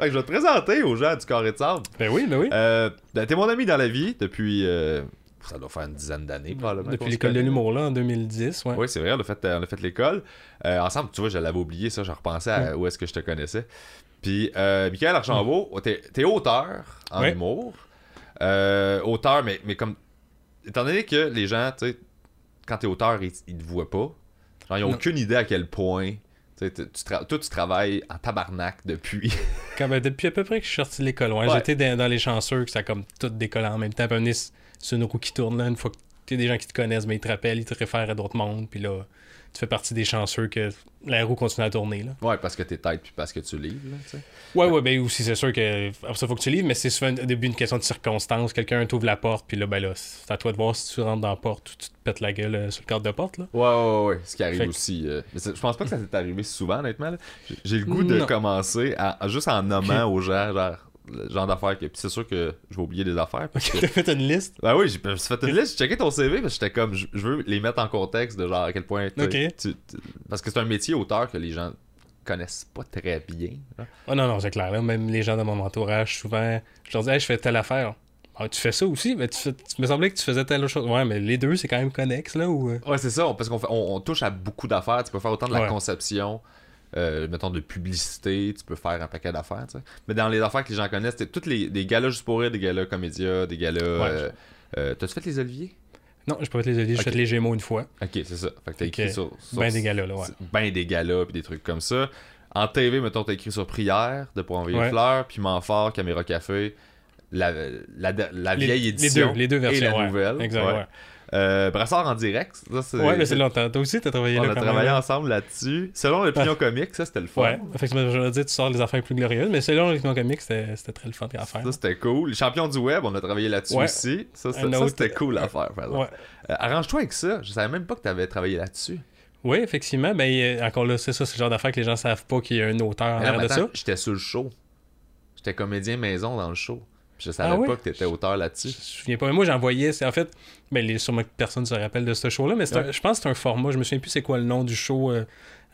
Fait que je vais te présenter aux gens du Carré de Sable. Ben oui, ben oui. Euh, ben, t'es mon ami dans la vie depuis. euh, ça doit faire une dizaine d'années, probablement. qu'on Depuis se l'école de connaît. l'humour, là, en 2010, ouais. Oui, c'est vrai, on a fait, on a fait l'école. Euh, ensemble, tu vois, je l'avais oublié, ça, je repensais à où est-ce que je te connaissais. Puis, euh, Michael Archambault, t'es, t'es auteur en Ouais. humour. Euh, auteur, mais, mais comme. Étant donné que les gens, tu sais, quand t'es auteur, ils, ils te voient pas. Genre, ils ont Non. aucune idée à quel point. Tu toi, tu travailles en tabarnak depuis. Quand, ben, depuis à peu près que je suis sorti de l'école, ouais, Ouais. j'étais dans, dans les chanceux, que ça a comme tout décollé en même temps. Puis, c'est c'est une roue qui tourne, là. Une fois que tu des gens qui te connaissent, mais ils te rappellent, ils te réfèrent à d'autres mondes. Puis là, tu fais partie des chanceux que la roue continue à tourner, là. ouais, parce que t'es tête puis parce que tu livres, là, tu sais. Ouais, ouais, ben aussi, c'est sûr que ça, faut que tu livres, mais c'est souvent au début une question de circonstance. Quelqu'un t'ouvre la porte, puis là, ben là, c'est à toi de voir si tu rentres dans la porte ou tu te pètes la gueule euh, sur le cadre de porte, là. Ouais, ouais, ouais, ce qui arrive Fait aussi. euh, mais je pense pas que ça t'est arrivé souvent, honnêtement. J'ai- le goût de commencer à, à- juste en nommant aux gens, genre, le genre d'affaires que. Puis c'est sûr que je vais oublier des affaires. parce que- T'as fait une liste? Ben oui, j'ai suis fait une liste, j'ai checké ton CV, parce que j'étais comme, je, veux les mettre en contexte de genre à quel point. tu- tu- parce que c'est un métier auteur que les gens connaissent pas très bien. là. Oh non, non, c'est clair, là. Même les gens de mon entourage, souvent, je leur dis, hey, je fais telle affaire. Ah, tu fais ça aussi, mais tu, fais- tu me semblait que tu faisais telle autre chose. Ouais, mais les deux, c'est quand même connexe, là, ou. euh? Ouais, c'est ça, parce qu'on fait- on, on touche à beaucoup d'affaires. Tu peux faire autant de la Ouais. conception, euh, mettons de publicité, tu peux faire un paquet d'affaires, tu sais. Mais dans les affaires que les gens connaissent, c'est toutes les des galas juste pour rire, des galas comédia, des galas. euh, euh, T'as-tu fait les Oliviers? Non, j'ai pas fait les oliviers, j'ai fait les Gémeaux une fois. Ok, c'est ça. Fait que t'as écrit sur. sur Ben des galas, là, ouais. Ben des galas, puis des trucs comme ça. En TV, mettons, t'as écrit sur Prière, de pour envoyer Ouais. une fleur, puis Manfort, Caméra Café, la, la, la Les- vieille les édition. deux, les deux versions, Et la ouais. nouvelle. Exact, ouais. Euh, Brassard en direct. Ça, c'est, Ouais, mais c'est longtemps. Toi aussi, t'as travaillé On là a travaillé même. ensemble là-dessus. Selon l'opinion comique, ça c'était le fun. Ouais, effectivement, je veux dire, tu sors les affaires plus glorieuses, mais selon les comics, c'était c'était très le fun à faire. Ça c'était cool. Les champions du web, on a travaillé là-dessus Ouais. aussi. Ça c'était, ça, c'était cool à faire. par exemple. Ouais. Euh, arrange-toi avec ça. Je savais même pas que t'avais travaillé là-dessus. Oui, effectivement. Ben, euh, encore là, c'est ça, c'est le genre d'affaires que les gens savent pas qu'il y a un auteur en non, de ça. j'étais sur le show. J'étais comédien maison dans le show. Je savais Ah pas que t'étais auteur Je là-dessus. me souviens pas. Mais moi, j'envoyais. C'est en fait. Ben, les, sûrement que personne ne se rappelle de ce show-là, mais un- je pense que c'est un format. Je me souviens plus c'est quoi le nom du show euh,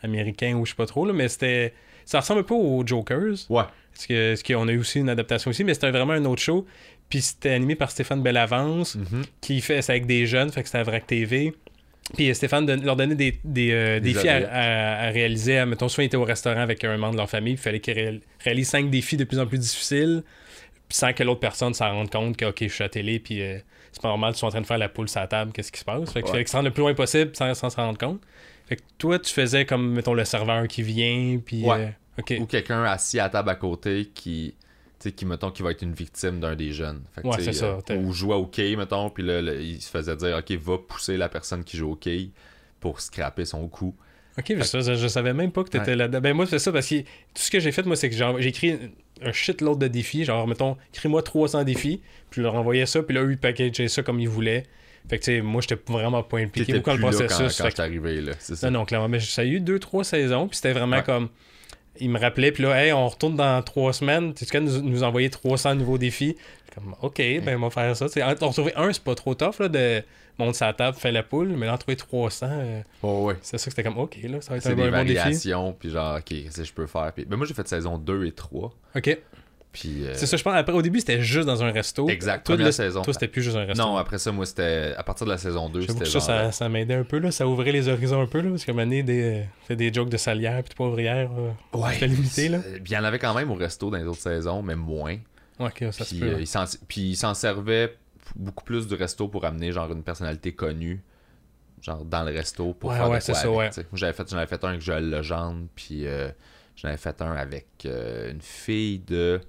américain ou je sais pas trop, là, mais c'était. Ça ressemble un peu aux Jokers. Ouais. Parce que, parce qu'on a eu aussi une adaptation aussi, mais c'était vraiment un autre show. Puis c'était animé par Stéphane Bellavance, Mhm. qui fait ça avec des jeunes, fait que c'était à Vrac TV. Puis Stéphane don- leur donnait des, des, euh, Des défis à, adeptes. à- à réaliser. Mettons, soit ils étaient au restaurant avec un membre de leur famille, il fallait qu'ils réal- réalisent cinq défis de plus en plus difficiles, puis sans que l'autre personne s'en rende compte que, OK, je suis à télé, puis euh, c'est pas normal, ils sont en train de faire la poule sur la table, qu'est-ce qui se passe? Fait qu'il Ouais. qu'ils se rendent le plus loin possible sans s'en rendre compte. Fait que toi, tu faisais comme, mettons, le serveur qui vient, puis... Ouais. euh. Ou quelqu'un assis à la table à côté qui. Tu sais, qui, mettons, qui va être une victime d'un des jeunes. Fait que, Ouais, tu sais, c'est ça, euh, ou jouait au quai, mettons, puis là, le- il se faisait dire, OK, va pousser la personne qui joue au quai pour scraper son coup. Ok, mais ça, je, je savais même pas que t'étais Ouais. là-dedans. Ben moi, c'est ça, parce que tout ce que j'ai fait, moi, c'est que j'ai écrit un shitload de défis. Genre, mettons, écris-moi 300 défis, puis je leur envoyais ça, puis là, eux, ils packageaient ça comme ils voulaient. Fait que, tu sais, moi, j'étais vraiment pas impliqué beaucoup le là quand, processus. quand j'étais arrivé, là. C'est ça. non, non, clairement. Mais ça a eu deux, trois saisons, puis c'était vraiment Ouais. comme. Ils me rappelaient, puis là, hey, on retourne dans trois semaines. Tu sais, nous, nous envoyer 300 nouveaux défis. Comme, ok, ben, on va faire ça. Tu sais, en en retrouver un, c'est pas trop tough, là, de monter sa table, faire la poule, mais là, en trouver 300, euh, Oh, ouais. c'est ça que c'était comme, ok, là, ça va être C'est un, des bon- défi. variations, puis genre, OK, qu'est-ce que je peux faire? Puis, ben, moi, j'ai fait saison 2 et 3. Ok. Puis. euh, C'est ça, je pense. Après, au début, c'était juste dans un resto. Exact, première saison. Toi, c'était plus juste un resto. Non, après ça, moi, c'était. À partir de la saison 2, J'avoue c'était que ça, ça, ça m'aidait un peu, là. Ça ouvrait les horizons un peu, là. Parce moment donné, des, fait des jokes de salière puis de poivrière. euh, Ouais. C'était limité, là. Puis il y en avait quand même au resto dans les autres saisons, mais moins. Ouais, ok, ça se Puis, peut. euh, ouais. il s'en- puis il s'en servait beaucoup plus du resto pour amener genre une personnalité connue genre dans le resto pour Ouais, faire ouais, de quoi ça, ouais. j'avais fait j'en avais fait un avec Joël Legendre puis euh, j'en avais fait un avec euh, une fille de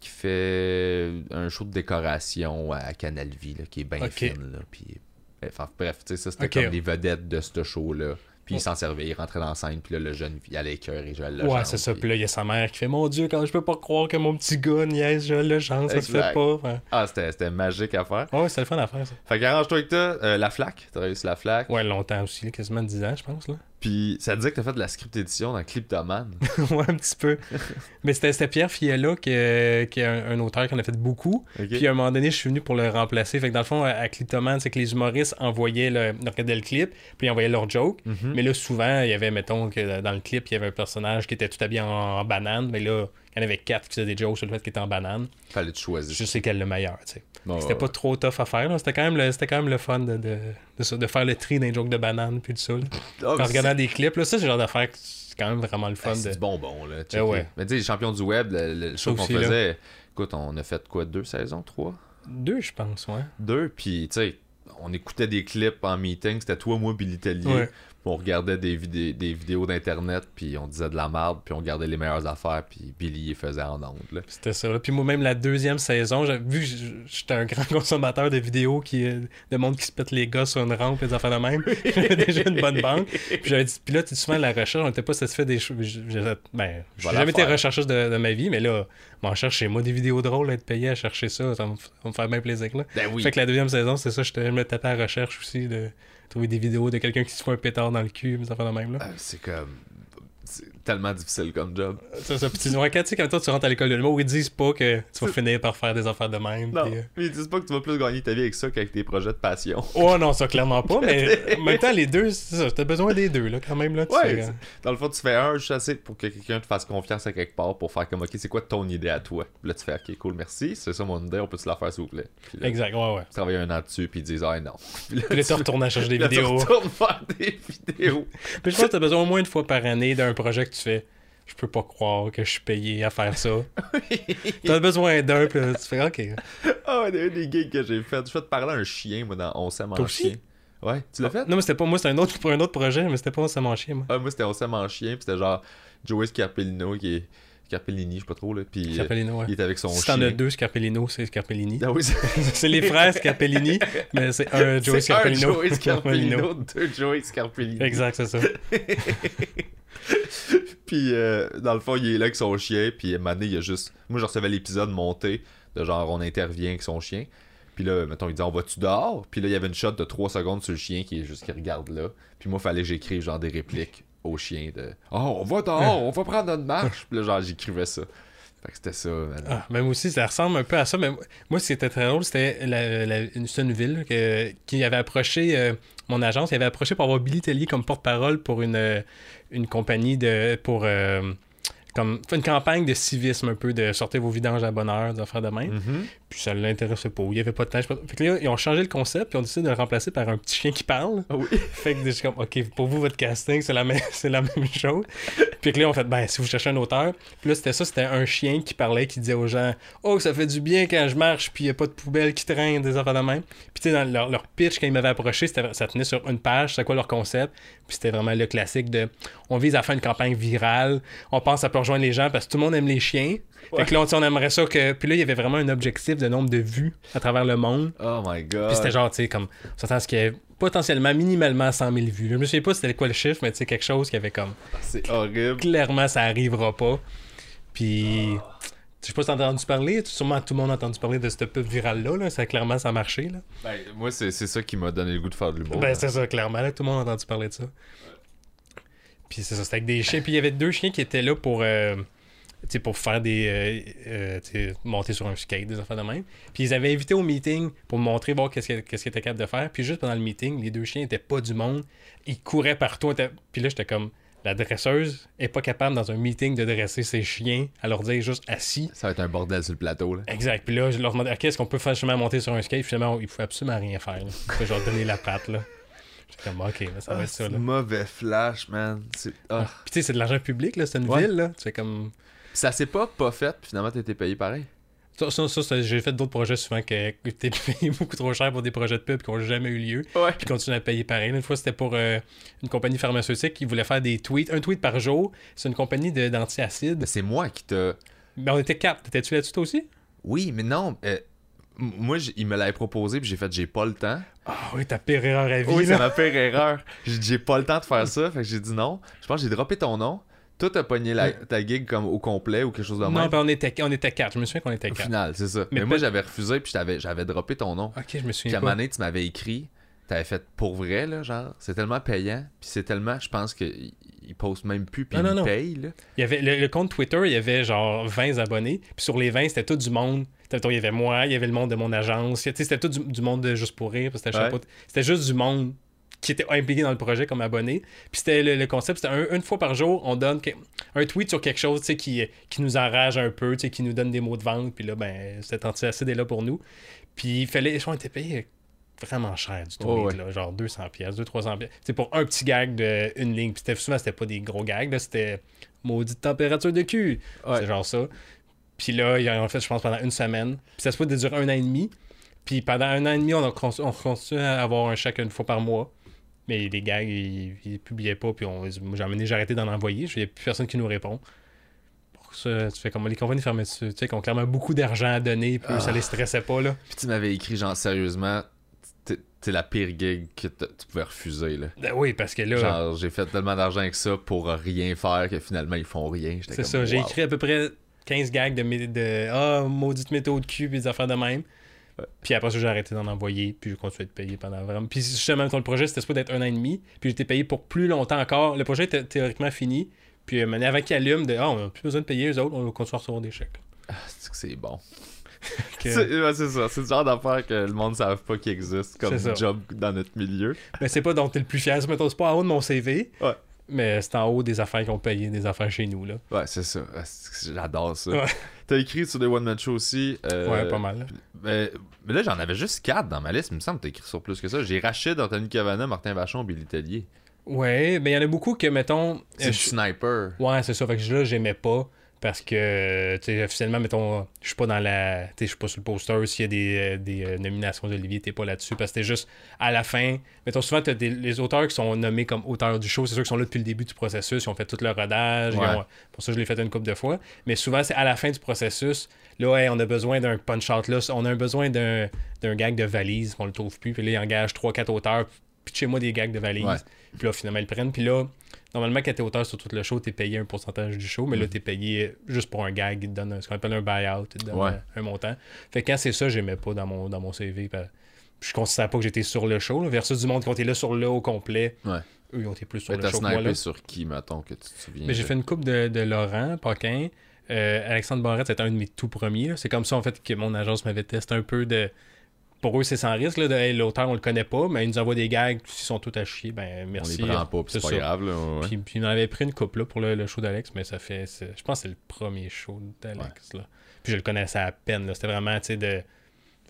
qui fait un show de décoration à Canal Vie là, qui est bien fine là puis enfin, bref tu sais ça c'était comme les vedettes de ce show là puis il s'en servait il rentrait dans la scène puis là le jeune il allait écœurer Joël Legendre Ouais, c'est ça. puis- Puis là, il y a sa mère qui fait Mon Dieu, quand je peux pas croire que mon petit gars niaise, je le chance, ça se fait pas. Ah c'était c'était magique à faire ouais c'était le fun à faire, ça. fait qu'arrange-toi avec toi euh, la flaque t'as réussi la flaque Ouais, longtemps aussi, quasiment 10 ans, je pense, là. Puis ça disait que t'as fait de la script édition dans Cliptoman. ouais, un petit peu. Mais c'était Pierre Fiella qui, euh, qui est un, un auteur qui en a fait beaucoup. Puis à un moment donné, je suis venu pour le remplacer. Fait que dans le fond, à, à Cliptoman, c'est que les humoristes envoyaient le, regardaient le clip, puis ils envoyaient leur joke. Mhm. Mais là, souvent, il y avait, mettons, que dans le clip, il y avait un personnage qui était tout habillé en, en banane. Mais là, Il y en avait quatre qui faisaient des jokes sur le fait qu'il était en banane. Fallait te choisir. Je sais quel est le meilleur, tu sais. Bon, C'était pas trop tough à faire, là. C'était quand, même le- quand même le fun de, de, de, faire le tri d'un joke de banane puis de ça. là. Ah, en regardant des clips, là, ça, c'est le genre d'affaire que c'est quand même vraiment le c'est- fun. ah, c'est de... du bonbon, là. Eh ouais. Mais tu sais, les champions du web, le, le show qu'on là. faisait, écoute, on a fait quoi, deux saisons, trois? Deux, je pense, ouais. Deux, puis tu sais, on écoutait des clips en meeting, c'était toi, moi, Billy Tellier. Ouais. On regardait des, vidé- des vidéos d'internet, puis on disait de la merde, puis on gardait les meilleures affaires, puis Billy les faisait en ondes. C'était ça. là. Puis moi, même la deuxième saison, vu que j'étais un grand consommateur de vidéos qui, de monde qui se pète les gars sur une rampe et des affaires de même, j'avais déjà une bonne banque. Puis j'avais dit, puis là, tu souvent, la recherche, on n'était pas satisfait des choses. Ben, j'ai jamais été rechercheuse de, de ma vie, mais là, m'en chercher moi des vidéos drôles, être payé à chercher ça, ça va me, faire bien plaisir. Là. Ben oui. Fait que la deuxième saison, c'est ça, j'étais- je me tapais à la recherche aussi de trouver des vidéos de quelqu'un qui se fait un pétard dans le cul, des affaires de même. Là. Ah, c'est comme. C'est tellement difficile comme job. Ça, ça, puis tu vois, quand tu sais, quand toi, tu rentres à l'école de l'humour, ils disent pas que tu vas finir par faire des affaires de même. Non, puis, euh, ils disent pas que tu vas plus gagner ta vie avec ça qu'avec tes projets de passion. Oh non, ça clairement pas, mais en même temps, les deux, c'est ça, t'as besoin des deux, là, quand même, là. tu Ouais, fais, euh, c'est- dans le fond, tu fais un juste assez pour que quelqu'un te fasse confiance à quelque part pour faire comme, ok, c'est quoi ton idée à toi? Puis là, tu fais, ok, cool, merci, c'est ça mon idée, on peut se la faire, s'il vous plaît. Puis là, Exact, ouais, ouais. tu travailles un an dessus, puis ils disent, ah non. Puis là, Puis là, tu retournes à chercher des là, tu vidéos. retournes faire des vidéos. Puis je pense que t'as besoin au moins une fois par année d'un projet que tu fais. Je peux pas croire que je suis payé à faire ça. T'as besoin d'un, puis tu fais, ok. Ah, ouais, des, des gigs que j'ai fait. Je fais te parler à un chien, moi, dans On s'aime en chien. Ouais, tu l'as fait? Non, mais c'était pas moi, c'était un autre, pour un autre projet, mais c'était pas ça mon chien, moi. Ah, moi, c'était On s'aime en chien, puis c'était genre Joey Scarpellino qui est. Scarpellini, je sais pas trop, là. Puis. euh, Scarpellino, ouais. Il est avec son Si chien. t'en as deux, Scarpellino, c'est Scarpellini. Ah oui, c'est les frères Scarpellini, mais c'est un Joey c'est un Scarpellino. Joey Scarpellino, deux Joey Scarpellini. Exact, c'est ça. puis euh, dans le fond, il est là avec son chien, puis donné, il a juste... Moi, je recevais l'épisode monté, de genre, on intervient avec son chien. Puis là, mettons, il dit, on va-tu dehors? Puis là, il y avait une shot de 3 secondes sur le chien qui est juste qui regarde là. Puis moi, fallait que j'écrive genre des répliques au chien de « Oh, on va dehors, on va prendre notre marche! » Puis là, genre, j'écrivais ça. Fait que c'était ça. Ah, même aussi, ça ressemble un peu à ça. Mais moi, ce qui était très drôle, c'était la, une, une ville qui avait approché euh, mon agence. Il avait approché pour avoir Billy Tellier comme porte-parole pour une, euh, une compagnie de. pour. euh, comme une campagne de civisme un peu, de sortir vos vidanges à bonne heure, des affaires de même. Mhm. Puis ça l'intéressait pas. Il y avait pas de temps. Fait que là, ils ont changé le concept, puis ils ont décidé de le remplacer par un petit chien qui parle. Ah oui. Fait que je suis comme, OK, pour vous, votre casting, c'est la, même, c'est la même chose. Puis que là, on fait, ben, si vous cherchez un auteur. Puis là, c'était ça, c'était un chien qui parlait, qui disait aux gens, oh, ça fait du bien quand je marche, puis il n'y a pas de poubelle qui traîne, des affaires de même. Puis tu sais, dans leur, leur pitch, quand ils m'avaient approché, ça tenait sur une page, c'est quoi leur concept. Puis c'était vraiment le classique de, on vise à faire une campagne virale, on pense ça peut rejoindre les gens parce que tout le monde aime les chiens. Fait que là, on, on aimerait ça que. Puis là, il y avait vraiment un objectif de nombre de vues à travers le monde. Oh my god. Puis c'était genre, tu sais, comme, on s'attend à ce qu'il y ait potentiellement minimalement 100 000 vues. Je me souviens pas c'était quoi le chiffre, mais tu sais, quelque chose qui avait comme, C'est horrible. clairement, ça arrivera pas. Puis, je sais pas si t'as entendu parler, sûrement tout le monde a entendu parler de cette pub virale-là, là. ça clairement, ça a marché, là. Ben, moi, c'est c'est ça qui m'a donné le goût de faire de l'humour. Ben, c'est ça, clairement, là, tout le monde a entendu parler de ça. Puis c'est ça, c'était avec des chiens. Puis il y avait deux chiens qui étaient là pour, euh, pour faire des. euh, euh, tu sais, monter sur un skate, des affaires de même. Puis ils avaient invité au meeting pour me montrer, voir qu'est-ce qu'ils qu'est-ce étaient capables de faire. Puis juste pendant le meeting, les deux chiens étaient pas du monde. Ils couraient partout. Puis là, j'étais comme. La dresseuse est pas capable dans un meeting de dresser ses chiens à leur dire juste assis. Ça va être un bordel sur le plateau, là. Exact. Puis là, je leur demandais, OK, est-ce qu'on peut facilement monter sur un skate? Finalement, il faut absolument rien faire. Là. Il faut genre donner la patte, là. Comme, OK, là, ça va Ah, être ça, c'est là. mauvais flash, man. C'est... ah. Puis tu sais, c'est de l'argent public, là, c'est une Ouais. ville, là. Tu fais comme... Ça s'est pas pas fait, puis finalement, t'as été payé pareil. Ça, ça, ça, ça, j'ai fait d'autres projets souvent que t'es payé beaucoup trop cher pour des projets de pub qui n'ont jamais eu lieu. Ouais. Puis continuent à payer pareil. Une fois, c'était pour euh, une compagnie pharmaceutique qui voulait faire des tweets. Un tweet par jour. C'est une compagnie de- d'antiacides. C'est moi qui t'a. Mais on était quatre. T'étais-tu là-dessus toi aussi? Oui, mais non. euh, moi, il me l'avait proposé, puis j'ai fait, j'ai pas le temps. Ah oui, ta pire erreur à vie, Oui, ça m'a fait erreur. J'ai dit, j'ai pas le temps de faire ça, fait que j'ai dit non. Je pense que j'ai droppé ton nom. Toi, t'as pogné la- ta gig comme au complet ou quelque chose de Non, même? ben on était, on était quatre. Je me souviens qu'on était Au quatre. final, c'est ça. Mais Mais, moi, j'avais refusé, puis j'avais, droppé ton nom. Ok, je me Puis souviens à un moment donné, tu m'avais écrit, t'avais fait pour vrai, là, genre. C'est tellement payant, puis c'est tellement, je pense qu'ils ils postent même plus, puis Non, ils non, non. payent, là. Il y avait le, le compte Twitter, il y avait genre 20 abonnés. Puis sur les 20, c'était tout du monde. Il y avait moi, il y avait le monde de mon agence. C'était tout du, du monde de Juste pour rire. C'était Ouais. juste du monde qui étaient impliqués dans le projet comme abonnés. Puis c'était le, le concept, c'était un- une fois par jour, on donne un tweet sur quelque chose qui, qui nous enrage un peu, qui nous donne des mots de vente. Puis là, ben, cet anti-acide est là pour nous. Puis il fallait, je crois, était payé vraiment cher du tweet, Oh, ouais. là, genre 200 pièces, 200-300 pièces. C'est pour un petit gag de une ligne. Puis souvent, c'était pas des gros gags, c'était maudite température de cul. Ouais. C'est genre ça. Puis là, ils en ont fait, je pense, pendant une semaine. Puis ça se peut durer un an et demi. Puis pendant un an et demi, on a con- on continue à avoir un chèque une fois par mois. Mais les gags, ils, ils publiaient pas. Puis j'ai arrêté d'en envoyer. Il n'y a plus personne qui nous répond. Pour ça, tu fais comme les compagnies dessus. Tu sais, qui ont clairement beaucoup d'argent à donner. Puis eux, ça les stressait pas, là. Puis tu m'avais écrit, genre, sérieusement, t'es t'es la pire gig que tu pouvais refuser, là. Ben oui, parce que là, Genre, j'ai fait tellement d'argent avec ça pour rien faire que finalement, ils font rien. C'est ça. J'ai écrit à peu près 15 gags de, de Ah, maudite météo de cul, puis des affaires de même. Puis après ça, j'ai arrêté d'en envoyer, puis j'ai continué de payer pendant vraiment. Puis justement, mettons, le projet, c'était supposé d'être un an et demi, puis j'étais payé pour plus longtemps encore. Le projet était théoriquement fini, puis euh, avant qu'il allume, de Ah, on n'a plus besoin de payer, eux autres, on va continuer à recevoir des chèques. C'est que c'est bon. Que- C'est ouais, ça. C'est le genre d'affaire que le monde ne savent pas qu'il existe comme job dans notre milieu. Mais c'est pas dont t'es le plus fier. Mettons, c'est pas en haut de mon CV, Ouais. Mais c'est en haut des affaires qui ont payé, des affaires chez nous, là. Ouais, c'est ça. J'adore ça. Ouais. T'as écrit sur des one-man shows aussi. euh, Ouais, pas mal. Mais, mais là, j'en avais juste 4 dans ma liste. Il me semble que t'as écrit sur plus que ça. J'ai Rachid, Anthony Cavana, Martin Vachon, Billy Tellier. Ouais, ben il y en a beaucoup que, mettons. C'est euh, du je- sniper. Ouais, c'est ça. Fait que là, j'aimais pas. Parce que, tu sais, officiellement, mettons, je suis pas dans la. Tu sais, je suis pas sur le poster. S'il y a des, euh, des euh, nominations d'Olivier, t'es pas là-dessus. Parce que c'était juste à la fin. Mettons, souvent, t'as des, les auteurs qui sont nommés comme auteurs du show. C'est sûr qu'ils sont là depuis le début du processus. Ils ont fait tout leur rodage. Ouais. ont- pour ça, je l'ai fait une couple de fois. Mais souvent, c'est à la fin du processus. Là, hey, on a besoin d'un punch-out là. On a besoin d'un d'un gag de valise. On le trouve plus. Puis là, ils engagent 3-4 auteurs. Puis chez moi des gags de valise. Ouais. Puis là, finalement, ils le prennent. Puis là, normalement, quand t'es auteur sur tout le show, t'es payé un pourcentage du show. Mais là, t'es payé juste pour un gag. Ils te donnent un- ce qu'on appelle un buyout. Ils te Ouais. un, un montant. Fait que quand c'est ça, j'aimais pas dans mon, dans mon CV. ben, je considère pas que j'étais sur le show. là, versus du monde qui été là sur le au complet. Ouais. Eux, ils ont été plus sur Mais le t'as show. Là. snipé sur qui, mettons, que tu te souviens Mais j'ai fait une coupe de, de Laurent Paquin. Euh, Alexandre Barrette, c'était un de mes tout premiers. C'est comme ça, en fait, que mon agence m'avait testé un peu de. Pour eux, c'est sans risque. de, Hey, L'auteur, on le connaît pas, mais ils nous envoient des gags. S'ils sont tous à chier, ben On merci. les prend pas, c'est pas ça. grave. Là, ouais. Puis, puis il m'en avait pris une coupe là, pour le, le show d'Alex, mais ça fait. Je pense que c'est le premier show d'Alex. là. Puis je le connaissais à peine. C'était vraiment, tu sais, de.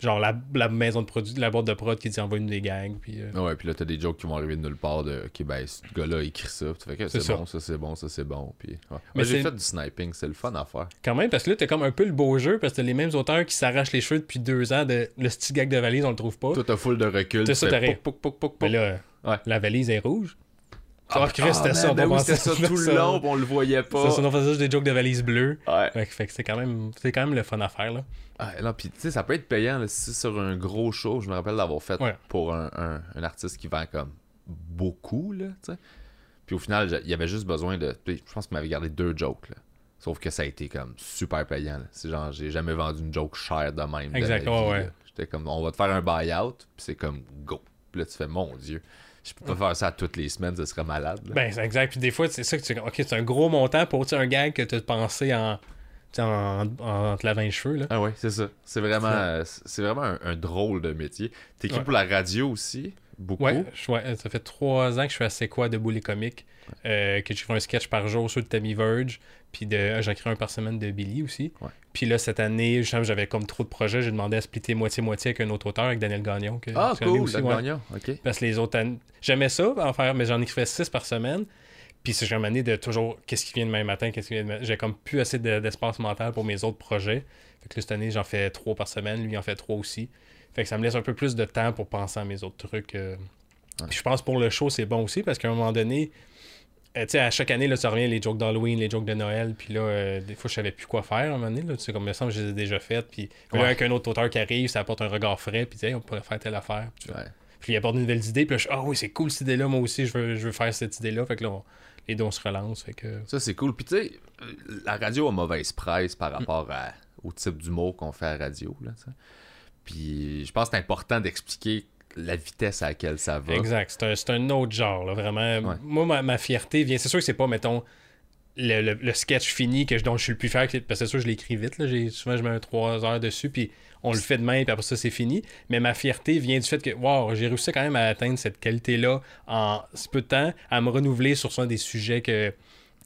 Genre la, la maison de produit, la boîte de prod qui dit envoie-nous des gags. Puis, euh, Ouais, puis là, t'as des jokes qui vont arriver de nulle part de OK, ben, ce gars-là écrit ça. Tu fais que C'est bon, ça c'est bon, ça c'est bon. Puis, ouais. Mais j'ai fait du sniping, c'est le fun à faire. Quand même, parce que là, t'as comme un peu le beau jeu, parce que t'as les mêmes auteurs qui s'arrachent les cheveux depuis deux ans de le petit gag de valise, on le trouve pas. Toi, t'as full de recul. Tu ça, pouc, pouc, pouc, Mais pouc. là, Ouais. la valise est rouge. Ah, Chris, c'était ça, on ben oui, pensait c'était ça que tout le long, on le voyait pas. C'est ça, on faisait juste des jokes de valise bleue. Ouais. Fait, que- fait que c'est quand même c'est quand même le fun à faire là. Ah, non, puis tu sais, ça peut être payant là, si sur un gros show. Je me rappelle d'avoir fait Ouais. pour un, un- un artiste qui vend comme beaucoup, là, tu sais. Puis au final, il y avait juste besoin de. Je pense qu'il m'avait gardé deux jokes, là. Sauf que ça a été comme super payant. C'est genre, j'ai jamais vendu une joke chère de même. de Exact, ma vie, ouais. J'étais comme, on va te faire un buy-out, puis c'est comme, go. Puis là, tu fais, mon Dieu, je peux pas faire ça toutes les semaines, ce serait malade. là. Ben c'est exact. Puis des fois, c'est ça que tu OK, c'est un gros montant pour un gag que tu as pensé en, en, en te lavant les cheveux là. Ah ouais, c'est ça. C'est vraiment, C'est- vraiment un, un drôle de métier. T'es Ouais. pour la radio aussi, beaucoup? Ouais, je- ouais, ça fait trois ans que je suis à C'est quoi debout les comiques, euh, que j'écris un sketch par jour sur le Tammy Verge, puis euh, j'en écris un par semaine de Billy aussi. Ouais. Puis là, cette année, j'avais comme trop de projets, j'ai demandé à splitter moitié-moitié avec un autre auteur, avec Daniel Gagnon. Que Ah, cool, aussi, Dan ouais. Gagnon, ok. Parce que les autres années, j'aimais ça en faire, mais j'en écrivais six par semaine. Puis c'est une année de toujours qu'est-ce qui vient demain matin, qu'est-ce qui vient demain. J'ai comme plus assez de- d'espace mental pour mes autres projets. Fait que là, cette année, j'en fais trois par semaine, lui il en fait trois aussi. Fait que ça me laisse un peu plus de temps pour penser à mes autres trucs. euh. Puis je pense pour le show, c'est bon aussi parce qu'à un moment donné, euh, tu sais, à chaque année, là, ça revient les jokes d'Halloween, les jokes de Noël, puis là, euh, des fois, je savais plus quoi faire à un moment donné, là, tu sais, comme il me semble que je les ai déjà faites, puis là, Ouais. avec un autre auteur qui arrive, ça apporte un regard frais, puis tu sais, on pourrait faire telle affaire, puis tu Ouais. puis il apporte de nouvelles idées. Puis là, je suis, ah oui, c'est cool cette idée-là. Moi aussi, je veux, je veux faire cette idée-là. Fait que là, on- les deux, on se relance. Fait que... Ça, c'est cool. Puis, tu sais, euh, la radio a mauvaise presse par rapport à- au type d'humour qu'on fait à la radio. Là. Puis, je pense que c'est important d'expliquer la vitesse à laquelle ça va. Exact. C'est un, un autre genre, là, vraiment. Ouais. Moi, ma, ma fierté vient. C'est sûr que c'est pas, mettons, le, le- le sketch fini que je, dont je suis le plus fier, que- parce que c'est sûr, je l'écris vite. Là, j'ai, souvent, je mets 3 heures dessus, puis on le fait demain, puis après ça, c'est fini. Mais ma fierté vient du fait que, wow, j'ai réussi quand même à atteindre cette qualité-là en si peu de temps, à me renouveler sur souvent des sujets que.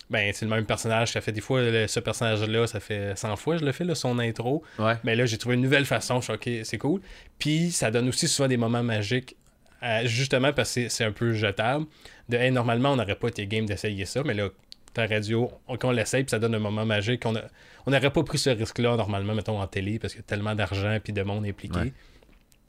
Ben, c'est le même personnage. Ça fait des fois, le- ce personnage-là, ça fait 100 fois que je le fais, là, son intro. Ouais. Mais là, j'ai trouvé une nouvelle façon. Je suis OK, c'est cool. Puis, ça donne aussi souvent des moments magiques, euh, justement parce que c'est- un peu jetable. De, hey, normalement, on n'aurait pas été game d'essayer ça, mais là, ta radio, on, qu'on l'essaye, puis ça donne un moment magique. On a- on n'aurait pas pris ce risque-là, normalement, mettons, en télé, parce qu'il y a tellement d'argent et de monde impliqué. Ouais.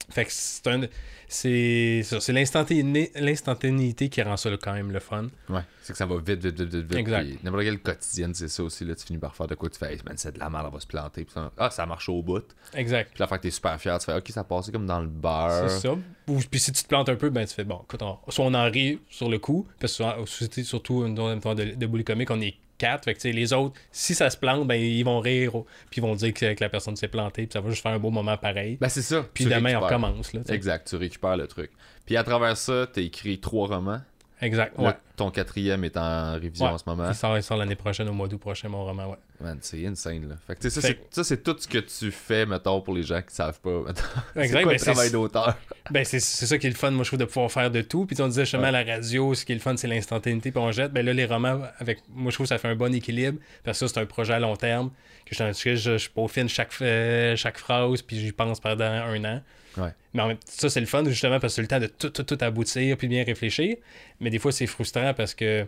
Fait que c'est un. C'est ça, c'est l'instantané- l'instantanéité qui rend ça quand même le fun. Ouais, c'est que ça va vite, vite, vite, vite, vite. Exact. puis N'importe quelle quotidienne, c'est ça aussi. Là, tu finis par faire de quoi tu fais, hey, man, c'est de la merde, on va se planter. Puis ça- ah, ça marche au bout. Puis Exact. là, fait que t'es super fier, tu fais, ok, ça passé comme dans le beurre. C'est ça. Ou, puis si tu te plantes un peu, ben tu fais bon, écoute, on- soit on en rit sur le coup, parce que surtout, surtout une dans de, de bully comique, on est quatre. Fait que tu les autres, si ça se plante, ben ils vont rire, puis ils vont dire que, que la personne s'est plantée, puis ça va juste faire un beau moment pareil. Ben, c'est ça. puis tu demain, on recommence. Là, tu. Exact, tu récupères le truc. Puis à travers ça, t'as écrit trois romans. Exact. Ouais. ton quatrième est en révision Ouais. en ce moment. Il sort, sort l'année prochaine, au mois d'août prochain, mon roman, ouais. Man, c'est insane, là. Fait que, ça, Fait c'est- tout ce que tu fais, mettons, pour les gens qui savent pas. c'est quoi ben, le travail d'auteur? Ben, c'est ça qui est le fun, moi, je trouve, de pouvoir faire de tout. Puis on disait justement à la radio, ce qui est le fun, c'est l'instantanéité, puis on jette. Ben là, les romans, avec moi, je trouve que ça fait un bon équilibre. Parce que ça, c'est un projet à long terme. Que je, que je, je peaufine chaque, euh, chaque phrase, puis j'y pense pendant un an. Mais en même ça, c'est le fun, justement, parce que c'est le temps de tout, tout, tout aboutir, puis bien réfléchir. Mais des fois, c'est frustrant parce que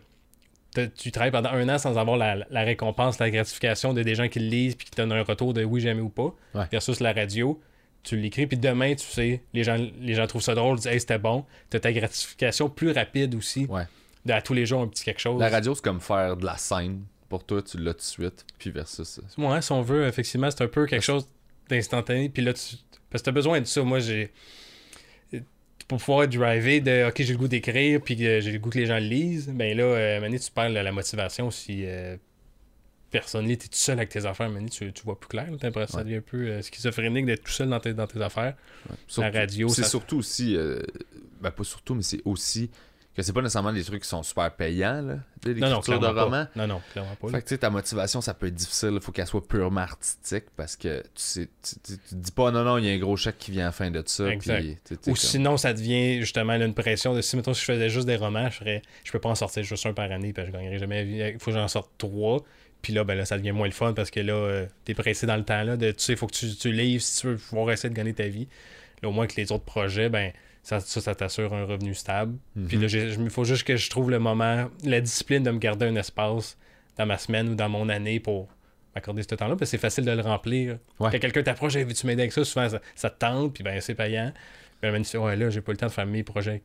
tu travailles pendant un an sans avoir la, la récompense, la gratification de des gens qui le lisent, puis qui te donnent un retour de oui, j'aime ou pas. Ouais. Versus la radio tu l'écris, puis demain, tu sais, les gens, les gens trouvent ça drôle, disent, hey, c'était bon. T'as ta gratification plus rapide aussi. Ouais. De, à tous les jours, un petit quelque chose. La radio, c'est comme faire de la scène. Pour toi, tu l'as tout de suite. Puis versus. Ouais, si on veut, effectivement, c'est un peu quelque chose d'instantané. Puis là, tu... parce que t'as besoin de ça. Moi, j'ai. Pour pouvoir driver de OK, j'ai le goût d'écrire, puis euh, j'ai le goût que les gens le lisent, ben là, euh, Mané, tu perds la, la motivation si euh, personne lit, t'es tout seul avec tes affaires, Mané, tu, tu vois plus clair. T'as l'impression que ça Ouais. devient un peu euh, schizophrénique d'être tout seul dans tes, dans tes affaires. Surtout- radio, C'est ça- surtout aussi. euh, ben, pas surtout, mais c'est aussi que c'est pas nécessairement des trucs qui sont super payants, là. de Non, non, l'écriture de roman. Non, non, clairement pas. Fait que tu sais, ta motivation, ça peut être difficile. Il faut qu'elle soit purement artistique parce que tu sais, tu, tu- tu te dis pas non, non, il y a un gros chèque qui vient à la fin de ça. Exact. puis, Ou comme- sinon, ça devient justement là, une pression de si, mettons, si je faisais juste des romans, je ferais, je peux pas en sortir juste un par année, parce que je gagnerais jamais. Il faut que j'en sorte trois. Puis là, ben là, ça devient moins le fun parce que là, euh, t'es pressé dans le temps là. De, tu sais, il faut que tu, tu livres si tu veux pouvoir essayer de gagner ta vie. Là, au moins que les autres projets, ben ça, ça, ça t'assure un revenu stable. Puis là, il faut juste que je trouve le moment, la discipline de me garder un espace dans ma semaine ou dans mon année pour m'accorder ce temps-là, parce que c'est facile de le remplir. Ouais. Quand quelqu'un t'approche, Hey, veux-tu m'aider avec ça, souvent ça, ça te tente, puis ben c'est payant. Puis même si ouais, là, j'ai pas le temps de faire mes projets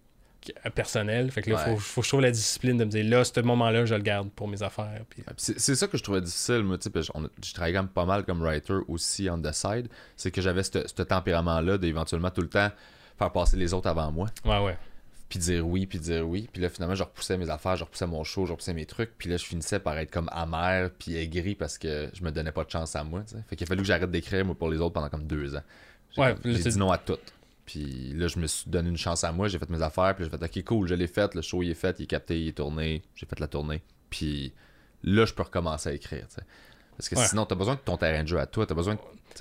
euh, personnels. Fait que là, Ouais. faut, faut que je trouve la discipline de me dire là, ce moment-là, je le garde pour mes affaires. Puis... Puis C'est c'est ça que je trouvais difficile, moi, tu sais, je travaillais quand même pas mal comme writer aussi on the side. C'est que j'avais ce tempérament-là d'éventuellement tout le temps faire passer les autres avant moi, Ouais, ouais. puis dire oui, puis dire oui. Puis là, finalement, je repoussais mes affaires, je repoussais mon show, je repoussais mes trucs. Puis là, je finissais par être comme amer, puis aigri parce que je me donnais pas de chance à moi. Fait qu'il a fallu que j'arrête d'écrire, moi, pour les autres pendant comme deux ans. J'ai Ouais, dit non à tout. Puis là, je me suis donné une chance à moi, j'ai fait mes affaires, puis j'ai fait, ok, cool, je l'ai fait, le show il est fait, il est capté, il est tourné, j'ai fait la tournée. Puis là, je peux recommencer à écrire. Parce que Ouais. sinon, t'as besoin de ton terrain de jeu à toi, t'as besoin de.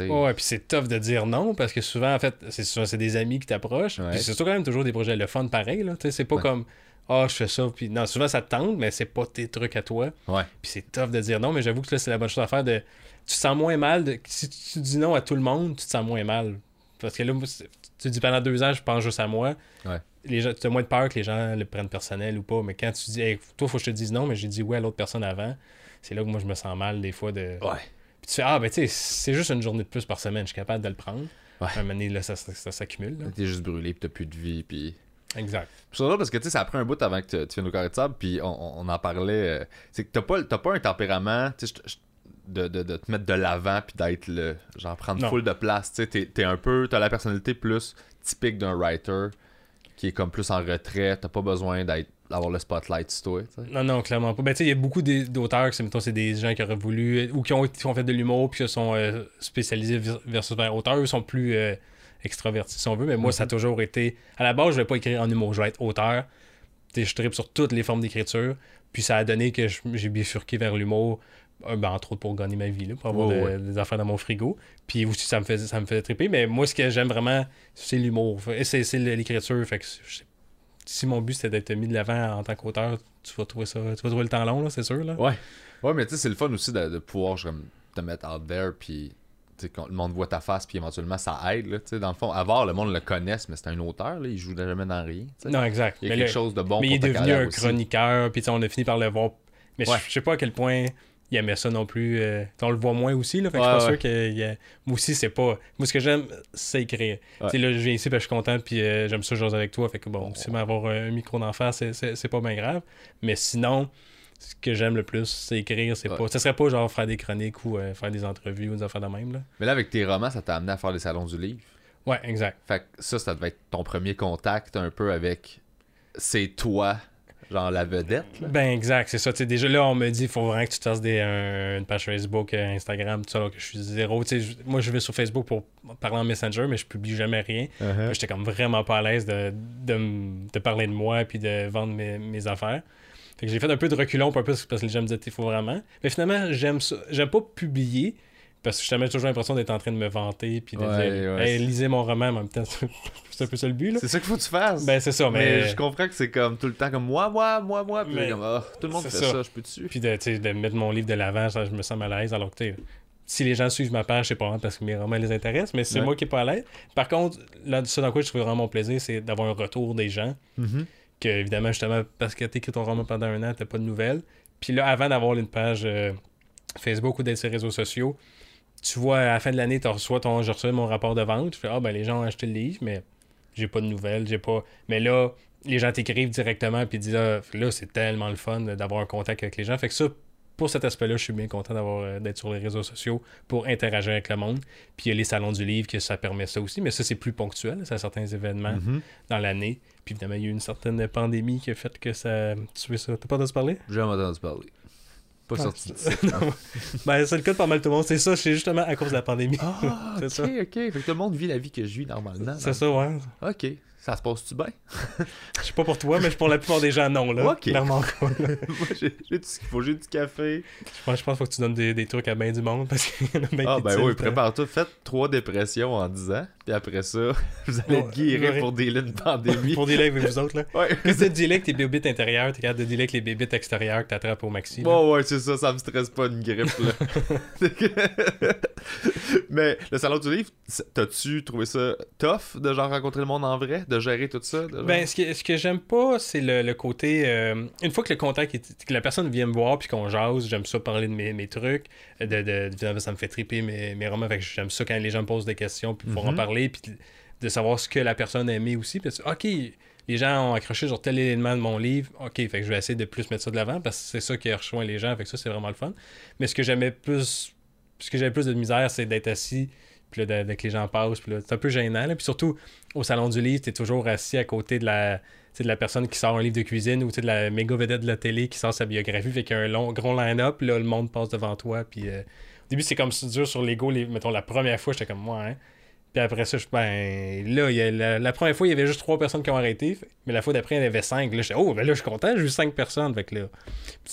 Ouais, puis c'est tough de dire non parce que souvent, en fait, c'est souvent c'est des amis qui t'approchent. Ouais. Puis c'est surtout quand même toujours des projets le fun pareil. Là, c'est pas Ouais. comme Ah, je fais ça. Puis non, souvent ça te tente, mais c'est pas tes trucs à toi. Ouais. Puis c'est tough de dire non, mais j'avoue que là, c'est la bonne chose à faire. De... Tu te sens moins mal. De... Si tu dis non à tout le monde, tu te sens moins mal. Parce que là, tu dis pendant deux ans, je pense juste à moi. Ouais. Les gens, tu as moins de peur que les gens le prennent personnel ou pas. Mais quand tu dis, hey, toi, faut que je te dise non, mais j'ai dit oui à l'autre personne avant, c'est là que moi, je me sens mal des fois de. Ouais. Puis tu fais, ah, ben tu sais, c'est juste une journée de plus par semaine, je suis capable de le prendre. Ouais. À un moment donné, là, ça, ça, ça s'accumule. là. T'es juste brûlé, puis t'as plus de vie, puis. Exact. C'est drôle parce que tu sais, ça a pris un bout avant que tu- tu viennes au carré de sable, puis on, on- en parlait. euh, c'est que t'as pas, t'as pas un tempérament, de, de, de te mettre de l'avant, puis d'être le. Genre prendre Non. full de place, tu sais. T'es, t'es un peu. T'as la personnalité plus typique d'un writer, qui est comme plus en retrait, t'as pas besoin d'être d'avoir le spotlight sur toi. Non, non, clairement pas. Ben, tu sais, il y a beaucoup d'auteurs que c'est, des gens qui auraient voulu, ou qui ont, qui ont fait de l'humour, puis qui sont euh, spécialisés vers- versus vers auteur. Eux sont plus euh, extravertis, si on veut. Mais moi, ça a toujours été. À la base, je vais pas écrire en humour, je vais être auteur. je tripe sur toutes les formes d'écriture. Puis ça a donné que j'ai bifurqué vers l'humour, euh, ben, entre autres pour gagner ma vie, là, pour avoir de- ouais. des affaires dans mon frigo. Puis aussi, ça me faisait, ça me faisait triper. Mais moi, ce que j'aime vraiment, c'est l'humour. Et C'est l'écriture. Fait que si mon but c'était d'être mis de l'avant en tant qu'auteur, tu vas trouver ça. Tu vas trouver le temps long, là, c'est sûr. Là. Ouais. Ouais, mais tu sais, c'est le fun aussi de, de pouvoir te mettre out there, puis quand le monde voit ta face, puis éventuellement ça aide. Là, dans le fond, avoir le monde le connaisse, mais c'est un auteur, là, il joue jamais dans rien. Non, exact. Il y a Mais quelque chose de bon mais pour il est devenu un aussi. chroniqueur, puis on a fini par le voir. Mais Ouais. je sais pas à quel point il aimait ça non plus. euh, on le voit moins aussi, là. Fait que Ouais, je suis pas sûr que. a- Moi aussi, c'est pas. Moi, ce que j'aime, c'est écrire. Ouais. Tu sais, là, je viens ici, parce que je suis content, puis euh, j'aime ça, jouer avec toi. Fait que bon, si m'avoir un micro d'en face, c'est- pas bien grave. Mais sinon. Ce que j'aime le plus, c'est écrire. C'est Ouais. pas. Ça serait pas genre faire des chroniques ou euh, faire des entrevues ou des affaires de même. Là. Mais là, avec tes romans, ça t'a amené à faire les salons du livre. Ouais, exact. Fait que ça, ça devait être ton premier contact un peu avec. C'est toi, genre la vedette. Là. Ben exact, c'est ça. Déjà là, on me dit il faut vraiment que tu te fasses des, un- une page Facebook, euh, Instagram, tout ça, alors que je suis zéro. Moi, je vais sur Facebook pour parler en Messenger, mais je publie jamais rien. Uh-huh. J'étais comme vraiment pas à l'aise de, de parler de moi puis de vendre mes, mes affaires. Fait que j'ai fait un peu de reculon pour un peu parce que les gens me disaient il faut vraiment. Mais finalement, j'aime ça. J'aime pas publier parce que j'ai toujours l'impression d'être en train de me vanter puis de Ouais, dire ouais. Hey, lisez mon roman en même temps. c'est un peu ça le but là. C'est ça qu'il faut que tu fasses. Ben c'est ça, mais... mais. je comprends que c'est comme tout le temps comme moi, moi, moi, moi. Puis Mais- comme, ah, tout le monde fait ça. ça. je peux dessus. Puis de, de mettre mon livre de l'avant, ça, je me sens mal à l'aise. Alors que, tu si les gens suivent ma page, c'est pas parce que mes romans les intéressent, mais c'est Ouais. moi qui est pas à l'aise. Par contre, là, ce dans quoi je trouve vraiment mon plaisir, c'est d'avoir un retour des gens. Mhm. Que, évidemment, justement, parce que t'écris ton roman pendant un an, t'as pas de nouvelles. Puis là, avant d'avoir une page euh, Facebook ou d'être sur les réseaux sociaux, tu vois, à la fin de l'année, tu reçois ton, je reçois mon rapport de vente. Tu fais, ah, ben, les gens ont acheté le livre, mais j'ai pas de nouvelles, j'ai pas. Mais là, les gens t'écrivent directement, puis disent, ah, là, c'est tellement le fun d'avoir un contact avec les gens. Fait que ça, pour cet aspect-là, je suis bien content d'avoir euh, d'être sur les réseaux sociaux pour interagir avec le monde. Puis il y a les salons du livre que ça permet ça aussi, mais ça, c'est plus ponctuel. C'est à certains événements Mhm. dans l'année. Puis évidemment, il y a eu une certaine pandémie qui a fait que ça tué ça. T'as pas entendu parler? J'ai jamais entendu parler. Pas Ah, sorti ben, c'est le cas de pas mal tout le monde. C'est ça, c'est justement à cause de la pandémie. Ah, ok, ça. ok. Fait que tout le monde vit la vie que je vis normalement. c'est ça, ouais. Ok. Ça se passe-tu bien? Je sais pas pour toi, mais pour la plupart des gens, non, là. Ok. Clairement là. Moi, j'ai tout ce qu'il faut. J'ai du café. Je pense, je pense qu'il faut que tu donnes des, des trucs à bien du monde parce qu'il y en a bien Ah, ben oui, hein. prépare-toi. Faites trois dépressions en 10 ans. Puis après ça, vous allez être Ouais, guéri ouais. pour dealer une pandémie. Pour dealer avec vous autres, là. Ouais. Que tu dealer avec tes bébites intérieures, t'es capable de dealer avec les bébites extérieures que t'attrapes au maxi. là? Bon, ouais, c'est ça, ça me stresse pas une grippe, là. Mais le salon du livre, t'as-tu trouvé ça tough de genre rencontrer le monde en vrai, de gérer tout ça? de genre- Ben, ce que, ce que j'aime pas, c'est le, le côté. euh, une fois que le contact est. que la personne vient me voir puis qu'on jase, j'aime ça parler de mes, mes trucs. De, de, évidemment, ça me fait triper mes, mes romans. J'aime ça quand les gens me posent des questions puis pour en Mhm. Parler de, savoir ce que la personne a aimé aussi. OK, les gens ont accroché sur tel élément de mon livre. OK, fait que je vais essayer de plus mettre ça de l'avant parce que c'est ça qui rejoint les gens. Fait ça, c'est vraiment le fun. Mais ce que j'aimais plus. Ce que j'avais plus de misère, c'est d'être assis puis là, que les gens passent. Puis c'est un peu gênant. là. Puis surtout, au salon du livre, t'es toujours assis à côté de la, tu de la personne qui sort un livre de cuisine ou tu de la méga vedette de la télé qui sort sa biographie. Fait un long, gros line-up. Là, le monde passe devant toi. Puis euh, au début, c'est comme dur sur l'ego. Les, mettons, la première fois, j'étais comme moi. Hein. Puis après ça, je ben là, la, première fois, il y avait juste trois personnes qui ont arrêté. Mais la fois d'après, il y en avait cinq. Là, j'étais, oh, ben là, je suis content, j'ai eu cinq personnes. Fait tu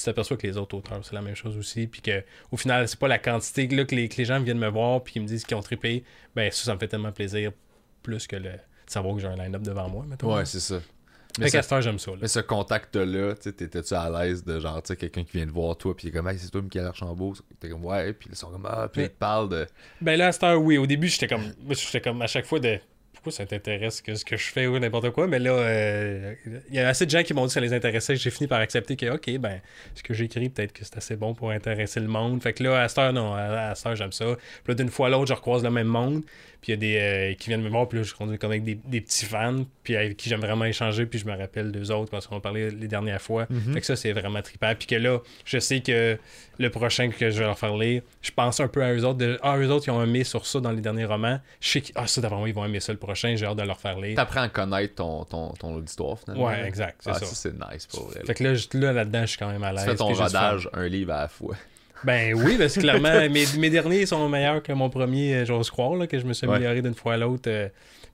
t'aperçois que les autres auteurs, c'est la même chose aussi. Puis que au final, c'est pas la quantité là, que, les, que les gens viennent me voir puis qu'ils me disent qu'ils ont trippé. Ben ça, ça me fait tellement plaisir. Plus que le, de savoir que j'ai un line-up devant moi. Ouais, c'est ça. Mais qu'à ce, j'aime ça. là. mais ce contact-là, t'étais-tu à l'aise de genre, tu sais, quelqu'un qui vient te voir, toi, puis il est comme, hey, c'est toi, Michael Archambault? T'es comme, ouais, puis ils sont comme, ah, puis Mais- ils te parlent de. Ben là, à cette heure, oui. Au début, j'étais comme. J'étais comme à chaque fois de. Pourquoi ça t'intéresse que ce que je fais ou n'importe quoi? Mais là, euh, il y a assez de gens qui m'ont dit que ça les intéressait j'ai fini par accepter que, OK, ben, ce que j'écris, peut-être que c'est assez bon pour intéresser le monde. Fait que là, à cette heure, non, à, à cette heure, j'aime ça. Puis là, d'une fois à l'autre, je recroise le même monde. Puis il y a des euh, qui viennent me voir, puis là, je conduis comme avec des, des petits fans, puis avec qui j'aime vraiment échanger, puis je me rappelle d'eux autres parce qu'on a parlé les dernières fois. Mhm. Fait que ça, c'est vraiment trippant. Puis que là, je sais que le prochain que je vais leur faire lire, je pense un peu à eux autres. De, ah, eux autres, ils ont aimé sur ça dans les derniers romans. Je sais que, ah, ça, d'avant moi, ils vont aimer ça le prochain. J'ai hâte de leur faire lire. T'apprends à connaître ton, ton, ton auditoire, finalement. Ouais, exact, c'est Ah, ça. ça, c'est nice pour vrai. là. Fait que là, là, là-dedans, je suis quand même à Tu l'aise. fais ton rodage un livre à la fois. Ben oui, parce que clairement, mes, mes derniers sont meilleurs que mon premier, euh, j'ose croire, là, que je me suis Ouais. amélioré d'une fois à l'autre. euh,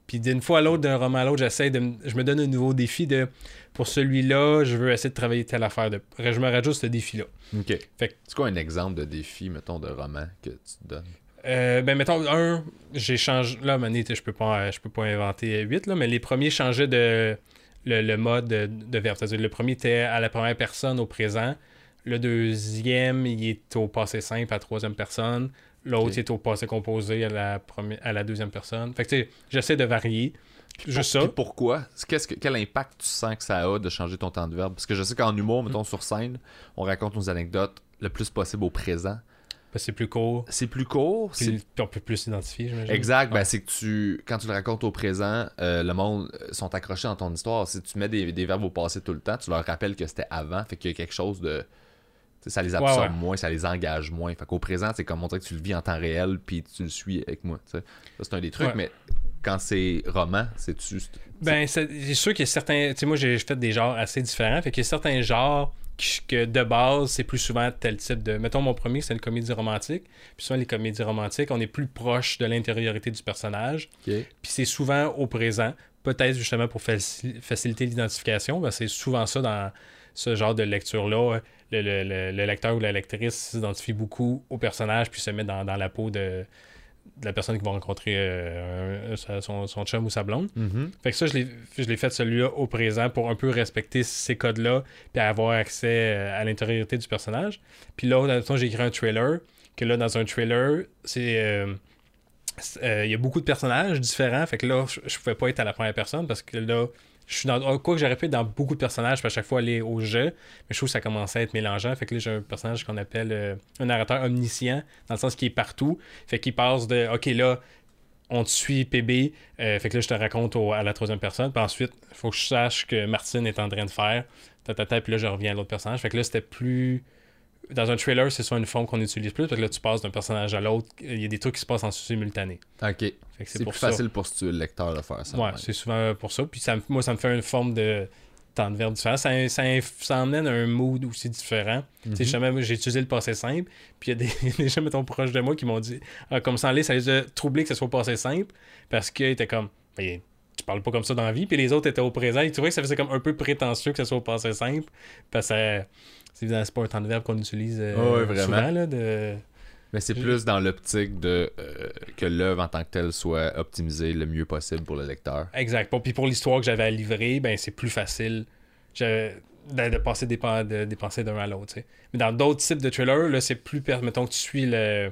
puis d'une fois à l'autre, d'un roman à l'autre, j'essaie de. Je me donne un nouveau défi de. Pour celui-là, je veux essayer de travailler telle affaire. De, je me rajoute ce défi-là. Ok. Fait que- C'est quoi un exemple de défi, mettons, de roman que tu te donnes? Euh, ben mettons un, j'ai changé là Mané, je peux pas je peux pas inventer 8 là, mais les premiers changeaient de le, le mode de, de verbe. C'est-à-dire le premier était à la première personne au présent, le deuxième il est au passé simple à la troisième personne, l'autre il est au passé composé à la première à la deuxième personne. Fait que tu sais, j'essaie de varier. Juste ça. pourquoi? Qu'est-ce que, Quel impact tu sens que ça a de changer ton temps de verbe? Parce que je sais qu'en humour, mettons sur scène, on raconte nos anecdotes le plus possible au présent. Que c'est plus court. C'est plus court. c'est- Puis on peut plus s'identifier, j'imagine. Exact, ben c'est que tu quand tu le racontes au présent, euh, le monde euh, sont accrochés dans ton histoire. Si tu mets des, des verbes au passé tout le temps, tu leur rappelles que c'était avant, fait qu'il y a quelque chose de ça les absorbe Ouais, ouais. moins, ça les engage moins. Fait qu'au présent, c'est comme on dirait que tu le vis en temps réel puis tu le suis avec moi. Ça c'est un des trucs, Ouais. mais quand c'est roman, c'est juste. Ben, c'est sûr qu'il y a certains. Tu sais, moi, j'ai fait des genres assez différents. Fait qu'il y a certains genres qui- que de base, c'est plus souvent tel type de. Mettons, mon premier, c'est une comédie romantique. Puis souvent, les comédies romantiques, on est plus proche de l'intériorité du personnage. Puis c'est souvent au présent. Peut-être justement pour faci- faciliter l'identification. Ben, c'est souvent ça dans ce genre de lecture-là. Le, le- le- le lecteur ou la lectrice s'identifie beaucoup au personnage puis se met dans, dans la peau de, de la personne qui va rencontrer euh, un- son, son chum ou sa blonde. Mhm. Fait que ça, je l'ai- fait celui-là au présent pour un peu respecter ces codes-là, puis avoir accès euh, à l'intériorité du personnage. Puis là, dans le temps, j'ai écrit un trailer, que là, dans un trailer, c'est. euh, euh, Il y a beaucoup de personnages différents, fait que là, je, je pouvais pas être à la première personne parce que là, je suis dans. Quoi que j'aurais pu être dans beaucoup de personnages, puis à chaque fois aller au jeu, mais je trouve que ça commençait à être mélangeant. Fait que là, j'ai un personnage qu'on appelle euh, un narrateur omniscient, dans le sens qu'il est partout. Fait qu'il passe de OK, là, on te suit PB, euh, fait que là, je te raconte au- à la troisième personne. Puis ensuite, il faut que je sache que Martine est en train de faire. Ta, ta, ta, puis là, je reviens à l'autre personnage. Fait que là, c'était plus. Dans un trailer, c'est soit une forme qu'on utilise plus, parce que là, tu passes d'un personnage à l'autre. Il y a des trucs qui se passent en simultané. Ok. C'est plus ça. facile pour le lecteur de faire ça. Ouais, c'est souvent pour ça. Puis ça, moi, ça me fait une forme de temps de verbe différent. Ça, ça, ça emmène un mood aussi différent. Mhm. j'ai utilisé le passé simple. Puis il y a des, des gens, mettons, proches de moi qui m'ont dit, ah, comme ça en ça les a troublés que ce soit passé simple. Parce qu'ils étaient comme, ben, tu parles pas comme ça dans la vie. Puis les autres étaient au présent. Et tu vois que ça faisait comme un peu prétentieux que ce soit au passé simple. Parce que évidemment, c'est pas un temps de verbe qu'on utilise euh, Ouais, vraiment. souvent. Là, de... Mais c'est plus dans l'optique de euh, que l'œuvre en tant que telle soit optimisée le mieux possible pour le lecteur. Exact. Bon, Puis pour l'histoire que j'avais à livrer, ben c'est plus facile de, de passer des, pen- de, des pensées d'un à l'autre. Mais dans d'autres types de thrillers, là, c'est plus. Mettons que tu suis le.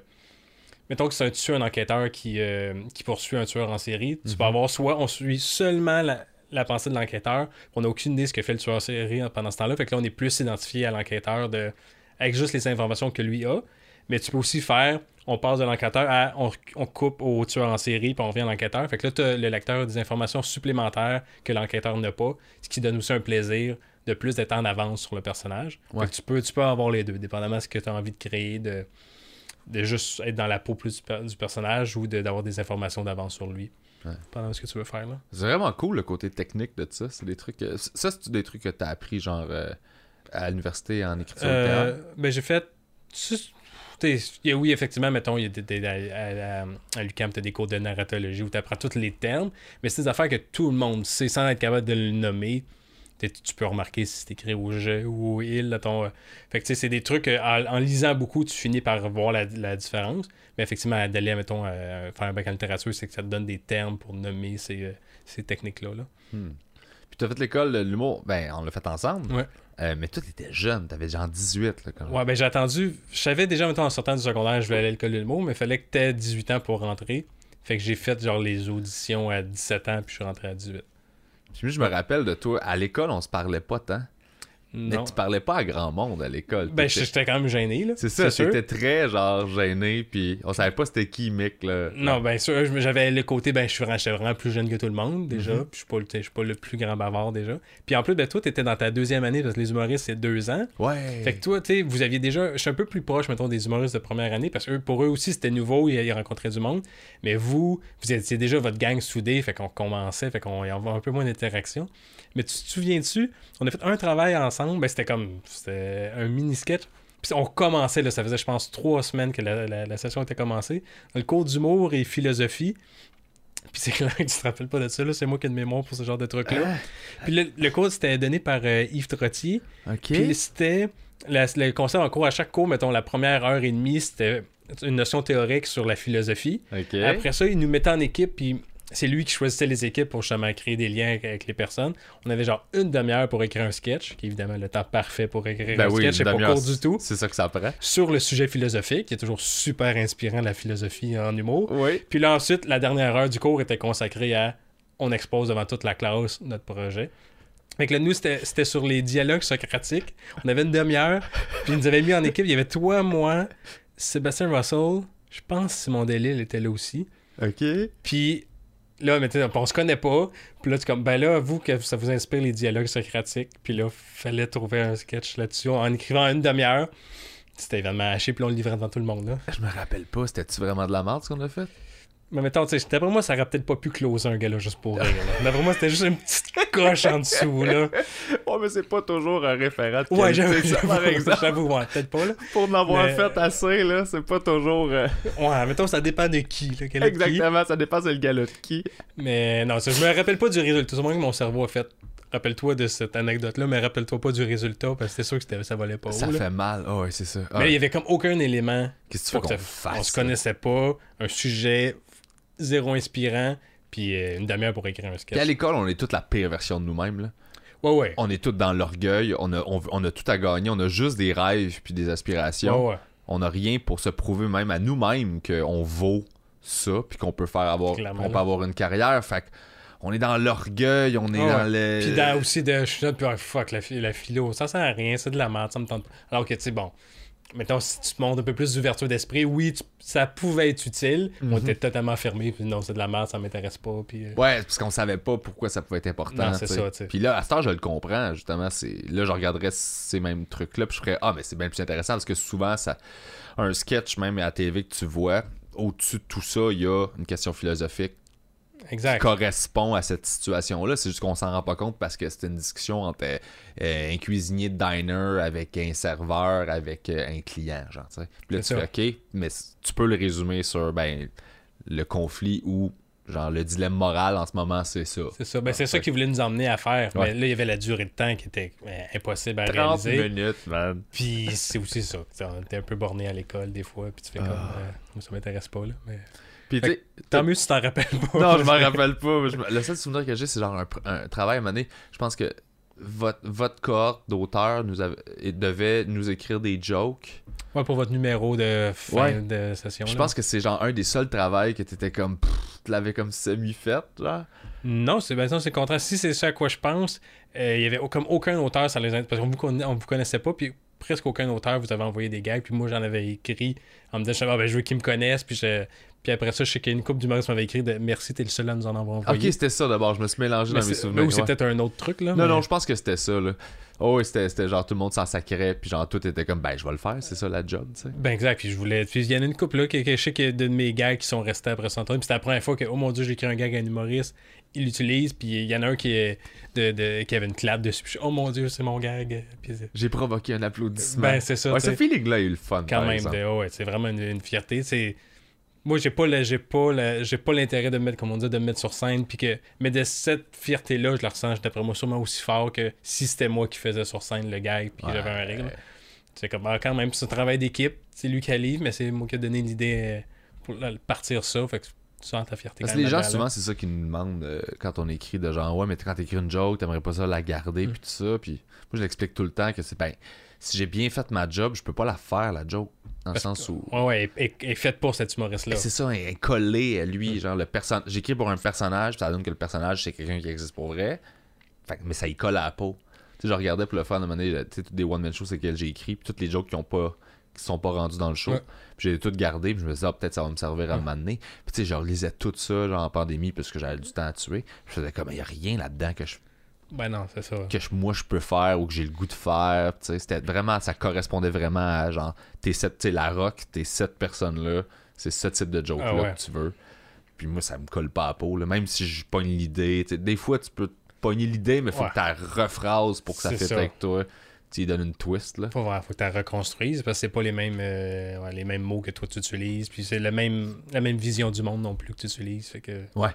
Mettons que c'est un tueur, un enquêteur qui, euh, qui poursuit un tueur en série. Tu peux Mhm. avoir soit on suit seulement la, la pensée de l'enquêteur, on n'a aucune idée de ce que fait le tueur en série pendant ce temps-là. Fait que là, on est plus identifié à l'enquêteur de avec juste les informations que lui a. Mais tu peux aussi faire, on passe de l'enquêteur à, on, on coupe au tueur en série, puis on revient à l'enquêteur. Fait que là, le lecteur a des informations supplémentaires que l'enquêteur n'a pas, ce qui donne aussi un plaisir de plus d'être en avance sur le personnage. Fait Ouais. que tu peux, tu peux avoir les deux, dépendamment de ce que tu as envie de créer, de, de juste être dans la peau plus du, per- du personnage ou de- d'avoir des informations d'avance sur lui. Ouais. Pendant ce que tu veux faire, là. C'est vraiment cool le côté technique de ça. C'est des trucs. euh, ça, c'est des trucs que t'as appris genre euh, à l'université en écriture Euh, ben, j'ai fait. tu- oui, effectivement, mettons, il y a des, des- à, à, à l'UQAM, tu as des cours de narratologie où tu apprends tous les termes, mais c'est des affaires que tout le monde sait sans être capable de le nommer. Tu peux remarquer si c'est écrit au jeu ou au il. ton... Fait que tu sais, c'est des trucs, euh, en, en lisant beaucoup, tu finis par voir la, la différence. Mais effectivement, d'aller, mettons, euh, faire un bac en littérature, c'est que ça te donne des termes pour nommer ces, euh, ces techniques-là. Là. Hmm. Puis t'as fait l'école de l'humour. Ben, on l'a fait ensemble. Ouais. Euh, mais toi, t'étais jeune. T'avais genre 18. Là, quand Ouais, ben j'ai attendu. Je savais déjà, mettons, en sortant du secondaire, je voulais aller à l'école de l'humour, mais il fallait que tu 18 ans pour rentrer. Fait que j'ai fait genre les auditions à 17 ans, puis je suis rentré à 18. Je me rappelle de toi. À l'école, on se parlait pas tant. Mais tu parlais pas à grand monde à l'école. Ben j'étais quand même gêné, là. C'est ça, sûr. t'étais très genre gêné, puis on savait pas c'était qui Mick là. Non, ben sûr, j'avais le côté, ben je suis vraiment, j'étais vraiment plus jeune que tout le monde déjà, Mhm. puis je suis pas, le- je suis pas le plus grand bavard déjà. Puis en plus, ben toi, t'étais dans ta deuxième année, parce que les humoristes, c'est deux ans. Ouais. Fait que toi, tu sais, vous aviez déjà. Je suis un peu plus proche, mettons, des humoristes de première année, parce que eux, pour eux aussi, c'était nouveau, ils, ils rencontraient du monde. Mais vous, vous étiez déjà votre gang soudée, fait qu'on commençait, fait qu'on y avait un peu moins d'interaction. Mais tu te souviens-tu, on a fait un travail ensemble, ben c'était comme. C'était un mini-sketch. Puis Puis on commençait, là, ça faisait, je pense, trois semaines que la, la- la session était commencée. Le cours d'humour et philosophie. Puis c'est clair que tu te rappelles pas de ça, là. C'est moi qui ai de mémoire pour ce genre de truc-là. Puis le, le cours, c'était donné par euh, Yves Trottier. Ok. Puis c'était. le concept en cours, à chaque cours, mettons, la première heure et demie, c'était une notion théorique sur la philosophie. Après ça, il nous mettait en équipe, puis c'est lui qui choisissait les équipes pour justement créer des liens avec, les personnes. On avait genre une demi-heure pour écrire un sketch, qui est évidemment le temps parfait pour écrire Ben un oui, sketch, c'est pas court du tout. C'est ça que ça prend. Sur le sujet philosophique, qui est toujours super inspirant, la philosophie en humour. Oui. Puis là, ensuite, la dernière heure du cours était consacrée à on expose devant toute la classe notre projet. Fait que là, nous, c'était c'était sur les dialogues socratiques. On avait une demi-heure, puis ils nous avaient mis en équipe. Il y avait toi, moi, Sébastien Russell, je pense que Simon Delille était là aussi. Ok. Puis là, mais on se connaît pas. Puis là, tu comme, ben là, vous, que ça vous inspire les dialogues socratiques. Puis là, fallait trouver un sketch là-dessus en écrivant une demi-heure. C'était évidemment haché, puis on le livrait devant tout le monde. Là. Je me rappelle pas, c'était-tu vraiment de la merde ce qu'on a fait? Mais mettons, tu sais, d'après moi, ça aurait peut-être pas pu closer un gars là juste pour rire. D'après moi, c'était juste une petite coche en dessous, là. Ouais, mais c'est pas toujours un référent de Ouais, j'avoue, par j'avoue, exemple. j'avoue, ouais, peut-être pas, là. Pour en avoir Mais- fait assez, là, c'est pas toujours... euh, Ouais, mettons, ça dépend de qui, là, quel est qui. Exactement, ça dépend c'est le galop de qui. Mais non, je me rappelle pas du résultat. C'est moins que mon cerveau a fait. Rappelle-toi de cette anecdote-là, mais rappelle-toi pas du résultat, parce que c'est sûr que ça valait pas Ça haut, là. fait mal. Ah ouais, c'est ça. Ah, Mais il y avait comme aucun élément Qu'est-ce que tu veux qu'on fasse? On se connaissait pas, un sujet zéro inspirant, puis euh, une demi-heure pour écrire un Puis à sketch. l'école, on est toute la pire version de nous-mêmes. Là. Ouais, ouais. On est tous dans l'orgueil, on a, on, on a tout à gagner, on a juste des rêves puis des aspirations. Ouais. On n'a rien pour se prouver même à nous-mêmes qu'on vaut ça puis qu'on peut faire avoir, peut avoir une carrière. Fait que on est dans l'orgueil, on est dans le. Puis dans aussi de je suis là, puis ah, fuck la, la philo, ça sert à rien, c'est de la merde, ça me tente pas. Alors que tu sais, bon, mettons, si tu te montres un peu plus d'ouverture d'esprit, oui, tu- ça pouvait être utile, on Mhm. était totalement fermé, puis non, c'est de la merde, ça m'intéresse pas, puis. euh, Ouais, parce qu'on savait pas pourquoi ça pouvait être important. Non, ça, tu sais. Puis là, à ce temps, je le comprends, justement. C'est... Là, je regarderais ces mêmes trucs-là, puis je ferais Ah, mais c'est bien plus intéressant parce que souvent, ça... un sketch, même à la TV que tu vois, au-dessus de tout ça, il y a une question philosophique qui Exact. correspond à cette situation-là. C'est juste qu'on s'en rend pas compte parce que c'était une discussion entre euh, un cuisinier de diner avec un serveur, avec euh, un client, genre, tu sais. Puis là, tu C'est fais OK, mais tu peux le résumer sur ben, le conflit ou genre le dilemme moral en ce moment, c'est ça. C'est ça. Ben, c'est ça qu'ils voulaient nous emmener à faire. Ouais. Mais là, il y avait la durée de temps qui était euh, impossible à 30 réaliser. minutes, man. Puis c'est aussi ça. Était un peu borné à l'école des fois. Puis tu fais comme. Ah. euh, moi, ça m'intéresse pas. Là. Mais... Puis tu Tant mieux si tu t'en rappelles pas. Non, je m'en rappelle pas. je Le seul souvenir que j'ai, c'est genre un, un travail à mener. Je pense que votre, votre cohorte d'auteurs nous avait- devait nous écrire des jokes. Ouais, pour votre numéro de fin Ouais. de session. Je pense que c'est genre un des seuls travails que t'étais comme. tu l'avais comme semi-fait, genre. Non, c'est ben, le contraire. Si c'est ça à quoi je pense, euh, il y avait comme aucun auteur, ça les parce qu'on vous, conna- on vous connaissait pas, puis presque aucun auteur vous avait envoyé des gags, puis moi j'en avais écrit en me disant ah, ben, je veux qu'ils me connaissent, puis je- puis après ça, je sais qu'il y a une couple d'humoristes m'avait écrit de merci, t'es le seul à nous en avoir Ok, c'était ça d'abord. Je me suis mélangé mais dans mes souvenirs. ou ouais. peut-être un autre truc là. Non, mais- non, je pense que c'était ça, là. Oh, c'était c'était genre tout le monde s'en sacrait, puis genre tout était comme, ben, je vais le faire, c'est ça la job, tu sais. Ben exact, puis je voulais. Puis il y en a une couple là que, que je sais qu'il y a de mes gags qui sont restés après son temps. Puis c'était la première fois que, oh mon dieu, j'ai écrit un gag à un humoriste, il l'utilise, puis il y en a un qui, est de, de- qui avait une clap dessus. Puis oh mon dieu, c'est mon gag. Puis J'ai provoqué un applaudissement. ben c'est ça. ouais, ce feeling-là, il a eu le fun, quand par même de, oh ouais, c'est vraiment une, une fierté c'est moi j'ai pas j'ai pas j'ai pas l'intérêt de me mettre comme on dit de me mettre sur scène puis que mais de cette fierté là je la ressens d'après moi sûrement aussi fort que si c'était moi qui faisais sur scène le gag puis que j'avais un Ouais. rire c'est comme ah, quand même c'est un travail d'équipe c'est lui qui a livre mais c'est moi qui ai donné l'idée euh, pour partir ça fait que tu sens ta fierté Parce que les gens, souvent, c'est ça qu'ils nous demandent euh, quand on écrit de genre, ouais, mais quand t'écris une joke, t'aimerais pas ça la garder, Mm. puis tout ça. Puis moi, je l'explique tout le temps que c'est, ben, si j'ai bien fait ma job, je peux pas la faire, la joke. Dans le sens où. ouais ouais est, est- est faite pour cet humoriste là C'est ça, elle est collée à Mm. lui. Genre, le perso... j'écris pour un personnage, ça donne que le personnage, c'est quelqu'un qui existe pour vrai. Fait que- mais ça y colle à la peau. Tu sais, je regardais pour le faire de manière, tu sais, des one-man shows, c'est qu'elles j'ai écrit, puis toutes les jokes qui ont pas qui sont pas rendus dans le show. Ouais. Puis j'ai tout gardé, puis je me disais, ah, peut-être ça va me servir à Ouais. donné. Puis tu sais, je relisais tout ça, genre en pandémie, parce que j'avais du temps à tuer. Je faisais comme, il y a rien là-dedans que je ben non c'est ça que je- moi je peux faire ou que j'ai le goût de faire. tu sais, C'était vraiment, ça correspondait vraiment à genre, t'es cette, sais, la rock, t'es cette personne-là, c'est ce type de joke-là Ah ouais. que tu veux. Puis moi, ça me colle pas à la peau, là. même si je pogne l'idée. Des fois, tu peux pogner l'idée, mais faut Ouais. que tu rephrases pour que ça fitte avec toi. tu lui donnes une twist. Là. Faut, voir, faut que tu la reconstruises parce que c'est pas les mêmes, euh, ouais, les mêmes mots que toi tu utilises. Puis c'est le même, la même vision du monde non plus que tu utilises. Fait que... Ouais.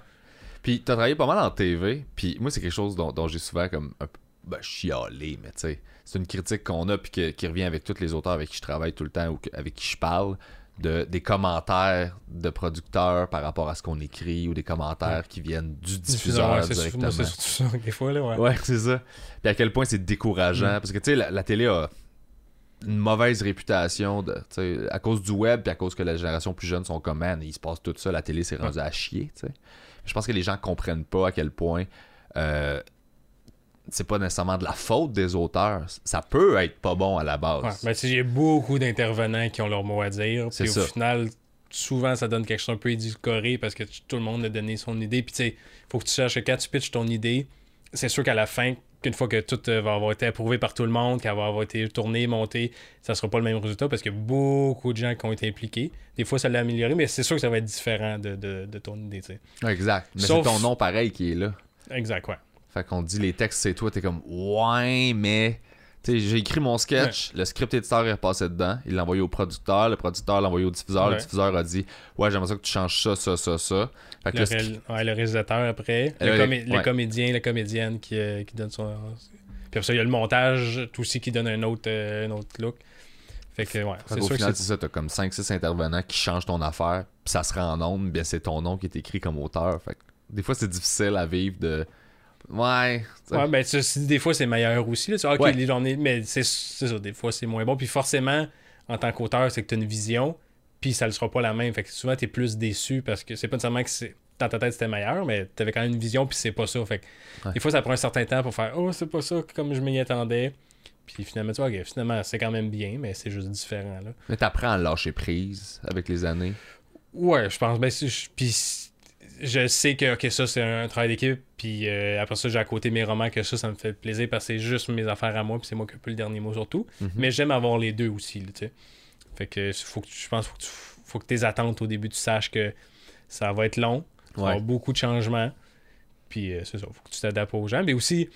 Puis t'as travaillé pas mal en TV, puis moi c'est quelque chose dont, dont j'ai souvent comme un peu ben, chialé, mais tu sais, c'est une critique qu'on a puis que- qui revient avec tous les auteurs avec qui je travaille tout le temps ou que- avec qui je parle de des commentaires de producteurs par rapport à ce qu'on écrit ou des commentaires qui viennent du diffuseur ouais, directement. c'est surtout ça, des fois. Là, ouais. Ouais, c'est ça. Puis à quel point c'est décourageant. Mm. Parce que, tu sais, la, la télé a une mauvaise réputation de, à cause du web, puis à cause que la génération plus jeune sont comme, man, il se passe tout ça, la télé s'est rendue à chier, tu sais. Je pense que les gens comprennent pas à quel point euh, c'est pas nécessairement de la faute des auteurs. Ça peut être pas bon à la base. Ouais, ben, il y a beaucoup d'intervenants qui ont leur mot à dire. Puis ça. au final, souvent, ça donne quelque chose un peu édulcoré parce que tout le monde a donné son idée. Puis tu sais, faut que tu saches que quand tu pitches ton idée, c'est sûr qu'à la fin, qu'une fois que tout euh, va avoir été approuvé par tout le monde, qu'elle va avoir été tournée, montée, ça sera pas le même résultat parce qu'il y a beaucoup de gens qui ont été impliqués. Des fois, ça l'a amélioré, mais c'est sûr que ça va être différent de, de, de ton idée. Exact. Mais Sauf- c'est ton nom pareil qui est là. Exact, ouais. Fait qu'on dit les textes, c'est toi, t'es comme ouais, mais. Tu sais, j'ai écrit mon sketch, le script éditeur est repassé dedans, il l'a envoyé au producteur, le producteur l'a envoyé au diffuseur, le diffuseur a dit Ouais, j'aimerais ça que tu changes ça, ça, ça, ça. Fait que Le, ouais, réalisateur après, le, comé- le ouais. comédien, la comédienne qui, euh, qui donne son. Puis après ça, il y a le montage tout aussi qui donne un autre, euh, un autre look. Fait que, ouais, Fait c'est sûr final, que c'est ça, t'as comme 5-6 intervenants qui changent ton affaire, puis ça se rend en ondes, bien c'est ton nom qui est écrit comme auteur. Fait que des fois, c'est difficile à vivre de. Ouais. tu sais. Ouais, ben, des fois, c'est meilleur aussi. Là. Tu ok, Ouais. les journées, mais c'est c'est ça, des fois, c'est moins bon. Puis forcément, en tant qu'auteur, c'est que tu as une vision, puis ça ne sera pas la même. Fait que souvent, tu es plus déçu parce que c'est pas nécessairement que c'est. Dans ta tête, c'était meilleur, mais tu avais quand même une vision, puis c'est pas ça. Fait que Ouais. des fois, ça prend un certain temps pour faire Oh, c'est pas ça comme je m'y attendais. Puis finalement, tu vois, ok, finalement, c'est quand même bien, mais c'est juste différent. Là. Mais t'apprends à lâcher prise avec les années. Ouais, je pense. Ben, je- puis je sais que ok, ça, c'est un travail d'équipe. Puis euh, après ça, j'ai à côté mes romans que ça, ça me fait plaisir parce que c'est juste mes affaires à moi. Puis c'est moi qui ai peu le dernier mot surtout. Mhm. Mais j'aime avoir les deux aussi. là, tu sais. Fait que faut que tu- je pense faut que tu faut que tes attentes au début, tu saches que ça va être long. Il va y Ouais. avoir beaucoup de changements. Puis euh, c'est ça, faut que tu t'adaptes aux gens. Mais aussi, tu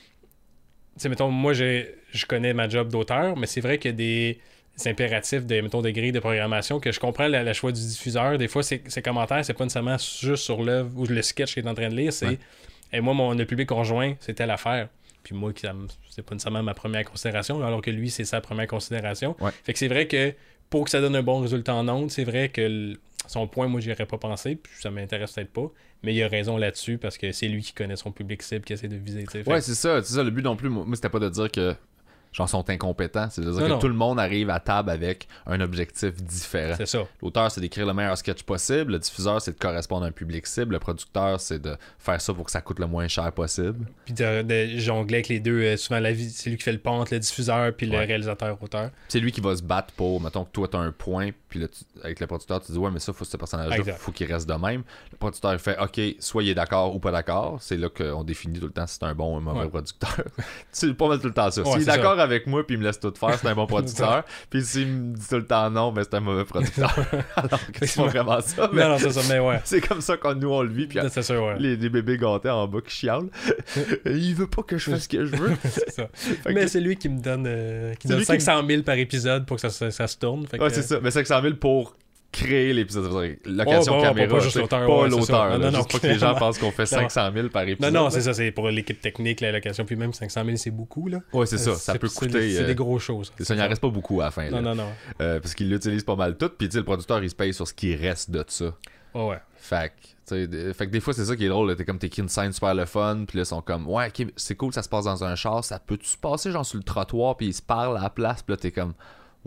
sais, mettons, moi, j'ai- je connais ma job d'auteur, mais c'est vrai qu'il y a des impératifs de, mettons, de grille de programmation que je comprends le, choix du diffuseur. Des fois, ces, ces commentaires, c'est pas nécessairement juste sur l'œuvre ou le sketch qu'il est en train de lire, c'est Ouais. et moi, mon, le public conjoint, c'est telle affaire. Puis moi, c'est pas nécessairement ma première considération, alors que lui, c'est sa première considération. Ouais. Fait que c'est vrai que pour que ça donne un bon résultat en ondes, c'est vrai que son point, moi, j'y aurais pas pensé, puis ça m'intéresse peut-être pas. Mais il a raison là-dessus parce que c'est lui qui connaît son public cible, qui essaie de viser. Ouais, c'est ça. C'est ça, le but non plus, moi, c'était pas de dire que genre sont incompétents, c'est de dire Non, que non. tout le monde arrive à table avec un objectif différent. c'est ça. L'auteur, c'est d'écrire le meilleur sketch possible. Le diffuseur, c'est de correspondre à un public cible. Le producteur, c'est de faire ça pour que ça coûte le moins cher possible. Puis de, de jongler avec les deux, euh, souvent la vie, c'est lui qui fait le pont entre le diffuseur puis le réalisateur-auteur. C'est lui qui va se battre pour, mettons que toi, t'as un point, puis avec le producteur, tu dis, ouais, mais ça, faut ce personnage-là, Exact. faut qu'il reste de même. Le producteur, il fait, ok, soit il est d'accord ou pas d'accord. C'est là qu'on définit tout le temps si c'est un bon ou un mauvais Ouais. producteur. tu pas mettre tout le temps ça. Ouais, S'il est c'est ça. Avec moi, puis il me laisse tout faire, c'est un bon producteur. puis s'il me dit tout le temps non, ben c'est un mauvais producteur. Alors que c'est pas vraiment ça. mais Non, non, c'est ça, mais ouais. c'est comme ça qu'on nous, on le vit, puis C'est sûr, ouais. les, les bébés gâtés en bas qui chialent. il veut pas que je fasse ce que je veux. C'est ça. Que- Mais c'est lui qui me donne, euh, qui donne lui qui me- 500 000 par épisode pour que ça, ça, ça se tourne. Fait Ouais, que- c'est ça. Mais 500 000 pour créer l'épisode. Location Oh, bah, caméra. pas l'auteur, Pas ouais, l'auteur. Non, non, non, pas que les gens pensent qu'on fait Clairement. 500 000 par Non, épisode. non, là. c'est ça, c'est pour l'équipe technique, la location. Puis même 500 000, c'est beaucoup, là. Ouais, c'est ça. Euh, Ça peut c'est coûter. des- C'est euh, des gros choses. c'est ça, il en reste pas beaucoup à la fin. là. Non, non, non. Euh, parce qu'ils l'utilisent pas mal tout. Puis tu sais, le producteur, il se paye sur ce qui reste de ça. Ouais, ouais. Fait que, fait des fois, c'est ça qui est drôle. T'es comme, t'écris une scène super le fun. Puis là, ils sont comme, ouais, c'est cool, ça se passe dans un char. Ça peut-tu se passer, genre, sur le trottoir. Puis ils se parlent à la place. Puis là, t'es comme,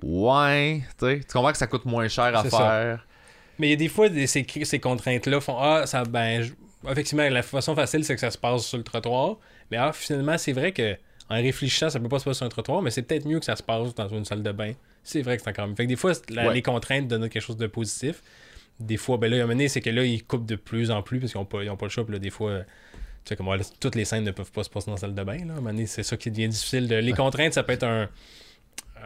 ouais, tu sais. Tu comprends que ça coûte moins cher à ça. faire. Mais il y a des fois, des- ces, ces contraintes-là font Ah, ça, ben, je- effectivement, la façon facile, c'est que ça se passe sur le trottoir. Mais ah, finalement, c'est vrai que en réfléchissant, ça peut pas se passer sur un trottoir, mais c'est peut-être mieux que ça se passe dans une salle de bain. C'est vrai que c'est encore mieux. Fait que des fois, la- Ouais. les contraintes donnent quelque chose de positif. Des fois, ben là, il y a un moment c'est que là, ils coupent de plus en plus parce qu'ils n'ont pas, ils ont pas le choix. Puis là, des fois, euh, tu sais, comme toutes les scènes ne peuvent pas se passer dans la salle de bain. Là. À un moment c'est ça qui devient difficile. De... Les contraintes, ça peut être un,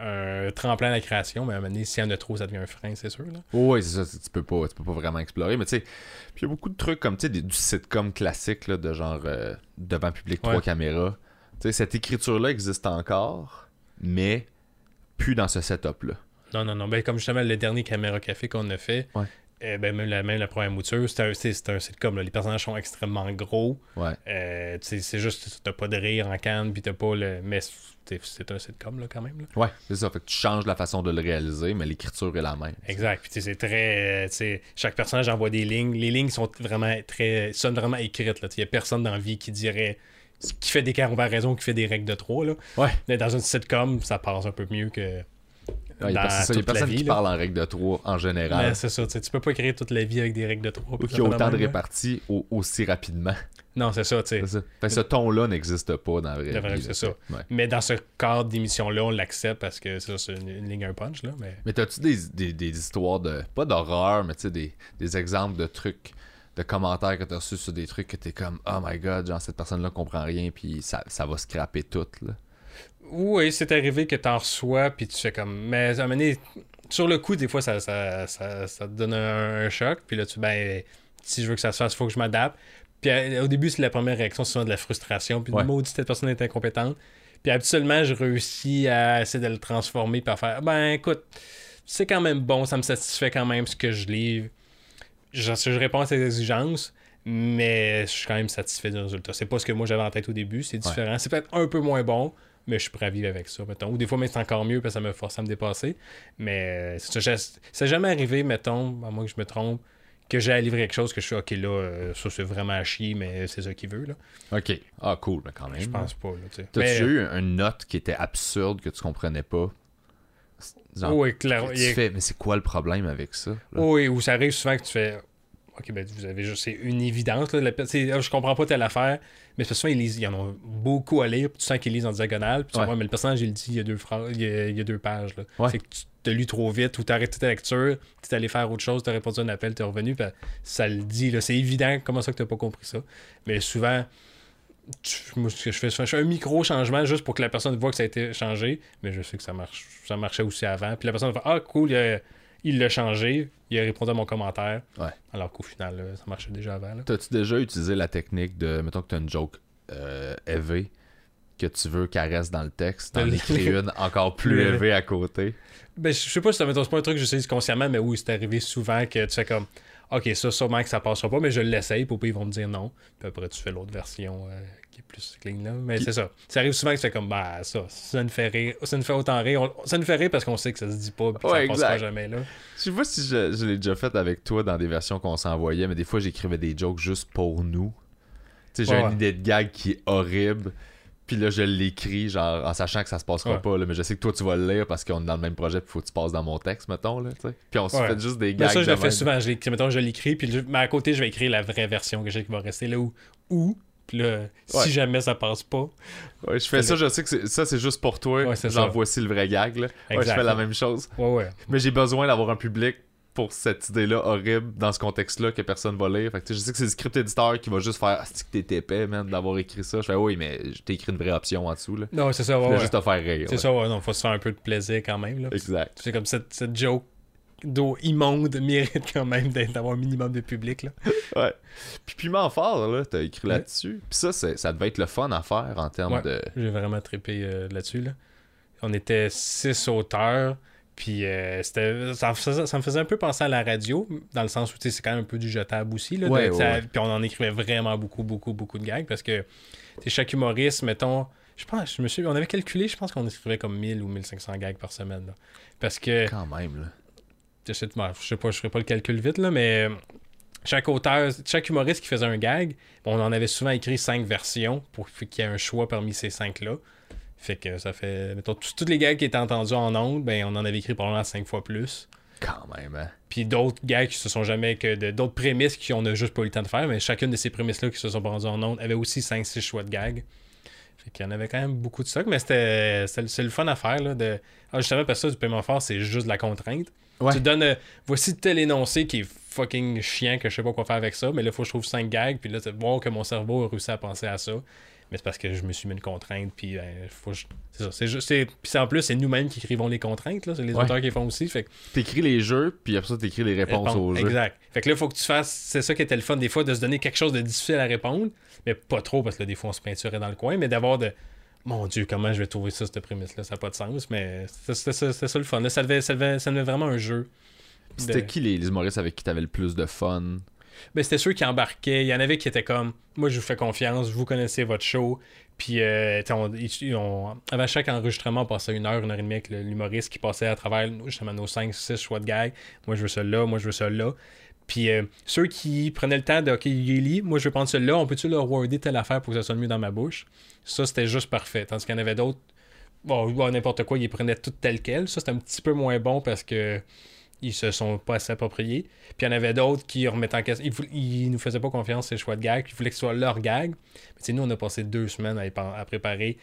un tremplin à la création, mais à un moment donné, s'il y en a trop, ça devient un frein, c'est sûr. Là. Ouais, c'est ça, tu peux pas, tu peux pas vraiment explorer, mais tu sais, puis il y a beaucoup de trucs comme tu sais des- du sitcom classique là, de genre euh, devant public trois caméras. Tu sais cette écriture là existe encore, mais plus dans ce setup-là. Non, non, non. Ben, comme justement le dernier caméra café qu'on a fait, Ouais. Euh, ben, même, la, même la première mouture, c'est un, c'est- sitcom. là. Les personnages sont extrêmement gros. Ouais. Euh, c'est juste, t'as pas de rire en canne, puis t'as pas le. Mais c'est c'est un sitcom, là, quand même. Là. Ouais, c'est ça. Fait que tu changes la façon de le réaliser, mais l'écriture est la même. Exact. Puis c'est très. euh, chaque personnage envoie des lignes. Les lignes sont vraiment très. sonnent vraiment écrites. Il y a personne dans la vie qui dirait. qui fait des comparaisons, qui fait des règles de trois. Là. Ouais. Mais dans une sitcom, ça passe un peu mieux que. Ouais, y a dans pas- c'est ça, y a personne vie, qui là. parle en règle de 3 en général. Mais c'est ça, tu peux pas créer toute la vie avec des règles de trois. Ou puis qu'il y a autant de réparties au- aussi rapidement. Non, c'est ça, tu sais. Ce ton-là n'existe pas dans la vraie vrai, vie. c'est ça. Ouais. Mais dans ce cadre d'émission-là, on l'accepte parce que ça, c'est une, une ligne un punch, là. Mais... Mais t'as-tu des, des, des histoires de. Pas d'horreur, mais tu sais, des, des exemples de trucs, de commentaires que t'as reçus sur des trucs que t'es comme, oh my god, genre cette personne-là comprend rien, puis ça, ça va scraper tout, là. Oui, c'est arrivé que t'en reçois, puis tu fais comme. Mais à un moment donné, sur le coup, des fois, ça, ça, ça, ça te donne un, un choc, puis là, tu ben, si je veux que ça se fasse, il faut que je m'adapte. Puis euh, au début, c'est la première réaction, c'est souvent de la frustration, puis Ouais. de maudit, cette personne est incompétente. Puis habituellement, je réussis à essayer de le transformer, puis à faire, ben écoute, c'est quand même bon, ça me satisfait quand même ce que je livre. Je, je réponds à ses exigences, mais je suis quand même satisfait du résultat. C'est pas ce que moi j'avais en tête au début, c'est différent. C'est peut-être un peu moins bon, mais je suis prêt à vivre avec ça, mettons. Ou des fois, mais c'est encore mieux parce que ça me force à me dépasser. Mais euh, c'est ça, c'est jamais arrivé, mettons, à moins que je me trompe, que j'ai à livrer quelque chose que je suis ok là, euh, ça c'est vraiment à chier, mais c'est ça qu'il veut là. Ok. Ah, cool, mais quand même. Je pense pas. T'as-tu Mais, eu une note qui était absurde que tu comprenais pas? Genre, oui, clair. que il y a- tu fais, mais c'est quoi le problème avec ça? là? Oui, où ça arrive souvent que tu fais. Ok, ben vous avez juste. C'est une évidence. Là, la ah, je comprends pas telle affaire. Mais c'est souvent, ils, lisent, ils en ont beaucoup à lire. Puis tu sens qu'ils lisent en diagonale. Puis tu Ouais. vois, mais le personnage, il le dit, il y a deux, phrases, il y a, il y a deux pages. Ouais. C'est que tu t'as lu trop vite ou t'as arrêté ta lecture. Tu es allé faire autre chose. Tu as répondu à un appel. Tu es revenu. Puis ça le dit. là. C'est évident comment ça que tu pas compris ça? Mais souvent. tu- moi, je fais, souvent, je fais un micro changement juste pour que la personne voit que ça a été changé, mais je sais que ça marche, ça marchait aussi avant. Puis la personne va ah cool, il l'a changé, il a répondu à mon commentaire. Ouais. Alors qu'au final, là, ça marchait déjà avant. T'as-tu déjà utilisé la technique de, mettons que t'as une joke euh, élevée, que tu veux qu'elle reste dans le texte, t'en écris une encore plus Le- élevée à côté? Ben, je sais pas si ça mettons, c'est pas un truc que j'utilise consciemment, mais oui, c'est arrivé souvent que tu fais comme Ok, ça, sûrement que ça passera pas, mais je l'essaye, puis ils vont me dire non. Puis après, tu fais l'autre version euh, plus clean là. Mais Puis- c'est ça. Ça arrive souvent que tu fais comme bah ça, ça nous fait rire. Ça nous fait autant rire. On- ça nous fait rire parce qu'on sait que ça se dit pas, puis Ouais, ça passera jamais là. Je sais pas si je, je l'ai déjà fait avec toi dans des versions qu'on s'envoyait, mais des fois j'écrivais des jokes juste pour nous. Tu sais, j'ai Ouais, une idée de gag qui est horrible, puis là je l'écris genre en sachant que ça se passera Ouais. pas, là, mais je sais que toi tu vas le lire parce qu'on est dans le même projet, puis faut que tu passes dans mon texte, mettons. Là, puis on se Ouais. fait juste des Mais gags. ça, je le fais souvent. Je l'écris, mettons, je l'écris, puis je- mais à côté, je vais écrire la vraie version que j'ai qui va rester là où. Puis là, Ouais. si jamais ça passe pas. Ouais, je fais ça, le- je sais que ça c'est juste pour toi. Ouais, ça. voici le vrai gag. Là. Ouais, je fais la même chose. Ouais, ouais. Mais j'ai besoin d'avoir un public pour cette idée-là horrible dans ce contexte-là que personne va lire. Fait que, je sais que c'est le script éditeur qui va juste faire Ah, c'est que t'es épais, man, d'avoir écrit ça? Je fais oui, mais t'ai écrit une vraie option en dessous. Là. Non, c'est ça, ouais. voulais ouais. juste te faire rire. C'est ça, ouais. Non, faut se faire un peu de plaisir quand même. Là. Exact. C'est comme cette, cette joke d'eau immonde mérite quand même d'avoir un minimum de public. Là. Ouais. Puis Piment Fort, là, t'as écrit Ouais. là-dessus. Puis ça, ça devait être le fun à faire en termes Ouais. de. J'ai vraiment trippé euh, là-dessus. Là. On était six auteurs. Puis euh, c'était, ça, me faisait, ça me faisait un peu penser à la radio, dans le sens où c'est quand même un peu du jetable aussi. Là, Ouais. Puis on en écrivait vraiment beaucoup, beaucoup, beaucoup de gags parce que chaque humoriste, mettons, je pense, je me suis, on avait calculé, je pense qu'on écrivait comme 1000 ou 1500 gags par semaine. là. Parce que Quand même, là. Je sais, pas, je ferai pas le calcul vite, là, mais euh, chaque auteur, chaque humoriste qui faisait un gag, on en avait souvent écrit cinq versions pour qu'il y ait un choix parmi ces cinq-là. Fait que ça fait, mettons, tous les gags qui étaient entendus en ondes, ben, on en avait écrit probablement cinq fois plus. Quand même, hein. Puis d'autres gags qui se sont jamais que de- d'autres prémices qu'on a juste pas eu le temps de faire, mais chacune de ces prémices-là qui se sont rendues en ondes avait aussi 5-6 choix de gags. Fait qu'il y en avait quand même beaucoup de stock, mais c'était c'était- c'est le fun à faire. Là, de... ah, justement, parce que ça, du paiement fort, c'est juste de la contrainte. Ouais. Tu donnes, euh, voici tel énoncé qui est fucking chiant, que je sais pas quoi faire avec ça, mais là, il faut que je trouve 5 gags, puis là, c'est voir que mon cerveau a réussi à penser à ça. Mais c'est parce que je me suis mis une contrainte, puis ben, faut que je- c'est ça. C'est juste, c'est- puis c'est- en plus, c'est nous-mêmes qui écrivons les contraintes, là, c'est les Ouais. auteurs qui les font aussi. Fait que T'écris les jeux, puis après ça, t'écris les réponses Répondre. aux jeux. Exact. Fait que là, il faut que tu fasses. C'est ça qui était le fun des fois, de se donner quelque chose de difficile à répondre, mais pas trop, parce que là, des fois, on se peinturait dans le coin, mais d'avoir de. Mon Dieu, comment je vais trouver ça, cette prémisse-là? Ça n'a pas de sens, mais c'était ça, le fun. Là, ça, devait, ça, devait, ça devait vraiment un jeu. C'était qui les, les humoristes avec qui t'avais le plus de fun? Ben, c'était ceux qui embarquaient. Il y en avait qui étaient comme Moi, je vous fais confiance, vous connaissez votre show. Puis, euh, on, avant chaque enregistrement, on passait une heure, une heure et demie avec l'humoriste qui passait à travers justement nos 5, 6 choix de gag. Moi, je veux ça là, moi, je veux ça là. Puis, euh, ceux qui prenaient le temps de OK, moi, je veux prendre celui-là, on peut-tu leur worder telle affaire pour que ça sonne mieux dans ma bouche? Ça, c'était juste parfait. Tandis qu'il y en avait d'autres, bon, n'importe quoi, ils prenaient tout tel quel. Ça, c'était un petit peu moins bon parce que ils se sont pas assez appropriés. Puis il y en avait d'autres qui remettaient en question. Ils, nous faisaient pas confiance, ces choix de gag. Ils voulaient que ce soit leur gag. Mais nous, on a passé deux semaines à, préparer.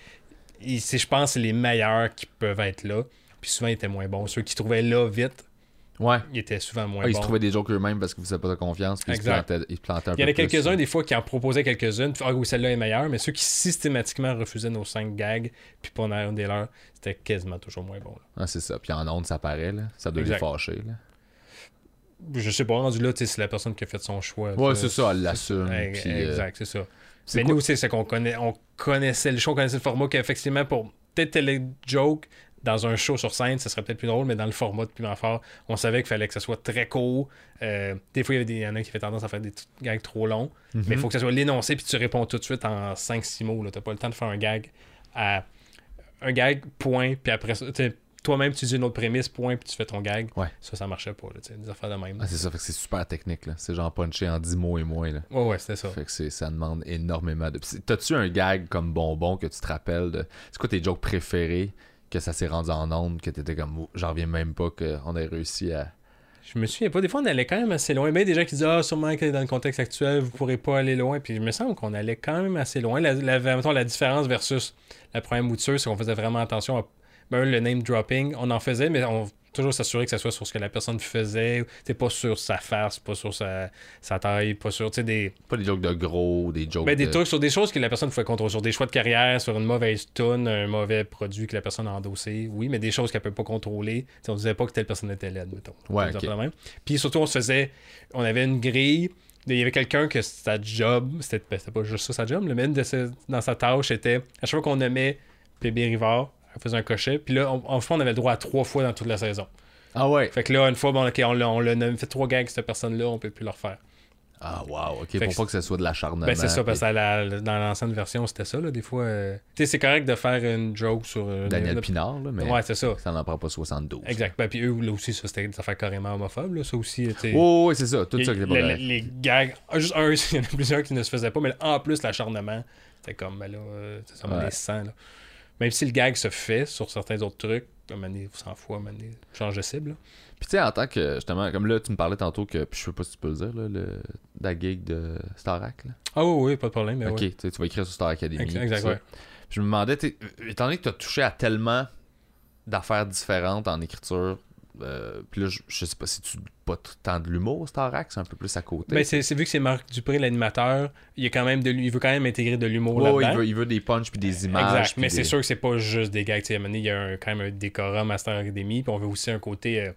Et je pense les meilleurs qui peuvent être là. Puis souvent, ils étaient moins bons. Ceux qui trouvaient là vite, Ouais. Ils étaient souvent moins ah, bons. Ils se trouvaient des jokes eux-mêmes parce qu'ils faisaient pas de confiance. Puis exact. Ils, se plantaient, un Il y en a quelques-uns, des fois, qui en proposaient quelques-unes. Ah oui, celle-là est meilleure. Mais ceux qui systématiquement refusaient nos cinq gags, puis pas en des leurs, c'était quasiment toujours moins bon. Ah, c'est ça. Puis en ondes, ça paraît. Là. Ça doit les fâcher. Là je sais pas, rendu là, c'est la personne qui a fait son choix. Ouais, c'est ça, elle l'assume. Euh, exact, c'est ça. Mais nous aussi, c'est qu'on connaît, on connaissait le show, on connaissait le format qu'effectivement, pour peut-être les jokes dans un show sur scène, ça serait peut-être plus drôle, mais dans le format de Piment Fort, on savait qu'il fallait que ça soit très court. Euh, des fois, il y, en a qui avaient tendance à faire des gags trop longs, mais il mhm. faut que ça soit l'énoncé, puis tu réponds tout de suite en 5-6 mots. Tu n'as pas le temps de faire un gag à un gag, point, puis après ça, toi-même tu dis une autre prémisse, point, puis tu fais ton gag. Ouais. Ça, ça marchait pas, là, des affaires de même. Ah, c'est ça, fait que c'est super technique, là. C'est genre puncher en 10 mots et moins, là. Ouais, ouais, c'était ça. Fait que ça demande énormément de. T'as-tu un gag comme bonbon que tu te rappelles de. C'est quoi tes jokes préférés? Que ça s'est rendu en onde, que t'étais comme. J'en reviens même pas qu'on ait réussi à. Je me souviens pas. Des fois, on allait quand même assez loin. Mais des gens qui disent Ah, sûrement que dans le contexte actuel, vous pourrez pas aller loin. Puis il me semble qu'on allait quand même assez loin. La, la, la différence versus la première mouture, c'est qu'on faisait vraiment attention à ben, le name dropping, on en faisait, mais on toujours s'assurer que ce soit sur ce que la personne faisait. C'est pas sur sa face, pas sur sa, sa taille, pas sur des. Pas des jokes de gros, des jokes. Ben, des trucs sur des choses que la personne pouvait contrôler, sur des choix de carrière, sur une mauvaise tune, un mauvais produit que la personne a endossé. Oui, mais des choses qu'elle peut pas contrôler. On on disait pas que telle personne était laide, mettons. Ouais, Puis surtout, on se faisait. On avait une grille. Il y avait quelqu'un que sa job, c'était ben, pas juste ça sa job, le même de dans sa tâche était à chaque fois qu'on nommait PB Rivard, elle faisait un cochet. Puis là, en fait, on avait le droit à trois fois dans toute la saison. Ah ouais. Fait que là, une fois, bon, ok, on l'a fait trois gags, cette personne-là, on peut plus le refaire. Ah, wow, ok, pour pas que ce soit de l'acharnement. Ben, c'est ça, parce que dans l'ancienne version, c'était ça, là, des fois. Euh, tu sais, c'est correct de faire une joke sur. Euh, Daniel Pinard, là, mais. Ouais, c'est ça. Ça n'en prend pas 72. Exact. Ben, puis eux, là aussi, ça, c'était des affaires carrément homophobes, là, ça aussi. Oh, oui, c'est ça, tout ça qui pas les, les gags, ah, juste un, il y en a plusieurs qui ne se faisaient pas, mais en plus, l'acharnement, c'était comme, ben là, euh, ça me ouais. sang, là. Même si le gag se fait sur certains autres trucs, à un fout, à change de cible. Puis tu sais, en tant que, justement, comme là, tu me parlais tantôt que, puis je sais pas si tu peux le dire, là, le, la gig de Starac. Là. Ah oui, oui, pas de problème. Mais ok, ouais. tu vas écrire sur Star Academy. Exact, ouais. Je me demandais, étant donné que tu as touché à tellement d'affaires différentes en écriture, euh, puis là, je, sais pas si tu pas tant de l'humour, Starac, c'est un peu plus à côté? Mais ben, c'est vu que c'est Marc Dupré, l'animateur, il, a quand même de, il veut quand même intégrer de l'humour là-dedans. Il veut, il veut des punchs puis des images. Exact, mais c'est sûr que c'est pas juste des gags. il y a quand même un décorum à Star Academy, puis on veut aussi un côté. Euh,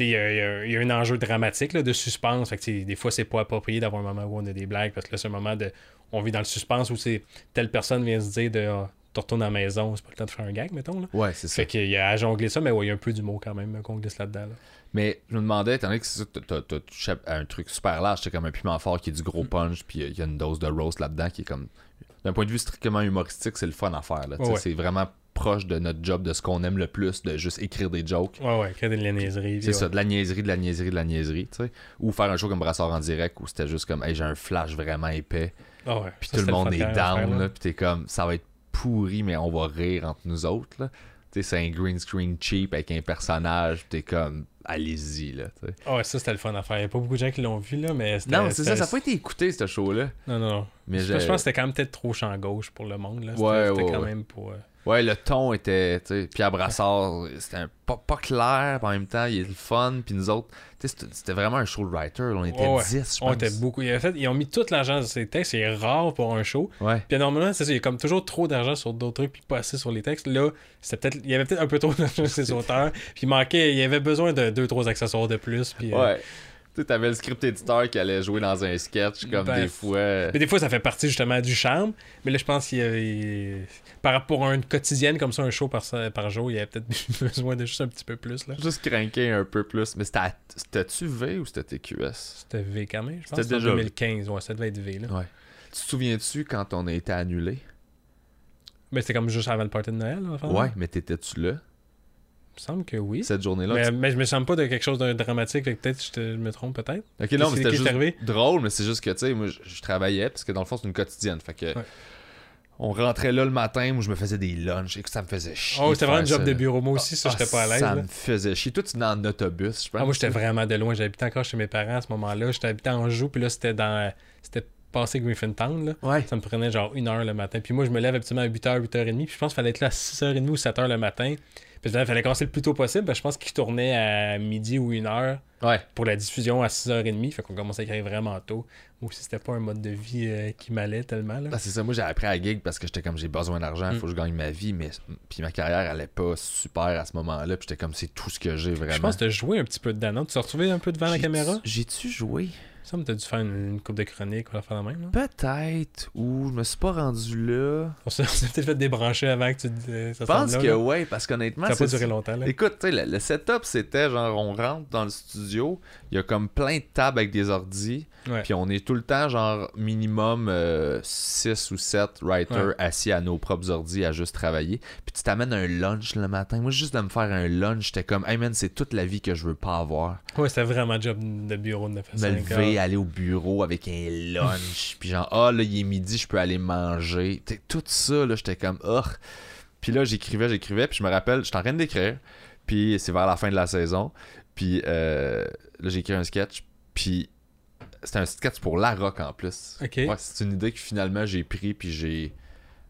il y, a, un enjeu dramatique de suspense. Fait des fois, c'est pas approprié d'avoir un moment où on a des blagues, parce que là, c'est un moment de. On vit dans le suspense où c'est telle personne vient se dire de. Ah, tu retournes à la maison, c'est pas le temps de faire un gag, mettons. Là. Ouais, c'est ça. Fait qu'il y a à jongler ça, mais ouais, il y a un peu d'humour quand même qu'on glisse là-dedans. Mais je me demandais, étant donné que tu as touché à un truc super large, c'est comme un piment fort qui est du gros mm. punch, puis il y a une dose de roast là-dedans qui est comme. D'un point de vue strictement humoristique, c'est le fun à faire. C'est vraiment proche de notre job, de ce qu'on aime le plus, de juste écrire des jokes. Ouais, ouais, écrire de la niaiserie. C'est ça, de la niaiserie, de la niaiserie, de la niaiserie, tu sais. Ou faire un show comme Brassard en direct où c'était juste comme, hey, j'ai un flash vraiment épais. Ouais, puis tout le monde est down, là, puis t'es comme, ça va être pourri, mais on va rire entre nous autres. Là. C'est un green screen cheap avec un personnage, t'es comme, allez-y. Là, oh ouais, ça c'était le fun à faire. Il n'y a pas beaucoup de gens qui l'ont vu, là, mais Non, c'est ça, ça n'a pas été écouté, ce show-là. Non, non, non. Mais je, pense que c'était quand même peut-être trop champ gauche pour le monde. Là. C'était, ouais, ouais, quand même pour. Euh, Ouais, le ton était, tu sais, Pierre Brassard, c'était pas, pas clair, en même temps, il est le fun, puis nous autres, c'était vraiment un show de writer, on était 10, je pense. On était beaucoup. En fait, ils ont mis toute l'argent sur ces textes, c'est rare pour un show. Ouais. Puis normalement, c'est ça, il y a comme toujours trop d'argent sur d'autres trucs, puis pas assez sur les textes. Là, c'était peut-être, il y avait peut-être un peu trop d'argent sur ces auteurs, puis il manquait, il y avait besoin de deux, trois accessoires de plus, puis... Euh, ouais. Tu t'avais le script éditeur qui allait jouer dans un sketch, comme Ben, des fois. Mais des fois, ça fait partie justement du charme. Mais là, je pense qu'il y a- il- par rapport à une quotidienne comme ça, un show par, par jour, il y avait peut-être besoin de juste un petit peu plus. là. Juste craquer un peu plus. Mais c'était c'était-tu V ou c'était TQS? C'était V quand même, je pense. C'était déjà V. 2015, ouais, ça devait être V. Là. Ouais. Tu te souviens-tu quand on a été annulé? Mais c'était comme juste avant le party de Noël. là, enfin, Ouais, mais t'étais-tu là? Me semble que oui. Cette journée-là? Mais, tu- mais je me sens pas de quelque chose de dramatique, peut-être je, me trompe, peut-être. Ok, non, mais c'était juste arrivé? drôle, mais c'est juste que, tu sais, moi, je, je travaillais, parce que dans le fond, c'est une quotidienne. Fait que. Ouais. On rentrait là le matin où je me faisais des lunchs et que ça me faisait chier. Oh, c'était vraiment un job ça, de bureau. Moi aussi, ça, Ah, j'étais pas à l'aise. Ça là. me faisait chier. Toi, tu venais en autobus, je pense. Ah, moi, j'étais vraiment de loin. J'habitais encore chez mes parents à ce moment-là. J'étais habité en Joux, puis là, c'était dans. C'était passé Griffintown, là. Ouais. Ça me prenait genre une heure le matin. Puis moi, je me lève habituellement à 8h, 8h30. Puis je pense qu'il fallait être là à 6h30 ou 7h le matin. Puis il fallait commencer le plus tôt possible. parce que je pense qu'il tournait à midi ou 1h Ouais. pour la diffusion à 6h30. Fait qu'on commençait à écrire vraiment tôt. Moi aussi, c'était pas un mode de vie euh, qui m'allait tellement. Là. Ah, c'est ça, moi j'ai appris à gig parce que j'étais comme j'ai besoin d'argent, il Mm. faut que je gagne ma vie, mais puis ma carrière allait pas super à ce moment-là, puis j'étais comme c'est tout ce que j'ai vraiment. Je pense que tu as joué un petit peu dedans. non? Tu t'es retrouvé un peu devant la caméra? J'ai-tu joué? Ça me t'as dû faire une, une coupe de chronique ou la faire la même. Peut-être, ou je me suis pas rendu là. On s'est peut-être fait débrancher avant que tu euh, ça Je pense que là, ouais, parce qu'honnêtement, Ça n'a pas duré longtemps. Là. Écoute, tu sais, le, le setup, c'était genre, on rentre dans le studio, il y a comme plein de tables avec des ordis, puis on est tout le temps, genre, minimum 6 ou 7 writers Ouais. assis à nos propres ordis à juste travailler. Puis tu t'amènes un lunch le matin. Moi, juste de me faire un lunch, j'étais comme, hey man, c'est toute la vie que je veux pas avoir. Ouais, c'était vraiment job de bureau de 9 à Me 5 lever, aller au bureau avec un lunch, puis genre, ah là, il est midi, je peux aller manger. T'sais, tout ça, là, j'étais comme, oh. Puis là, j'écrivais, j'écrivais, puis je me rappelle, j'étais en train d'écrire, puis c'est vers la fin de la saison, puis euh, là, j'ai écrit un sketch, puis c'était un sketch pour La Rock en plus. Ouais, c'est une idée que finalement j'ai pris, puis j'ai.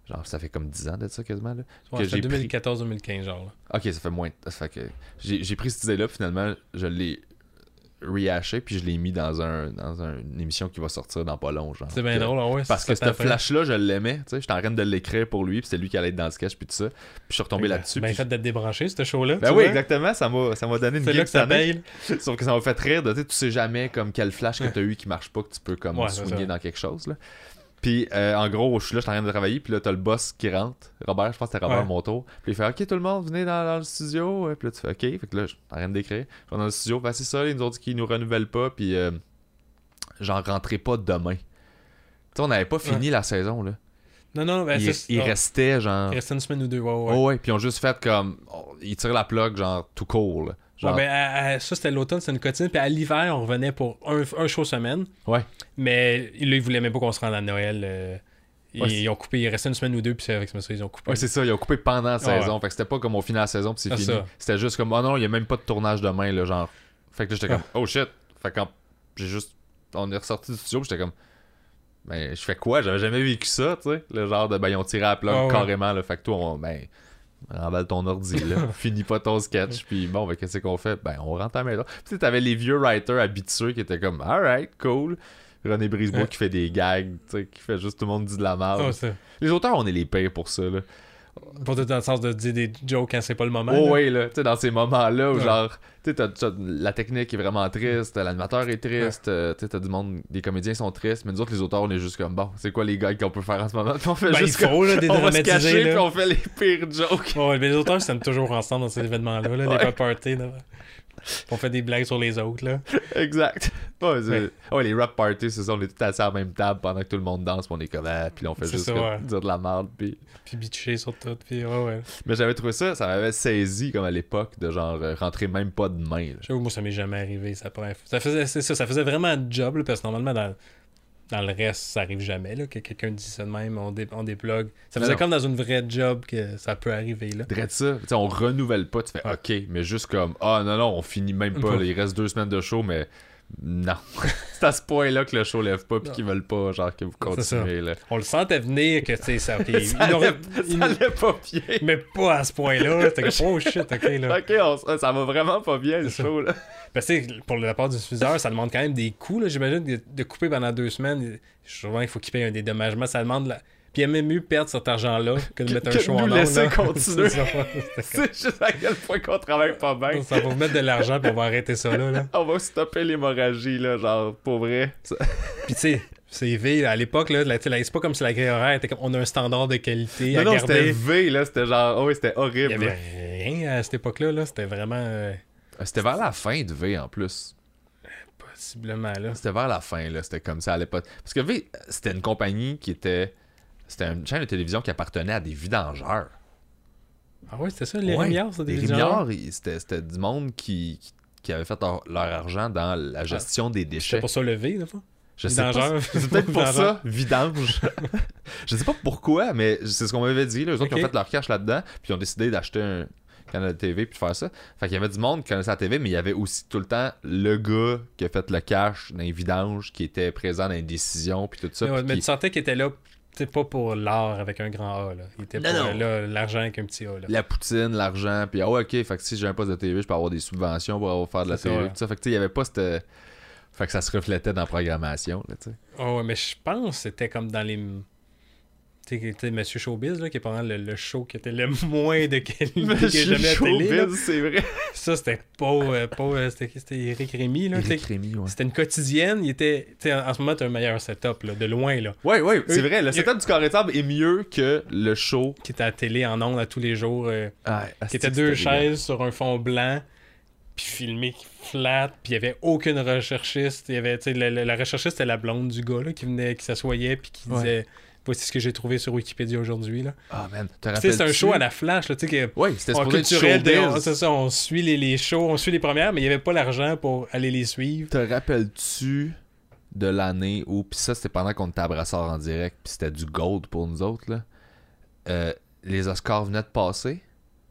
Genre, ça fait comme 10 ans de ça quasiment, là. Ouais, que j'ai pris- 2014-2015, genre. Là. Ok, ça fait moins. Ça fait que j'ai pris cette idée-là, finalement, je l'ai rehaché, puis je l'ai mis dans, un, dans un- une émission qui va sortir dans pas long. C'est bien drôle, ouais. Parce que ce flash-là, je l'aimais, tu sais, j'étais en train de l'écrire pour lui, puis c'était lui qui allait être dans le sketch, puis tout ça. Puis je suis retombé là-dessus. Ben fait d'être débranché, ce show-là. Ben tu oui, exactement, ça m'a ça m'a donné une C'est gig ça. Sauf que ça m'a fait rire de, tu sais, tu jamais comme quel flash que t'as eu qui marche pas, que tu peux comme c'est ça. dans quelque chose, là. Puis, euh, en gros, je suis là, je suis en train de travailler, puis là, t'as le boss qui rentre. Robert, je pense que c'était Robert Ouais. Puis il fait Ok, tout le monde, venez dans, dans le studio. Puis là, tu fais Ok. Fait que là, je suis en train d'écrire. Je vais dans le studio, fait c'est ça, ils nous ont dit qu'ils nous renouvellent pas, puis euh, j'en rentrerai pas demain. Tu sais, on n'avait pas fini la saison, là. Non, non, ben il, il restait, genre. il restait une semaine ou deux, ouais, ouais. Oh, ouais, puis ils ont juste fait comme. oh, ils tirent la plug, genre, tout cool. Genre, ben, à- à- ça, c'était l'automne, c'était une quotidienne. Puis à l'hiver, on revenait pour un, un show semaine. Ouais. Mais là, ils voulaient même pas qu'on se rende à Noël. euh, ils, Ouais, c'est- ils ont coupé, il restait une semaine ou deux, puis c'est avec ça, ils ont coupé. Ouais, c'est ça, ils ont coupé pendant la Ah saison. Fait que c'était pas comme au final de la saison, puis c'est Ah, fini. C'était juste comme, oh non, il y a même pas de tournage demain, là, genre. Fait que là, j'étais comme, oh shit. Fait que quand j'ai juste. On est ressorti du studio, puis j'étais comme, ben, je fais quoi? J'avais jamais vécu ça, tu sais. Le genre de, ben, ils ont tiré à plug Ah carrément, là. Fait que toi, on, ben, remballe ton ordi, là. Finis pas ton sketch, puis bon, ben, qu'est-ce qu'on fait? Ben, on rentre à la maison. Puis tu sais, t'avais les vieux writers habitués qui étaient comme, alright, cool. René Brisebois Ouais. qui fait des gags, qui fait juste tout le monde dit de la merde. Les auteurs, on est les pires pour ça, là. Tout dans le sens de dire des jokes quand c'est pas le moment. Oh là. oui, là, tu sais, dans ces moments-là où Ouais. genre, tu sais, la technique est vraiment triste, l'animateur est triste, euh, tu sais, t'as du monde, des comédiens sont tristes, mais nous autres, les auteurs, on est juste comme, bon, c'est quoi les gars qu'on peut faire en ce moment? Puis on fait Ben, juste il faut, là, comme, on va se cacher, là. puis on fait les pires jokes. Ouais, mais les auteurs s'aiment toujours ensemble dans ces événements-là, là, Ouais. les parties. Là. On fait des blagues sur les autres. Là. exact. Ouais, c'est- Ouais. ouais, les rap parties, c'est ça, on est tous assis à la même table pendant que tout le monde danse, puis on est comme, ah, puis on fait juste ça, comme dire de la merde, puis... Puis bitcher sur tout. Puis ouais, ouais. Mais j'avais trouvé ça, ça m'avait saisi, comme à l'époque, de genre, euh, rentrer même pas de main, là. J'avoue, moi, ça m'est jamais arrivé. Ça, pourrait- ça faisait, c'est ça, ça faisait vraiment un job, là, parce que normalement, dans, dans le reste, ça arrive jamais, là, que quelqu'un dise ça de même, on, dé, on déplogue. Ça faisait non. comme dans une vraie job que ça peut arriver, là. Drette ça, tu sais, on renouvelle pas, tu fais ok, mais juste comme ah non non, on finit même pas, là, il reste deux semaines de show, mais non. c'est à ce point-là que le show lève pas puis qu'ils veulent pas, genre que vous continuez là. On le sentait venir que, tu sais, ça... ça, il aurait- ça il- allait pas bien. Mais pas à ce point-là. Comme, oh shit, ok, là. Ok, on ça va vraiment pas bien le show là. Parce que pour la part du diffuseur, ça demande quand même des coûts, là, j'imagine, de, de couper pendant deux semaines. Souvent, il faut qu'il paye un dédommagement. Ça demande. La... Puis il aimait mieux perdre cet argent-là que de Que- mettre un show en laisser ondes, là. continuer. C'est juste à quel point qu'on travaille pas bien. Ça va vous mettre de l'argent puis on va arrêter ça là. là. On va stopper l'hémorragie, là, genre, pour vrai. Puis tu sais, c'est V, à l'époque, là, c'est pas comme si la grille horaire était comme on a un standard de qualité à Non, non, c'était. V, là, c'était genre, oh, oui, c'était Il y horrible. avait rien à cette époque-là, là. c'était vraiment Euh, C'était vers la fin de V, en plus. possiblement là. C'était vers la fin, là, c'était comme ça à l'époque. Parce que V, c'était une compagnie qui était... C'était une chaîne de télévision qui appartenait à des vidangeurs. Ah ouais, c'était ça, les Ouais, Rémiards, c'était Les des ils- c'était c'était du monde qui, qui, qui avait fait leur, leur argent dans la gestion des C'était déchets. pour ça le V, là, fois? Je sais pas. Vidangeur. C'est peut-être pour ça, vidange. je sais pas pourquoi, mais c'est ce qu'on m'avait dit. Là. Eux autres, ils ont fait leur cash là-dedans, puis ils ont décidé d'acheter un canal de TV puis de faire ça. Fait qu'il y avait du monde qui connaissait la TV, mais il y avait aussi tout le temps le gars qui a fait le cash dans les vidanges, qui était présent dans les décisions, puis tout ça. Mais, ouais, puis mais qui- tu sentais qu'il était là, c'est pas pour l'art avec un grand A, là. Il était Non, pour l'argent avec un petit A, là. La poutine, l'argent, puis ah ouais, ok, fait que si j'ai un poste de TV, je peux avoir des subventions pour avoir faire de la TV, ça, ouais. tout ça. Fait que il y avait pas cette. Fait que ça se reflétait dans la programmation, là, tu sais. Oh, ouais, mais je pense que c'était comme dans les. Tu sais, tu sais, Monsieur Showbiz, là, qui est pendant le, le show qui était le moins de qualité que j'ai jamais à la télé. là. Showbiz, c'est vrai. Ça, c'était pas. euh, pas euh, c'était qui C'était Eric Rémy, là. Rémy, ouais. C'était une quotidienne. Il était. Tu sais, en en ce moment, t'as un meilleur setup, là, de loin, là. Ouais, ouais, c'est vrai. Le a- setup du carré de sable est mieux que le show. Qui était à la télé en ondes à tous les jours. euh, Ah, qui était deux chaises sur un fond blanc, puis filmé flat, puis il y avait aucune recherchiste. Il y avait, tu sais, la, la- la recherchiste, c'était la blonde du gars là, qui venait, qui s'assoyait, puis qui Ouais. disait Voici ce que j'ai trouvé sur Wikipédia aujourd'hui. Ah, man, te Tu sais, c'est un show à la flash, là, tu sais, que. Ouais, c'était culturel, de- c'est ça, on suit les, les shows, on suit les premières, mais il n'y avait pas l'argent pour aller les suivre. Te rappelles-tu de l'année où, puis ça c'était pendant qu'on était à Brassard en direct, puis c'était du gold pour nous autres, là. Euh, les Oscars venaient de passer.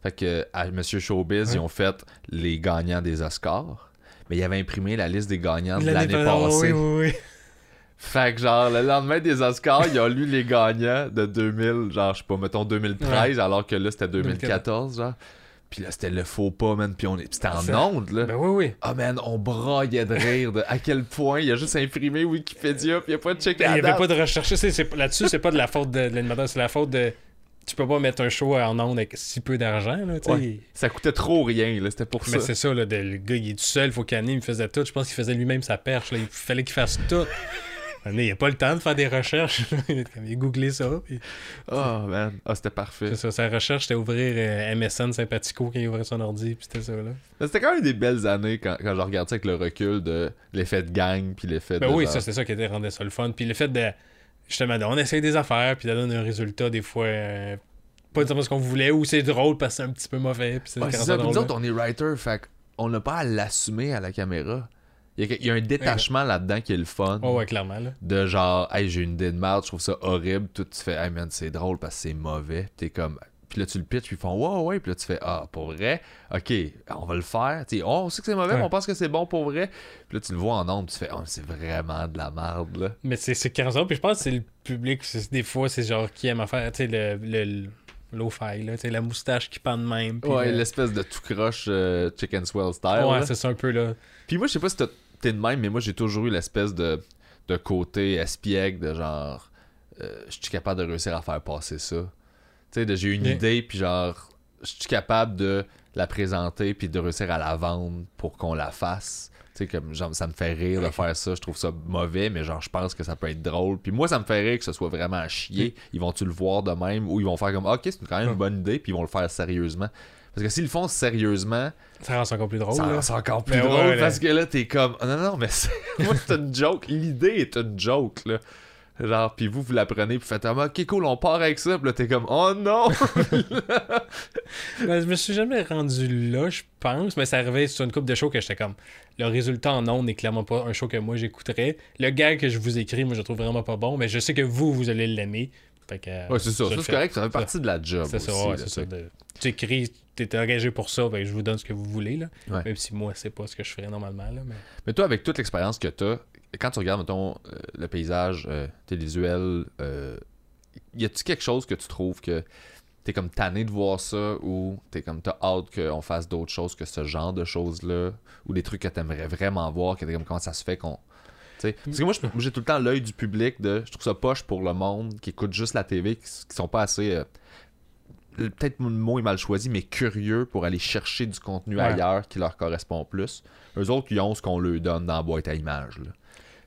Fait que à Monsieur Showbiz, ils ont fait les gagnants des Oscars. Mais ils avaient imprimé la liste des gagnants de l'année passée. passée. Oui, oui, oui. Fait que genre, le lendemain des Oscars, ils ont lu les gagnants de 2000, genre, je sais pas, mettons 2013, alors que là, c'était 2014, genre. Puis là, c'était le faux pas, man. Puis on est... c'était en onde, là. Ben oui, oui. Ah, man, on braillait de rire de à quel point il a juste imprimé Wikipédia, puis il a pas checké Ben, Il la n'y avait pas de recherche. Là-dessus, c'est pas de la faute de, de l'animateur, c'est la faute de. Tu peux pas mettre un show en ondes avec si peu d'argent, là, tu sais. Ouais. Ça coûtait trop rien, là, c'était pour Mais ça. c'est ça, là, de- le gars, il est tout seul, il faut qu'il anime, il faisait tout. Je pense qu'il faisait lui-même sa perche, là, il fallait qu'il fasse tout. Il a pas le temps de faire des recherches. il a googlé ça. puis Oh, man. Ah, c'était parfait. ça, sa recherche, c'était ouvrir euh, MSN Sympathico quand il ouvrait son ordi, puis c'était ça, là. C'était quand même des belles années quand, quand je regarde ça avec le recul de l'effet de gang, puis l'effet Ben de. oui, genre- ça, c'est ça qui était rendait ça le fun. Puis le fait de. Justement, de- on essaye des affaires, puis ça donne un résultat, des fois. euh, pas exactement ce qu'on voulait, ou c'est drôle parce que c'est un petit peu mauvais. Puis c'est Ouais, ça. nous autres, on est writer, fait qu'on n'a pas à l'assumer à la caméra. Il y, a, il y a un détachement là-dedans qui est le fun. là. Ouais, clairement, là. De genre, hey, j'ai une idée de merde, je trouve ça horrible. Tout, tu fais, hey man, c'est drôle parce que c'est mauvais. Puis T'es comme. Puis là, tu le pitches, puis ils font, ouais, ouais. Puis là, tu fais, ah, pour vrai, ok, on va le faire. Tu sais, oh, on sait que c'est mauvais, Ouais. mais on pense que c'est bon pour vrai. Puis là, tu le vois en puis tu fais, oh, c'est vraiment de la merde, là. Mais c'est 15 ans, puis je pense que c'est le public, des fois, c'est genre qui aime à faire, tu sais, le, le, low-fi, là, la moustache qui pend de même. Ouais, le- l'espèce de tout croche euh, chicken swell style. Ouais, c'est ça un peu, là. Puis moi, je sais pas si t'as- t'es de même, mais moi, j'ai toujours eu l'espèce de, de côté espiègle, de genre, euh, je suis capable de réussir à faire passer ça? Tu sais, j'ai une idée, puis genre, je suis capable de la présenter, puis de réussir à la vendre pour qu'on la fasse? Tu sais, comme, genre, ça me fait rire de faire ça, je trouve ça mauvais, mais genre, je pense que ça peut être drôle. Puis moi, ça me fait rire que ce soit vraiment à chier. Ils vont-tu le voir de même, ou ils vont faire comme, ok, c'est quand même une bonne idée, puis ils vont le faire sérieusement. Parce que s'ils le font sérieusement, Ça rend ça encore plus drôle, ça c'est encore plus Mais drôle ouais, parce que là, t'es comme. Non, non, mais c'est... moi, c'est une joke. L'idée est une joke, là. Genre, puis vous, vous la prenez, puis faites, ah, ok, cool, on part avec ça, puis là, t'es comme, oh non! Ben, je me suis jamais rendu là, je pense, mais ça arrivait sur une coupe de shows que j'étais comme. Le résultat en ondes n'est clairement pas un show que moi j'écouterais. Le gag que je vous écris, moi je le trouve vraiment pas bon, mais je sais que vous, vous allez l'aimer. Fait que, euh, ouais, c'est ça, ça c'est correct, ça fait partie de la job. C'est ça, ouais, c'est tu ça. Tu écris, t'es engagé pour ça, ben je vous donne ce que vous voulez, là. Ouais. Même si moi, c'est pas ce que je ferais normalement, là. Mais... Mais toi, avec toute l'expérience que t'as, quand tu regardes, mettons, euh, le paysage euh, télévisuel, euh, y a-tu quelque chose que tu trouves que t'es comme tanné de voir ça ou t'es comme t'as hâte qu'on fasse d'autres choses que ce genre de choses-là ou des trucs que t'aimerais vraiment voir, que t'es comme comment ça se fait qu'on Parce que moi, j'ai tout le temps l'œil du public de. Je trouve ça poche pour le monde qui écoute juste la TV, qui, qui sont pas assez. euh, Peut-être le mot est mal choisi, mais curieux pour aller chercher du contenu Ouais. ailleurs qui leur correspond plus. Eux autres, ils ont ce qu'on leur donne dans la boîte à images. Là.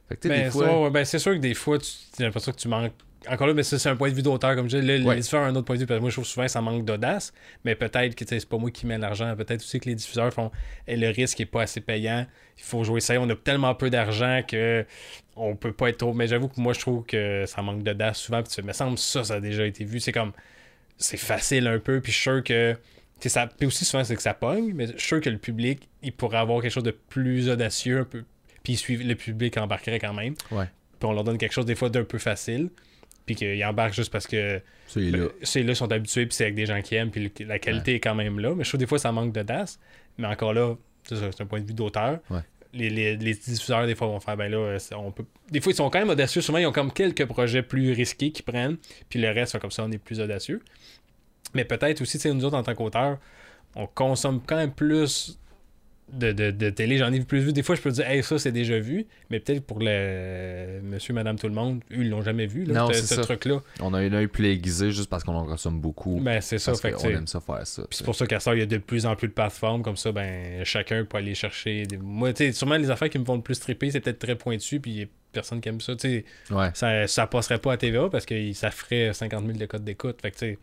Fait que, tu sais, Ben, fois. ouais, ben, c'est sûr que des fois, tu j'ai l'impression que tu manques. Encore là, mais ça, c'est un point de vue d'auteur, comme je dis. Là, Ouais. Les diffuseurs ont un autre point de vue. Parce que moi, je trouve souvent que ça manque d'audace. Mais peut-être que c'est pas moi qui mets l'argent. Peut-être aussi que les diffuseurs font. Et le risque est pas assez payant. Il faut jouer ça. On a tellement peu d'argent que on peut pas être trop. Mais j'avoue que moi, je trouve que ça manque d'audace souvent. Puis tu me semble ça, ça a déjà été vu. C'est comme. C'est facile un peu. Puis je suis sûr que. Ça, puis aussi souvent c'est que ça pogne, mais je suis sûr que le public, il pourrait avoir quelque chose de plus audacieux un peu. Puis suivre le public embarquerait quand même Ouais. puis on leur donne quelque chose des fois d'un peu facile, puis qu'ils embarquent juste parce que C'est ben, là. c'est là, ils sont habitués, puis c'est avec des gens qui aiment, puis la qualité est quand même là. Mais je trouve des fois, ça manque d'audace. Mais encore là, c'est un point de vue d'auteur. Ouais. Les, les- les diffuseurs, des fois, vont faire, ben là, euh, on peut... Des fois, ils sont quand même audacieux. Souvent, ils ont comme quelques projets plus risqués qu'ils prennent, puis le reste, comme ça, on est plus audacieux. Mais peut-être aussi, tu sais, nous autres, en tant qu'auteurs, on consomme quand même plus de, de, de télé. J'en ai plus vu. Des fois, je peux dire, hey, ça, c'est déjà vu. Mais peut-être pour le monsieur, madame, tout le monde, eux, ils l'ont jamais vu, là, Non, ce, truc-là. On a un œil plus aiguisé juste parce qu'on en consomme beaucoup. Ben, c'est ça. Fait que, sais, aime ça faire ça. puis c'est pour ça qu'à ça, il y a de plus en plus de plateformes comme ça, ben chacun peut aller chercher. Des... Moi, tu sais, sûrement les affaires qui me font le plus triper, c'est peut-être très pointu, puis il y a personne qui aime ça. Tu sais, sais. Ouais. ça, ça passerait pas à TVA parce que ça ferait 50 000 de codes d'écoute. Fait que, tu sais,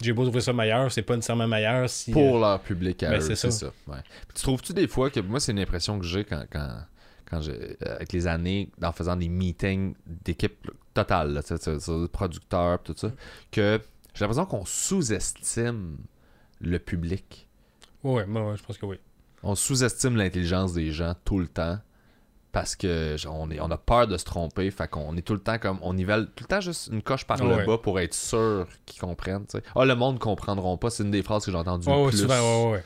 j'ai beau trouver ça meilleur, c'est pas nécessairement meilleur si. Pour euh, leur public à ben, eux, c'est ça. ça. ouais. Puis tu trouves-tu des fois que moi c'est une impression que j'ai quand, quand, euh, avec les années en faisant des meetings d'équipe totale, producteurs tout ça, que j'ai l'impression qu'on sous-estime le public. Moi, ouais, je pense que oui. On sous-estime l'intelligence des gens tout le temps parce que on, est, on a peur de se tromper, fait qu'on est tout le temps comme on nivelle tout le temps juste une coche par Ouais. le bas pour être sûr qu'ils comprennent. Ah le monde comprendront pas, c'est une des phrases que j'ai entendues Ouais, le plus. souvent, ouais, ouais.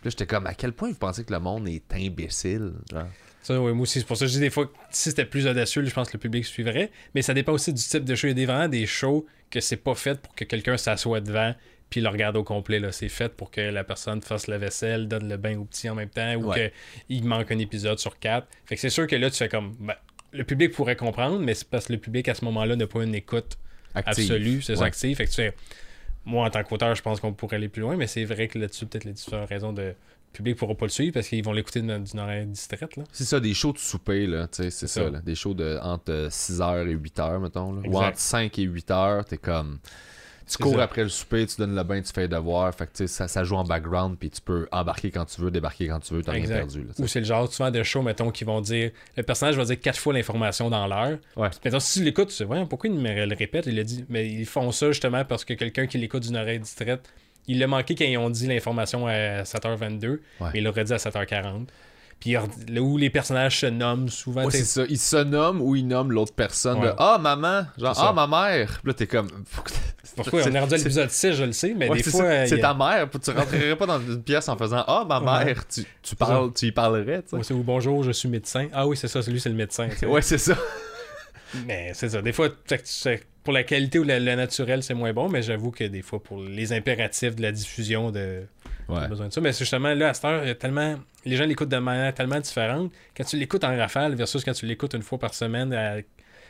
Puis là, j'étais comme, à quel point vous pensez que le monde est imbécile? Genre? Ça, ouais, moi aussi, c'est pour ça que je dis des fois, que si c'était plus audacieux, je pense que le public suivrait. Mais ça dépend aussi du type de show. Il y a des- vraiment des shows que c'est pas fait pour que quelqu'un s'assoie devant puis le regarde au complet. Là. C'est fait pour que la personne fasse la vaisselle, donne le bain au petit en même temps ou Ouais. qu'il manque un épisode sur quatre. Fait que c'est sûr que là, tu fais comme. ben, le public pourrait comprendre, mais c'est parce que le public à ce moment-là n'a pas une écoute Active. absolue, c'est ça, Ouais. active. Fait que tu fais. Moi, en tant qu'auteur, je pense qu'on pourrait aller plus loin, mais c'est vrai que là-dessus, peut-être les différentes raisons de. Le public pourra pas le suivre parce qu'ils vont l'écouter d'une d'une oreille distraite. Là. C'est ça, des shows de souper, là, tu sais, c'est C'est ça, ça. là. Des shows de entre 6h et 8h, mettons, là. Ou entre 5 et 8h, t'es comme... Tu cours ça. après le souper, tu donnes le bain, tu fais les devoirs, fait que, ça, ça joue en background, puis tu peux embarquer quand tu veux, débarquer quand tu veux, t'as rien perdu, là. Ou c'est le genre souvent de show, mettons, qui vont dire. Le personnage va dire quatre fois l'information dans l'heure. Ouais. Mettons, si tu l'écoutes, tu sais, voyons, pourquoi il me le répète? Il le dit. Mais ils font ça justement parce que quelqu'un qui l'écoute d'une oreille distraite, il l'a manqué quand ils ont dit l'information à 7h22, Ouais. mais il l'aurait dit à 7h40. Puis où les personnages se nomment souvent. Ouais, c'est ça. Il se nomme ou il nomme l'autre personne Ouais. Ah, maman! Genre, ah, ma mère! Puis là, t'es comme. Pourquoi on est rendu à l'épisode 6, je le sais, mais Ouais, des fois. C'est a- ta mère. Tu rentrerais pas dans une pièce en faisant Ah, ma mère! Tu, tu, parles, tu y parlerais, tu sais. Ou bonjour, je suis médecin. Ah oui, c'est ça, c'est lui, c'est le médecin. t'sais. Ouais, c'est ça. Mais c'est ça. Des fois, pour la qualité ou le, le naturel, c'est moins bon, mais j'avoue que des fois, pour les impératifs de la diffusion, de Ouais. besoin de ça. Mais c'est justement là, à cette heure, il y a tellement. Les gens l'écoutent de manière tellement différente. Quand tu l'écoutes en rafale versus quand tu l'écoutes une fois par semaine, à-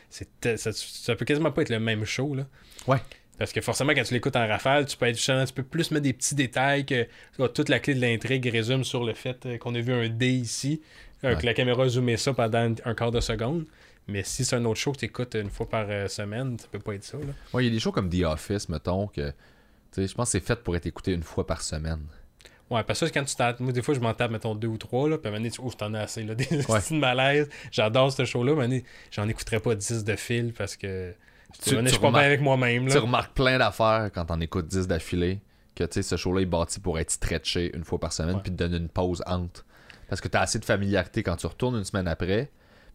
ça, ça peut quasiment pas être le même show. Là. Ouais. Parce que forcément, quand tu l'écoutes en rafale, tu peux être justement, tu peux plus mettre des petits détails que toute la clé de l'intrigue résume sur le fait euh, qu'on a vu un dé ici, euh, Ouais. que la caméra a zoomé ça pendant un quart de seconde. Mais si c'est un autre show que tu écoutes une fois par euh, semaine, ça peut pas être ça. Ouais, il y a des shows comme The Office, mettons, que. Je pense que c'est fait pour être écouté une fois par semaine. Ouais, parce que quand tu tapes, moi des fois je m'en tape, mettons deux ou trois, là, puis à un moment donné, tu oh, t'en as assez, là, des Ouais. petits malaise. J'adore ce show-là, mais j'en écouterais pas 10 de fil parce que Tu- tu, je tu suis pas bien avec moi-même. Tu remarques plein d'affaires quand t'en écoutes 10 d'affilée. Que tu sais, ce show-là est bâti pour être stretché une fois par semaine, puis te donner une pause entre. Parce que t'as assez de familiarité quand tu retournes une semaine après,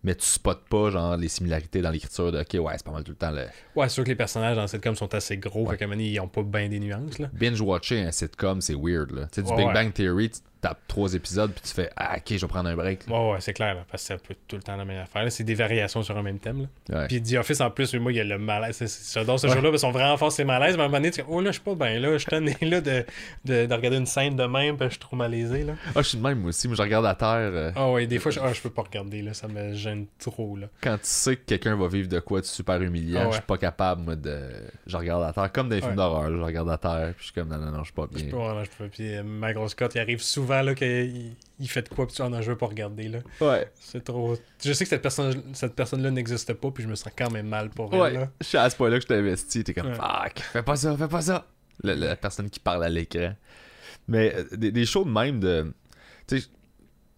mais tu spots pas genre les similarités dans l'écriture de ok, ouais, c'est pas mal tout le temps le. Ouais, c'est sûr que les personnages dans sitcom sont assez gros, Ouais. fait qu'à un moment donné, ils ont pas bien des nuances. Là. Binge-watcher un sitcom, c'est weird là. Tu sais, du Ouais, Big. Bang Theory, tapes trois épisodes, puis tu fais Ah, ok, je vais prendre un break. Ouais, ouais, c'est clair, là, parce que c'est un peu tout le temps la même affaire. C'est des variations sur un même thème. Là. Ouais. Puis The Office, en plus, moi, il y a le malaise. J'adore ce Ouais. show-là, parce sont vraiment forts, c'est malaise. Mais à un moment donné, tu dis, oh là, je suis pas bien là. Je suis tanné là de, de, de regarder une scène de même, puis je suis trop malaisé. Là. Ah, je suis de même, moi aussi. Moi, je regarde à terre. euh, Ah ouais, des fois, je, ah, je peux pas regarder, là. Ça me gêne trop, là. Quand tu sais que quelqu'un va vivre de quoi de super humiliant, Ah ouais. je suis pas capable, moi, de. Je regarde à terre. Comme dans les films d'horreur, je regarde à terre, puis je suis comme, non, non, non, je suis pas Je bien. peux, ouais, non, je peux. Puis euh, ma grosse cote, il arrive souvent, là, qu'il il fait de quoi, puis tu dis, ah non, je veux pas regarder, là. Ouais. C'est trop. Je sais que cette personne, cette personne-là n'existe pas, puis je me sens quand même mal pour elle, Ouais. là. Je suis à ce point-là que je t'ai investi. T'es comme, Ouais. fuck, fais pas ça, fais pas ça. Le- la personne qui parle à l'écran. Mais euh, des, des shows de même de. Tu sais,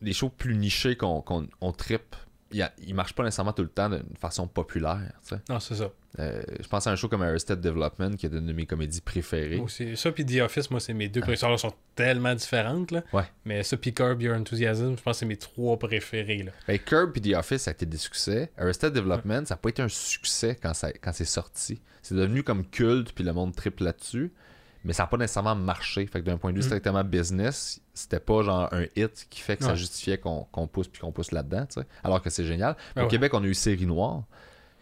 des shows plus nichés qu'on qu'on on trippe, il ils marchent pas nécessairement tout le temps d'une façon populaire. Non, c'est ça. Euh, je pense à un show comme Arrested Development qui est une de mes comédies préférées. Aussi. Ça, puis The Office, moi, c'est mes deux préférées. Elles sont tellement différentes, là. Ouais. Mais ça, puis Curb Your Enthusiasm, je pense que c'est mes trois préférés, là. Ben, Curb et The Office, ça a été des succès. Arrested Development, ça n'a pas été un succès quand, ça, quand c'est sorti. C'est devenu comme culte, puis le monde triple là-dessus. Mais ça n'a pas nécessairement marché. Fait que d'un point de vue Mm. strictement business, c'était pas genre un hit qui fait que ça justifiait qu'on pousse puis qu'on pousse là-dedans. Alors que c'est génial. Ben Au ouais. Québec, on a eu Série Noire.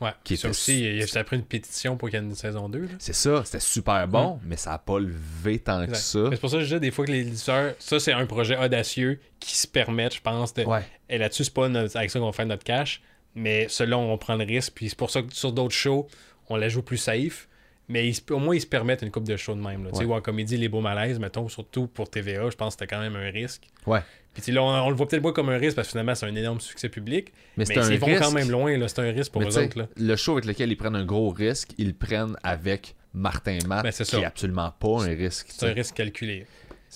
Ouais. Qui était- aussi, il a juste une pétition pour qu'il y ait une saison 2, là. C'est ça, c'était super bon, mais ça n'a pas levé tant que Mm. Ça. Mais C'est pour ça que je disais des fois que les éditeurs, ça c'est un projet audacieux qui se permettent, je pense, de. Ouais. Et là-dessus, c'est pas notre- avec ça qu'on fait notre cash, mais selon on prend le risque. Puis c'est pour ça que sur d'autres shows, on la joue plus safe. Mais au moins, ils se permettent une coupe de show de même. là. Ouais. ou en comédie, les beaux malaises, mettons, surtout pour TVA, je pense que c'était quand même un risque. Ouais. Puis là, on, on le voit peut-être pas comme un risque parce que finalement, c'est un énorme succès public. Mais Mais, c'est un ils vont risque. quand même loin. C'est un risque pour Mais eux autres. Là. le show avec lequel ils prennent un gros risque, ils le prennent avec Martin Matt, Ben, c'est qui ça. est absolument pas un risque. C'est un risque calculé.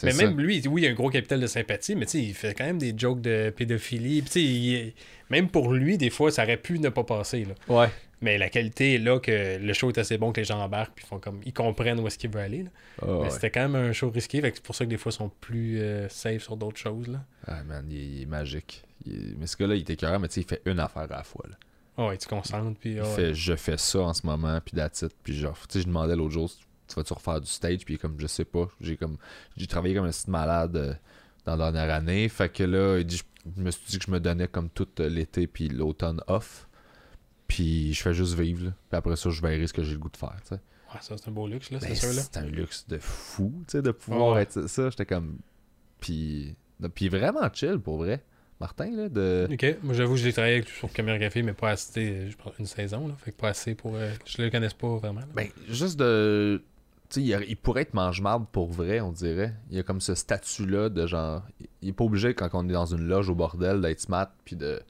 Mais ça. même lui, oui, il a un gros capital de sympathie, mais il fait quand même des jokes de pédophilie. Il- même pour lui, des fois, ça aurait pu ne pas passer. Là. Ouais. Mais la qualité est là que le show est assez bon que les gens embarquent puis font comme ils comprennent où est-ce qu'il veut aller. là. Ah, Mais ouais. c'était quand même un show risqué, fait que c'est pour ça que des fois ils sont plus euh, safe sur d'autres choses. Là. Ah, man, il est, il est magique. Il est- Mais ce gars-là, il était écœurant, mais tu sais, il fait une affaire à la fois. là. Ah ouais, tu te concentres puis Il ah ouais. fait je fais ça en ce moment, puis it. Puis genre, tu sais, je demandais l'autre jour, tu vas-tu refaire du stage, puis il est comme, je sais pas. J'ai comme, j'ai travaillé comme un petit malade euh, dans la dernière année. Fait que là, il dit, je me suis dit que je me donnais comme tout euh, l'été, puis l'automne off. Puis je fais juste vivre, là. Puis après ça, je verrai ce que j'ai le goût de faire, tu sais. Ouais, ça c'est un beau luxe là, Ben, c'est sûr là. c'est un luxe de fou, tu sais, de pouvoir Ouais. être ça. J'étais comme. Puis. Puis vraiment chill pour vrai. Martin, là, de. Ok, moi j'avoue que j'ai travaillé avec lui sur Caméra Café, mais pas assez, je pense une saison là, fait que pas assez pour. euh, je le connaisse pas vraiment. là. Ben, juste de. Tu sais, il, il pourrait être mange-marde pour vrai, on dirait. Il y a comme ce statut-là de genre. Il est pas obligé, quand on est dans une loge au bordel, d'être smart, puis de,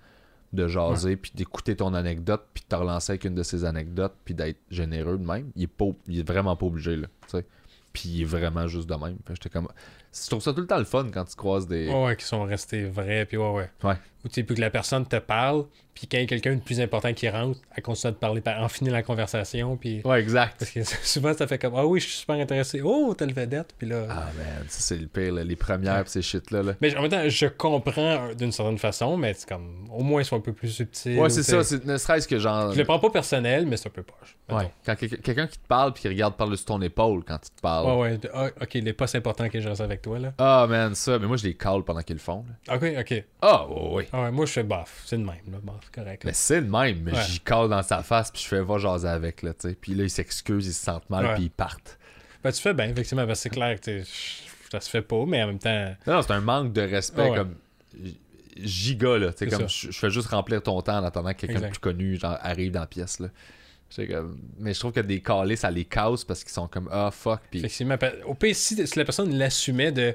de jaser, puis d'écouter ton anecdote, puis de te relancer avec une de ses anecdotes, puis d'être généreux de même. Il est, pas, il est vraiment pas obligé, là. Tu sais. Puis il est vraiment juste de même. J'étais comme. Je trouve ça tout le temps le fun quand tu croises des. Ouais, ouais, qui sont restés vrais, puis ouais, ouais. Ouais. Ou tu sais, plus que la personne te parle, puis quand il y a quelqu'un de plus important qui rentre, elle continue à te parler, par- en finit la conversation, puis. Ouais, exact. Parce que souvent, ça fait comme Ah oui, je suis super intéressé. Oh, telle vedette, puis là. Ah man, ça c'est le pire, là, les premières pis ces shit-là. Là. Mais en même temps, je comprends euh, d'une certaine façon, mais c'est comme. Au moins, ils sont un peu plus subtils. Ouais, c'est ça, c'est ne serait-ce que genre. Je le prends pas personnel, mais c'est un peu poche. mettons. Ouais, quand quel- quelqu'un qui te parle puis qui regarde par-dessus ton épaule quand tu te parles. Ouais, ouais. de- ah, ok, les postes importants que je reste avec toi, là. Ah man, ça, mais moi je les call pendant qu'ils le font. là. Ok, ok. Ah ouais, ouais. Ah ouais, moi, je fais bof. C'est le même, là. Bof, c'est correct. là. Mais c'est le même, mais Ouais. j'y call dans sa face puis je fais va jaser avec là, tu sais. Puis là ils s'excusent, ils se sentent mal puis ils partent. Ben, tu fais bien, effectivement, parce que c'est clair que ça se fait pas, mais en même temps. Non, non, c'est un manque de respect comme giga là, tu sais comme je fais juste remplir ton temps en attendant que quelqu'un de plus connu genre arrive dans la pièce là. Comme mais je trouve que des callés ça les casse parce qu'ils sont comme ah fuck puis Effectivement. Au pire, si, si la personne l'assumait de.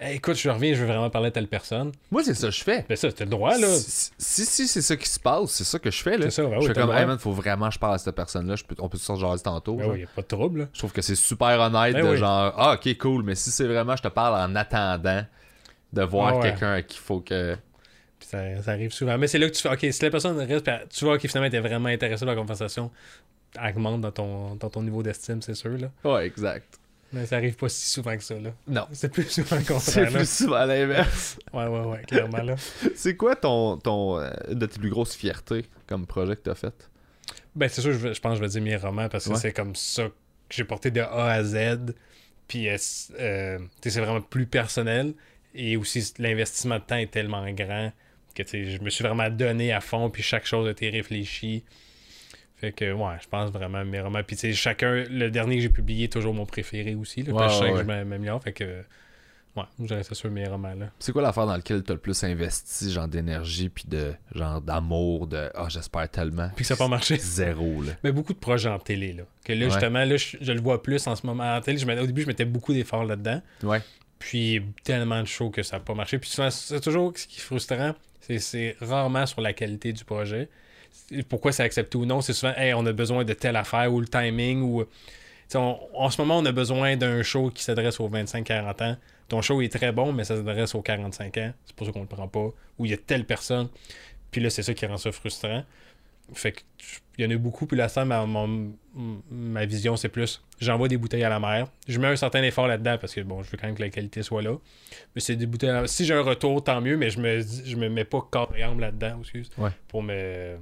Hey, écoute, je reviens, je veux vraiment parler à telle personne. moi c'est ça que je fais. Ben, ça, t'as le droit, là. Si, si, si c'est ça qui se passe, c'est ça que je fais. là. C'est ça, ben je fais comme, hey man, faut vraiment que je parle à cette personne-là. Peux- on peut se jaser tantôt. Ben genre. oui, y a pas de trouble, là. Je trouve que c'est super honnête Ben de oui. genre, ah ok, cool, mais si c'est vraiment, je te parle en attendant de voir Ah ouais. quelqu'un à qui il faut que. Puis ça, ça arrive souvent. Mais c'est là que tu fais, OK, si la personne reste, puis tu vois qu'il finalement était vraiment intéressé par la conversation, augmente dans ton, dans ton niveau d'estime, c'est sûr, là. Ouais, exact. Mais ça arrive pas si souvent que ça, là. Non. C'est plus souvent le C'est contraire, là. plus souvent l'inverse. Ouais, ouais, ouais, clairement, là. c'est quoi ton, ton euh, une de tes plus grosses fiertés comme projet que t'as fait? Ben, c'est sûr, je, pense que je vais dire mes romans parce que Ouais. c'est comme ça que j'ai porté de A à Z. Puis, euh, euh, c'est vraiment plus personnel. Et aussi, l'investissement de temps est tellement grand que je me suis vraiment donné à fond, puis chaque chose a été réfléchie. Fait que, ouais, je pense vraiment mes romans. Puis, tu sais, chacun, le dernier que j'ai publié est toujours mon préféré aussi. Là, Ouais, parce que je sais que je m'améliore. Fait que, ouais, je ça sur mes romans, là. C'est quoi l'affaire dans laquelle t'as le plus investi, genre d'énergie, puis de genre d'amour, de ah, j'espère tellement? Puis que ça n'a pas marché. Zéro, là. Mais beaucoup de projets en télé, là. Que là, Ouais. justement, là, je, je le vois plus en ce moment. En télé, je mettais- au début, je mettais beaucoup d'efforts là-dedans. Ouais. Puis tellement de shows que ça n'a pas marché. Puis c'est toujours ce qui est frustrant, c'est rarement sur la qualité du projet. Pourquoi c'est accepté ou non, c'est souvent hey, on a besoin de telle affaire ou le timing ou. On- en ce moment, on a besoin d'un show qui s'adresse aux 25-40 ans. Ton show est très bon, mais ça s'adresse aux 45 ans. C'est pour ça qu'on le prend pas. Ou il y a telle personne. Puis là, c'est ça qui rend ça frustrant. Fait que il y en a beaucoup. Puis là, ça, ma, ma vision, c'est plus j'envoie des bouteilles à la mer. Je mets un certain effort là-dedans parce que bon, je veux quand même que la qualité soit là. Mais c'est des bouteilles à la mer. Si j'ai un retour, tant mieux, mais je me je me mets pas corps et âme là-dedans, excuse. Ouais. Pour me.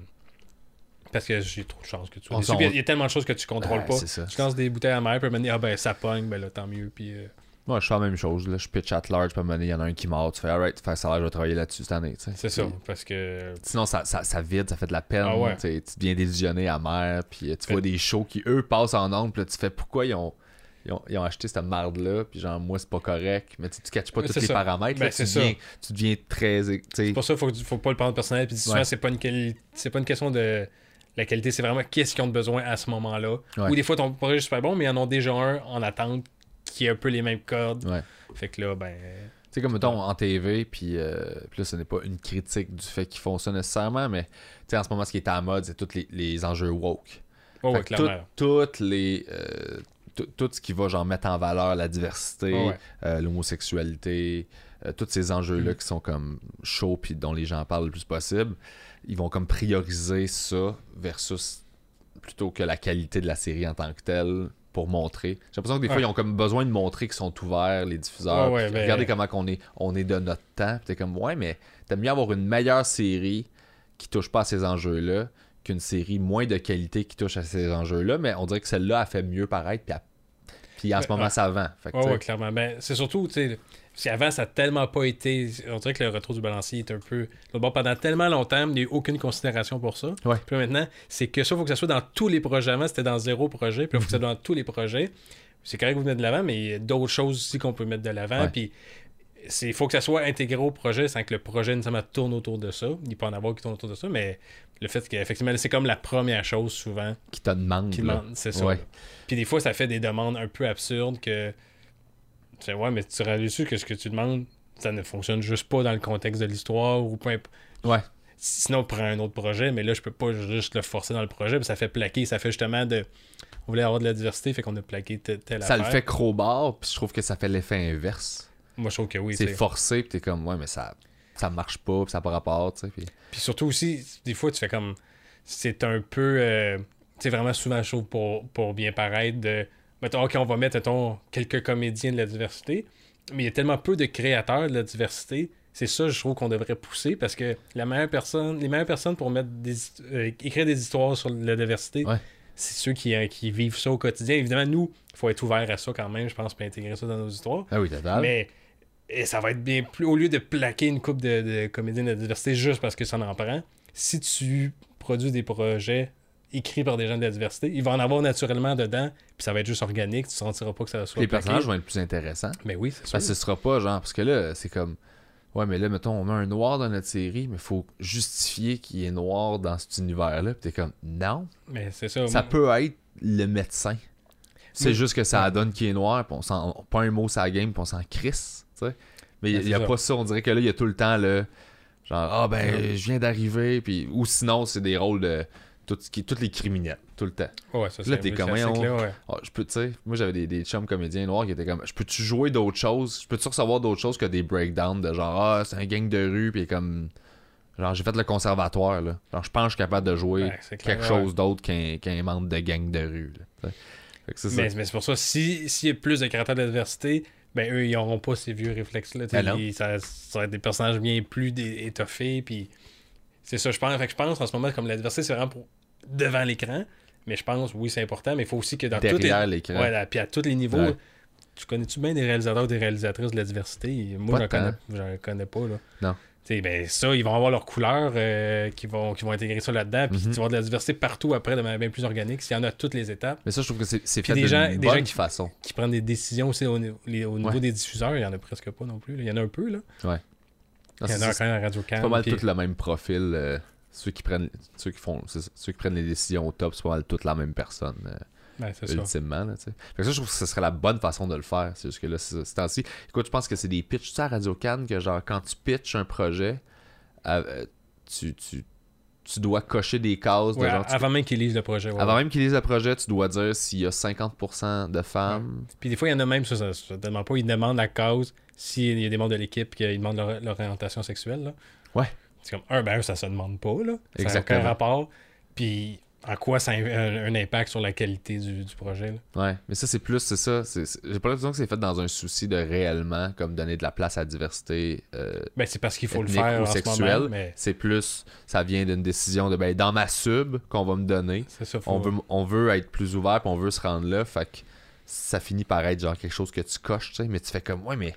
Parce que j'ai trop de chance que tu sois déçu. Il y a tellement de choses que tu contrôles pas. Tu lances des bouteilles à mer, puis donné, ah ben ça pogne, ben là tant mieux. Puis. euh, Moi, je fais la même chose, là. Je pitch at large, puis à il y en a un qui meurt. Tu fais, alright, fait ça, je vais travailler là-dessus cette année, c'est ça. Parce que. Sinon, ça, ça, ça vide, ça fait de la peine. Ah ouais. tu deviens désillusionné amer, puis euh, tu vois des shows qui, eux, passent en nombre, puis là, tu fais pourquoi ils ont, ils ont, ils ont acheté cette marde-là, puis genre, moi, c'est pas correct. Mais tu, tu catches pas tous les ça. paramètres, Ben, là, tu, deviens, tu deviens très. C'est pour ça qu'il faut, faut pas le prendre personnel. Puis souvent, Ouais. c'est pas une pas une question de la qualité, c'est vraiment qu'est-ce qu'ils ont besoin à ce moment-là. Ouais. Ou des fois, ton projet est super bon, mais ils en ont déjà un en attente qui a un peu les mêmes codes. Ouais. Fait que là, ben. Tu sais, comme mettons en TV, puis, euh, puis là, ce n'est pas une critique du fait qu'ils font ça nécessairement, mais tu sais, en ce moment, ce qui est à la mode, c'est tous les, les enjeux woke. Oh, Fait ouais, que clairement. tout- toutes les. euh, tout, ce qui va genre mettre en valeur la diversité, ouais. euh, l'homosexualité, euh, tous ces enjeux-là Mm. qui sont comme chauds puis dont les gens parlent le plus possible, ils vont comme prioriser ça versus plutôt que la qualité de la série en tant que telle pour montrer. J'ai l'impression que des fois Ouais. ils ont comme besoin de montrer qu'ils sont ouverts les diffuseurs. Ouais, ouais, puis ben- Regardez comment qu'on est on est de notre temps. Puis T'es comme ouais mais t'aimes mieux avoir une meilleure série qui touche pas à ces enjeux-là qu'une série moins de qualité qui touche à ces enjeux-là, mais on dirait que celle-là a fait mieux paraître puis, puis en ce moment ça vend. Fait que, Ouais, ouais, clairement. Ben, c'est surtout, tu sais, parce qu'avant, ça a tellement pas été. On dirait que le retour du balancier est un peu. Bon, pendant tellement longtemps, il n'y a eu aucune considération pour ça. Ouais. Puis maintenant, c'est que ça, il faut que ça soit dans tous les projets. Avant, c'était dans zéro projet. Puis là, il faut que ça soit dans tous les projets. C'est correct que vous venez de l'avant, mais il y a d'autres choses aussi qu'on peut mettre de l'avant. Ouais. Puis il faut que ça soit intégré au projet sans que le projet nécessairement tourne autour de ça. Il peut en avoir qui tournent autour de ça, mais le fait qu'effectivement, c'est comme la première chose souvent qui te demande. qui demande, c'est ça. Ouais. Puis des fois, ça fait des demandes un peu absurdes que. Tu sais, ouais, mais tu réalises que ce que tu demandes, ça ne fonctionne juste pas dans le contexte de l'histoire ou peu imp- Ouais. Sinon, prends un autre projet, mais là, je peux pas juste le forcer dans le projet. Puis ça fait plaquer, ça fait justement de. On voulait avoir de la diversité, fait qu'on a plaqué telle, Ça le fait crowbar, puis je trouve que ça fait l'effet inverse. Moi, je trouve que oui. c'est forcé, puis t'es comme, ouais, mais ça, ça marche pas, puis ça n'a pas rapport, tu sais. Puis... Puis surtout aussi, des fois, tu fais comme. C'est un peu. euh, tu sais, vraiment souvent, je trouve, pour, pour bien paraître, de. Mettons, ok, on va mettre, mettons, quelques comédiens de la diversité, mais il y a tellement peu de créateurs de la diversité. C'est ça, je trouve, qu'on devrait pousser parce que la meilleure personne, les meilleures personnes pour mettre des, euh, écrire des histoires sur la diversité, Ouais. c'est ceux qui, euh, qui vivent ça au quotidien. Évidemment, nous, il faut être ouvert à ça quand même, je pense, pour intégrer ça dans nos histoires. Ah oui, total. Mais et ça va être bien plus. Au lieu de plaquer une coupe de, de comédiens de la diversité juste parce que ça en prend, si tu produis des projets écrits par des gens de la diversité, il va en avoir naturellement dedans, puis ça va être juste organique, tu ne sentiras pas que ça soit. les plaqué. personnages vont être plus intéressants. Mais oui, c'est sûr. Parce que ce sera pas genre, parce que là, c'est comme, ouais, mais là, mettons, on met un noir dans notre série, mais faut justifier qu'il est noir dans cet univers-là, puis t'es comme, non, Mais c'est ça. ça moi- peut être le médecin. C'est juste que ça donne qu'il est noir, puis on s'en, pas un mot la game, puis on s'en crisse, tu sais. Mais il Ben, y a c'est ça. pas ça, on dirait que là, il y a tout le temps le, genre, ah ben, je viens d'arriver, puis, ou sinon, c'est des rôles de, tout, ce qui, tous les criminels, tout le temps. Ouais, ça, Là, t'es comme, là, ouais. Ah, je peux, tu sais, moi j'avais des, des chums comédiens noirs qui étaient comme, je peux-tu jouer d'autres choses? Je peux-tu recevoir d'autres choses que des breakdowns de genre, ah, c'est un gang de rue, puis comme, genre, j'ai fait le conservatoire, là. Genre, je pense que je suis capable de jouer Ouais, c'est clair, quelque ouais. chose d'autre qu'un membre de gang de rue, là. tu ça. Mais, mais c'est pour ça, si- s'il y a plus de la diversité, ben eux, ils n'auront pas ces vieux réflexes-là. tu sais, Ben ça, ça va être des personnages bien plus étoffés. Puis c'est ça, je pense. Fait que je pense en ce moment, comme la diversité, c'est vraiment pour devant l'écran. Mais je pense, oui, c'est important, mais il faut aussi que dans tous les, Derrière l'écran. ouais, puis à tous les niveaux, Ouais. tu connais-tu bien des réalisateurs des réalisatrices de la diversité Moi, Pas je connais, j'en connais pas. Là. Non. Tu sais, ben, ça, ils vont avoir leur couleur euh, qui, vont, qui vont intégrer ça là-dedans. Puis Mhm. tu vas avoir de la diversité partout après de manière bien plus organique. S'il y en a à toutes les étapes, Mais ça, je trouve que c'est fait des gens- des bonne gens qui- façon. qui prennent des décisions aussi au, niveau- les- au niveau Ouais. des diffuseurs, il y en a presque pas non plus. là. Il y en a un peu, là. Non, c'est- c'est Radio pas mal tout le même profil. euh, ceux qui prennent ceux qui font ceux qui prennent les décisions au top, c'est pas mal toute la même personne. euh, Ben, c'est ultimement. Là, tu sais. fait que ça, je trouve que ce serait la bonne façon de le faire. C'est juste que là, c'est- ce temps-ci. Écoute, je pense que c'est des pitchs. Tu sais, à Radio Cannes, que genre, quand tu pitches un projet, euh, tu, tu, tu dois cocher des cases. de genre, avant même qu'ils lisent le projet. ouais. avant même qu'ils lisent le projet, tu dois dire s'il y a 50% de femmes. Puis des fois, il y en a même, ça, ça, ça demande pas, ils demandent la cause s'il y a des membres de l'équipe qui demandent leur, leur orientation sexuelle. Là. Ouais. C'est comme, un, ben, ça se demande pas, là. Ça n'a aucun rapport. Puis en quoi ça a un, un impact sur la qualité du, du projet, là. Ouais, mais ça, c'est plus, c'est ça. J'ai pas l'impression que c'est fait dans un souci de réellement, comme donner de la place à la diversité. euh, Ben, c'est parce qu'il faut le faire ou ce mais C'est plus, ça vient d'une décision de, ben, dans ma sub qu'on va me donner, c'est ça, faut... on veut, on veut être plus ouvert puis on veut se rendre là. Fait que ça finit par être genre quelque chose que tu coches, tu sais, mais tu fais comme, ouais, mais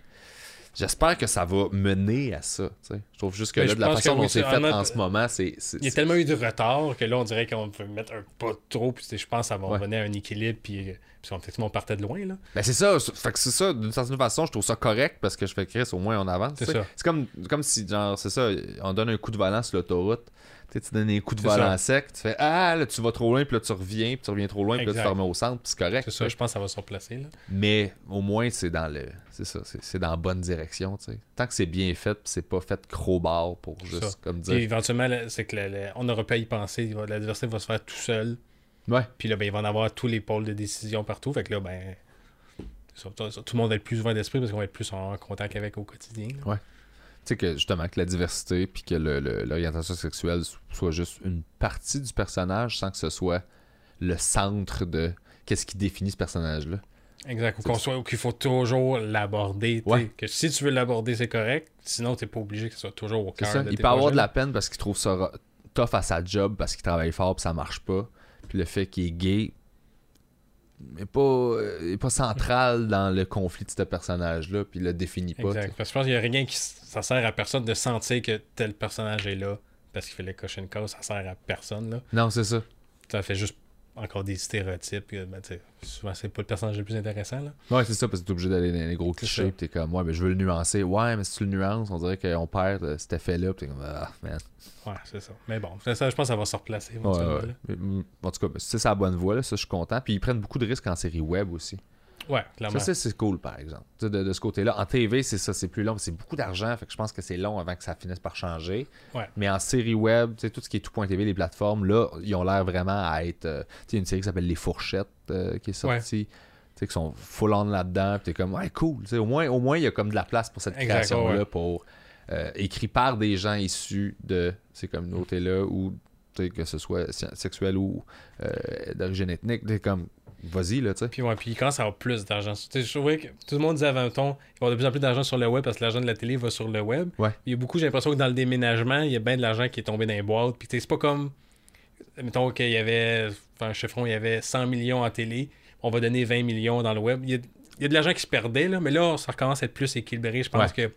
j'espère que ça va mener à ça. Je trouve juste que là, de la façon dont oui, c'est fait en ce moment, c'est. Il y a tellement eu de retard que là, on dirait qu'on peut mettre un pas trop, puis je pense que ça va Ouais. revenir à un équilibre, puis, puis on, partait de loin, là. Ben c'est ça, fait que c'est ça, d'une certaine façon, je trouve ça correct parce que je fais Chris, au moins on avance. C'est comme, comme si, genre, c'est ça, on donne un coup de volant sur l'autoroute. Tu donnes un coup de volant sec, tu fais Ah, là, tu vas trop loin, puis là, tu reviens, puis tu reviens trop loin, puis là, tu te remets au centre, puis c'est correct. C'est ça, je pense que ça va se replacer, là. Mais au moins, c'est dans le. C'est ça, c'est, dans la bonne direction, tu sais. Tant que c'est bien fait, c'est pas fait crowbar pour juste, Ça. comme Puis dire. éventuellement, c'est que le- le- on n'aura pas à y penser. Il va- La diversité va se faire tout seul. Ouais. Puis là, ben, il va en avoir tous les pôles de décision partout. Fait que là, ben. ça- tout le monde va être plus ouvert d'esprit parce qu'on va être plus en contact avec au quotidien. là. Tu sais que justement que la diversité puis que l'orientation sexuelle soit juste une partie du personnage sans que ce soit le centre de qu'est-ce qui définit ce personnage-là. Exact. Ou C'est qu'on ça. soit, ou qu'il faut toujours l'aborder. Ouais. Que si tu veux l'aborder, c'est correct. Sinon, t'es pas obligé que ce soit toujours au cœur Il peut avoir de la peine parce qu'il trouve ça tough à sa job parce qu'il travaille fort puis ça marche pas. Puis le fait qu'il est gay n'est pas, est pas central dans le conflit de ce personnage-là puis il le définit pas. Exact. Parce que je pense qu'il y a rien qui. Ça sert à personne de sentir que tel personnage est là parce qu'il fallait cocher une case. Ça sert à personne, là. Non, c'est ça. Ça fait juste encore des stéréotypes. que, ben, souvent, c'est pas le personnage le plus intéressant, là. Ouais, c'est ça, parce que t'es obligé d'aller dans les gros clichés, t'es comme, ouais, mais je veux le nuancer. Ouais, mais si tu le nuances, on dirait qu'on perd euh, cet effet-là, t'es comme, ah, man. Ouais, c'est ça. Mais bon, ça, je pense que ça va se replacer. Ouais, ouais. mm, en tout cas, ben, c'est sa bonne voie, là, ça, je suis content. Puis ils prennent beaucoup de risques en série web aussi. Ouais, clairement. Ça, c'est- cool, par exemple. De, de ce côté-là. En TV, c'est ça, c'est plus long, c'est beaucoup d'argent, fait que je pense que c'est long avant que ça finisse par changer. Ouais. Mais en série web, tout ce qui est tout.tv, les plateformes, là, ils ont l'air vraiment à être. euh, tu sais, il y a une série qui s'appelle Les Fourchettes euh, qui est sortie. Tu sais, qui sont full on là-dedans. Puis t'es comme, ouais, cool. Au moins, au moins, il y a comme de la place pour cette création-là, ouais, pour euh, écrit par des gens issus de ces communautés-là, ou que ce soit se- sexuel ou euh, d'origine ethnique. T'es comme, vas-y, là, tu sais. Puis, ouais, puis il commence à avoir plus d'argent. Tu sais, je trouvais que tout le monde disait avant ton, il va y avoir de plus en plus d'argent sur le web parce que l'argent de la télé va sur le web. Ouais. Il y a beaucoup, j'ai l'impression que dans le déménagement, il y a bien de l'argent qui est tombé dans les boîtes. Puis tu sais, c'est pas comme, mettons qu'il y avait, enfin, chiffron, il y avait 100 millions en télé, on va donner 20 millions dans le web. Il y a, il y a de l'argent qui se perdait, là, mais là, ça recommence à être plus équilibré. Je pense que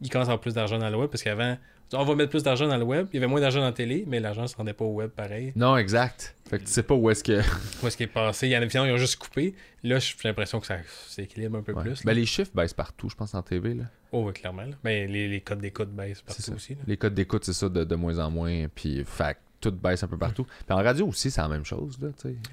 il commence à avoir plus d'argent dans le web parce qu'avant, on va mettre plus d'argent dans le web. Il y avait moins d'argent dans la télé, mais l'argent ne se rendait pas au web pareil. Non, exact. Fait que tu sais pas où est-ce que. Où est-ce qu'il est passé? Il y en a finalement, ils ont juste coupé. Là, j'ai l'impression que ça s'équilibre un peu Ouais. plus. Ben, les chiffres baissent partout, je pense, en TV. Là. Oh, oui, clairement. là. Mais les, les codes d'écoute baissent partout aussi. là. Les codes d'écoute, c'est ça, de, de moins en moins. Puis, que tout baisse un peu partout. Puis en radio aussi, c'est la même chose, là.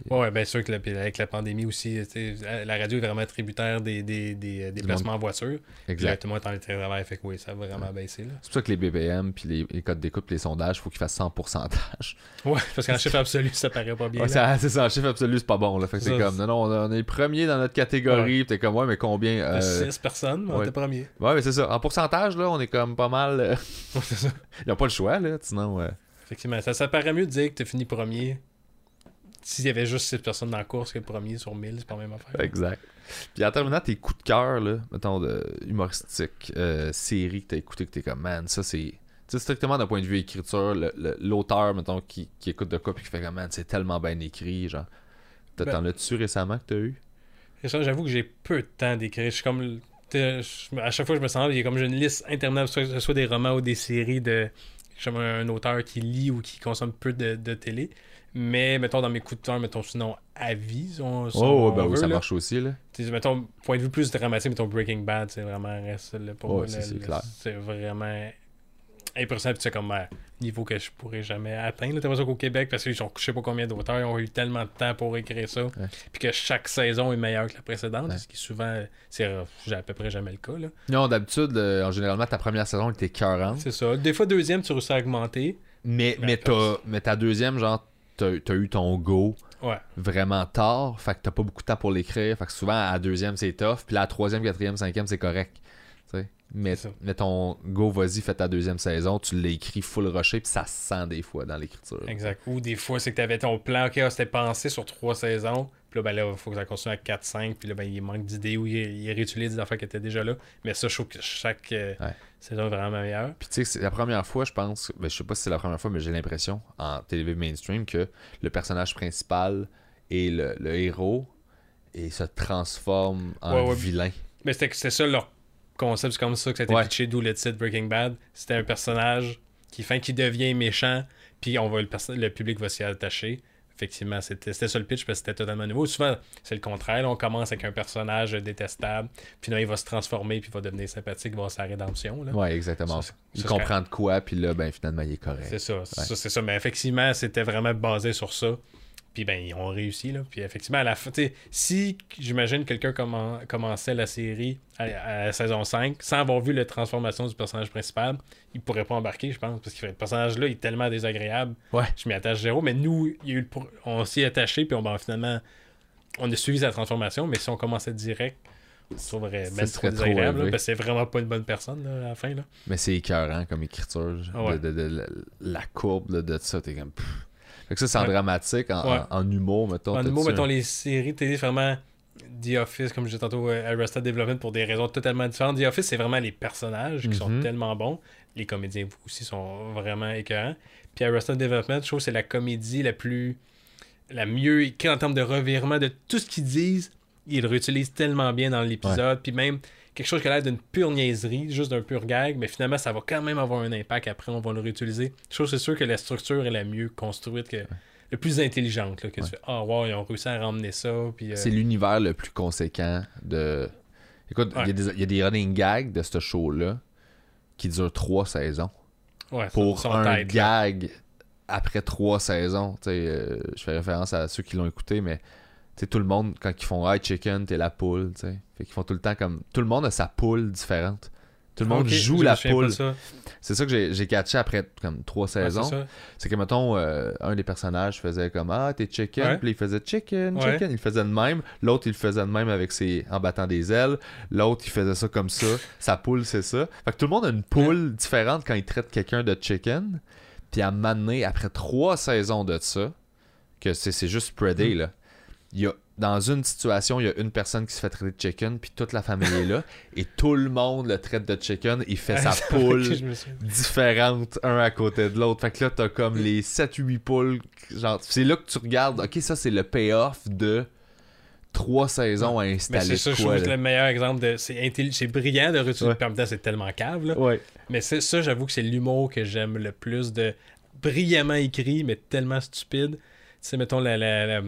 Ouais, ouais, bien sûr que avec la pandémie aussi, sais, la radio est vraiment tributaire des, des, des, déplacements en voiture. Puis là, Exact. tout le monde télétravail, fait que oui, ça a vraiment baissé. Là. C'est pour ça que les BPM, puis les, les codes d'écoute, puis les sondages, il faut qu'ils fassent 100 pourcentage. Ouais, parce qu'en chiffre absolu, ça paraît pas bien. Ouais, c'est ça, en chiffre absolu, c'est pas bon, là. Fait que c'est comme, non, non, on est les premiers dans notre catégorie. Puis t'es comme, ouais, mais combien euh, Six personnes, mais on ouais. était premier. Ouais, mais c'est ça. En pourcentage, là, on est comme pas mal. euh, Ouais. Ils n'ont pas le choix, là. Sinon, euh, Effectivement, ça, ça paraît mieux de dire que tu fini premier. S'il y avait juste 6 personnes dans la course que premier sur 1000, c'est pas la même affaire. Exact. Puis en terminant, tes coups de cœur, là, mettons, de humoristique, euh, série que t'as écouté, que t'es comme, man, ça c'est. Tu sais, strictement d'un point de vue écriture, l'auteur, mettons, qui, qui écoute de quoi, puis qui fait comme, man, c'est tellement bien écrit, genre. T'as- Ben- T'en as-tu récemment que t'as eu? J'avoue que j'ai peu de temps d'écrire. Je suis comme. je- À chaque fois que je me sens, il y a comme j'ai une liste interminable, soit que ce soit des romans ou des séries de. Comme un auteur qui lit ou qui consomme peu de, de télé. Mais, mettons, dans mes coups de cœur, mettons, sinon, avis, si on, si Oh, on ben oui, ça là. marche aussi, là. T'sais, mettons, point de vue plus dramatique, mettons Breaking Bad, c'est vraiment reste là, pour moi, clair. c'est vraiment impressionnant, puis c'est comme un niveau que je pourrais jamais atteindre. T'as l'impression qu'au Québec, parce qu'ils ont je sais pas combien d'auteurs, ils ont eu tellement de temps pour écrire ça, puis que chaque saison est meilleure que la précédente, Ouais. ce qui souvent, c'est à peu près jamais le cas. Là. Non, d'habitude, euh, en généralement, ta première saison était 40. C'est ça. Des fois, deuxième, tu réussis à augmenter. Mais, Ben, mais, mais ta deuxième, genre, t'as t'as eu ton go Ouais. vraiment tard. Fait que t'as pas beaucoup de temps pour l'écrire. Fait que souvent, à la deuxième, c'est tough. Puis là, à la troisième, quatrième, cinquième, c'est correct. Mais, ton go, vas-y, fais ta deuxième saison. Tu l'écris full rushé. Puis ça se sent des fois dans l'écriture. Exact. Ou des fois, c'est que tu avais ton plan, ok, ah, c'était pensé sur trois saisons. Puis là, ben là, il faut que ça continue à 4-5. Puis là, ben, il manque d'idées ou il, il réutilise des affaires qui étaient déjà là. Mais ça, je trouve que chaque euh, Ouais. saison est vraiment meilleure. Puis tu sais, c'est la première fois, je pense, ben, je sais pas si c'est la première fois, mais j'ai l'impression en télé mainstream que le personnage principal et le, le héros et se transforme en Ouais, ouais. vilain. Mais c'était c'était ça leur concept, c'est comme ça que ça a été Ouais. pitché, d'où le titre Breaking Bad. C'était un personnage qui, fin, qui devient méchant, puis on va, le, le public va s'y attacher. Effectivement, c'était ça le pitch parce que c'était totalement nouveau. Souvent, c'est le contraire. là, on commence avec un personnage détestable, puis là, il va se transformer, puis il va devenir sympathique, il va avoir sa rédemption. Là. Ouais, exactement. Ça, il ça, comprend de quoi, puis là, ben finalement, il est correct. C'est ça, ça, c'est ça. Mais effectivement, c'était vraiment basé sur ça. Puis ben, ils ont réussi, là. Puis effectivement, à la fin, tu sais, si, j'imagine, quelqu'un commen- commençait la série à, à la saison 5 sans avoir vu la transformation du personnage principal, il pourrait pas embarquer, je pense, parce que le personnage-là il est tellement désagréable. Ouais. Je m'y attache zéro, mais nous, il y a eu le on s'y est attaché, puis on, ben, finalement, on a suivi sa transformation, mais si on commençait direct, on se trouverait Ça même serait trop trop désagréable, là, parce que c'est vraiment pas une bonne personne, là, à la fin, là. Mais c'est écœurant comme écriture. Ah ouais. de, de- de- la, la courbe de ça, t'es comme. pff. Fait que ça, c'est en Ouais. dramatique, en, Ouais. en- en humour, mettons. En humour, mettons les séries télé, vraiment The Office, comme je disais tantôt, euh, Arrested Development pour des raisons totalement différentes. The Office, c'est vraiment les personnages qui sont Mhm. tellement bons. Les comédiens aussi sont vraiment écœurants. Puis Arrested Development, je trouve que c'est la comédie la plus. la mieux écrite en termes de revirement de tout ce qu'ils disent. Ils le réutilisent tellement bien dans l'épisode. Puis même quelque chose qui a l'air d'une pure niaiserie, juste d'un pur gag, mais finalement, ça va quand même avoir un impact après, on va le réutiliser. Je c'est sûr que la structure est la mieux construite, que, le plus intelligente. Là, que tu fais, ah, wow, ils ont réussi à ramener ça. Puis, euh, C'est l'univers le plus conséquent de. Écoute, il Ouais. y a des- il y, a des running gags de ce show-là qui durent trois saisons. ouais, Pour un tête, là. gag après trois saisons. Euh, je fais référence à ceux qui l'ont écouté, mais sais, tout le monde, quand ils font Hi chicken, t'es la poule. tu sais. Fait qu'ils font tout le temps comme. Tout le monde a sa poule différente. Tout le monde joue la poule. C'est ça que j'ai catché après comme trois saisons. c'est que, mettons, euh, un des personnages faisait comme Ah, t'es chicken. Ouais. Puis il faisait chicken, Ouais. chicken. Il faisait de même. L'autre, il faisait de même avec ses... en battant des ailes. L'autre, il faisait ça comme ça. Sa poule, c'est ça. Fait que tout le monde a une poule différente quand il traite quelqu'un de chicken. Puis à m'amener, après trois saisons de ça, que c'est c'est juste spreadé, Mm. là. Il y a, dans une situation, il y a une personne qui se fait traiter de chicken, puis toute la famille est là, et tout le monde le traite de chicken, il fait sa poule différentes un à côté de l'autre. Fait que là, t'as comme les 7-8 poules. Genre, c'est là que tu regardes, ok, ça c'est le payoff de trois saisons à Mais installer. c'est ça, je trouve le meilleur exemple de. C'est brillant de réutiliser. Ouais. C'est tellement cave, là. Ouais. Mais c'est ça, j'avoue que c'est l'humour que j'aime le plus de brillamment écrit, mais tellement stupide. Tu sais, mettons la, la, la,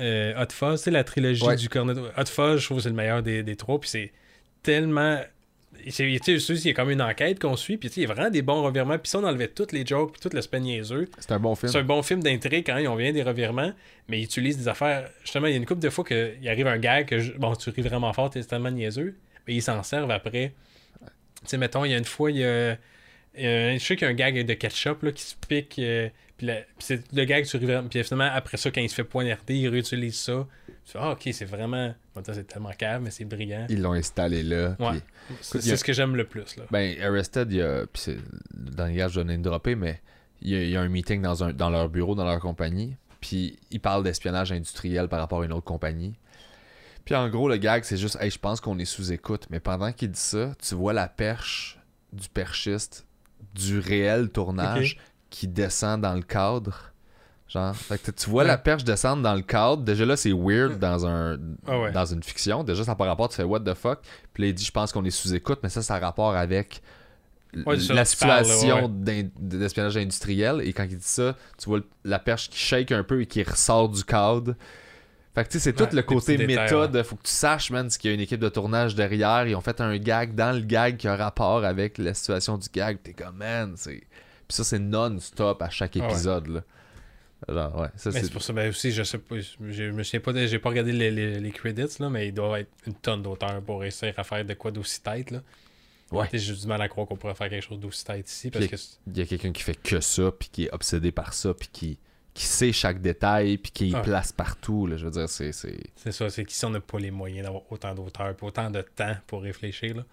euh, Hot Fuzz, tu sais, la trilogie Ouais. du cornet. Hot Fuzz, je trouve que c'est le meilleur des, des trois. Puis c'est tellement. c'est- Tu sais, il y a comme une enquête qu'on suit, puis tu sais, il y a vraiment des bons revirements. Puis ça, on enlevait toutes les jokes, puis tout l'aspect niaiseux. C'est un bon film. C'est un bon film d'intrigue quand ils ont bien des revirements, mais ils utilisent des affaires. Justement, il y a une couple de fois qu'il arrive un gag que je- bon, tu ris vraiment fort, t'es tellement niaiseux, mais ils s'en servent après. Tu sais, mettons, il y a une fois, il y a. a- je sais qu'il y a un gag de ketchup là, qui se pique. euh, puis, la- puis c'est le gag, tu ris vraiment. Puis finalement, après ça, quand il se fait poignarder, il réutilise ça. Tu fais, ah, ok, c'est vraiment. C'est tellement cave, mais c'est brillant. Ils l'ont installé là. Ouais. puis- C'est a- ce que j'aime le plus. Là. Ben, Arrested, il y a. Puis c'est. Dans les gars, je donnais une dropper, mais il y, a, il y a un meeting dans, un, dans leur bureau, dans leur compagnie. Puis ils parlent d'espionnage industriel par rapport à une autre compagnie. Puis en gros, le gag, c'est juste, hey, je pense qu'on est sous écoute. Mais pendant qu'il dit ça, tu vois la perche du perchiste du réel tournage qui descend dans le cadre Genre, fait que tu vois la perche descendre dans le cadre. Déjà là, c'est weird dans un Ah ouais. dans une fiction. Déjà, ça n'a pas rapport, tu fais what the fuck? Puis là, il dit, je pense qu'on est sous-écoute, mais ça, ça a rapport avec Ouais, la situation d'espionnage industriel. Et quand il dit ça, tu vois la perche qui shake un peu et qui ressort du cadre. Fait que tu sais, c'est tout le côté petits détails, méthode. Faut que tu saches, man, qu'il y a une équipe de tournage derrière. Ils ont fait un gag dans le gag qui a rapport avec la situation du gag. T'es comme, man, c'est. Puis ça, c'est non-stop à chaque Ah ouais. épisode, là. Genre, ouais, ça, Mais c'est. pour ça, ben aussi, je sais pas, je, me souviens pas, de- j'ai pas regardé les, les, les credits, là, mais il doit être une tonne d'auteurs pour réussir à faire de quoi d'aussi tête, là. Ouais. J'ai du mal à croire qu'on pourrait faire quelque chose d'aussi tête ici, parce il y a quelqu'un qui fait que ça, puis qui est obsédé par ça, puis qui, qui sait chaque détail, puis qui Ouais. place partout. Là, je veux dire, c'est. c'est... c'est ça, c'est qu'ici on n'a pas les moyens d'avoir autant d'auteurs, puis autant de temps pour réfléchir, là.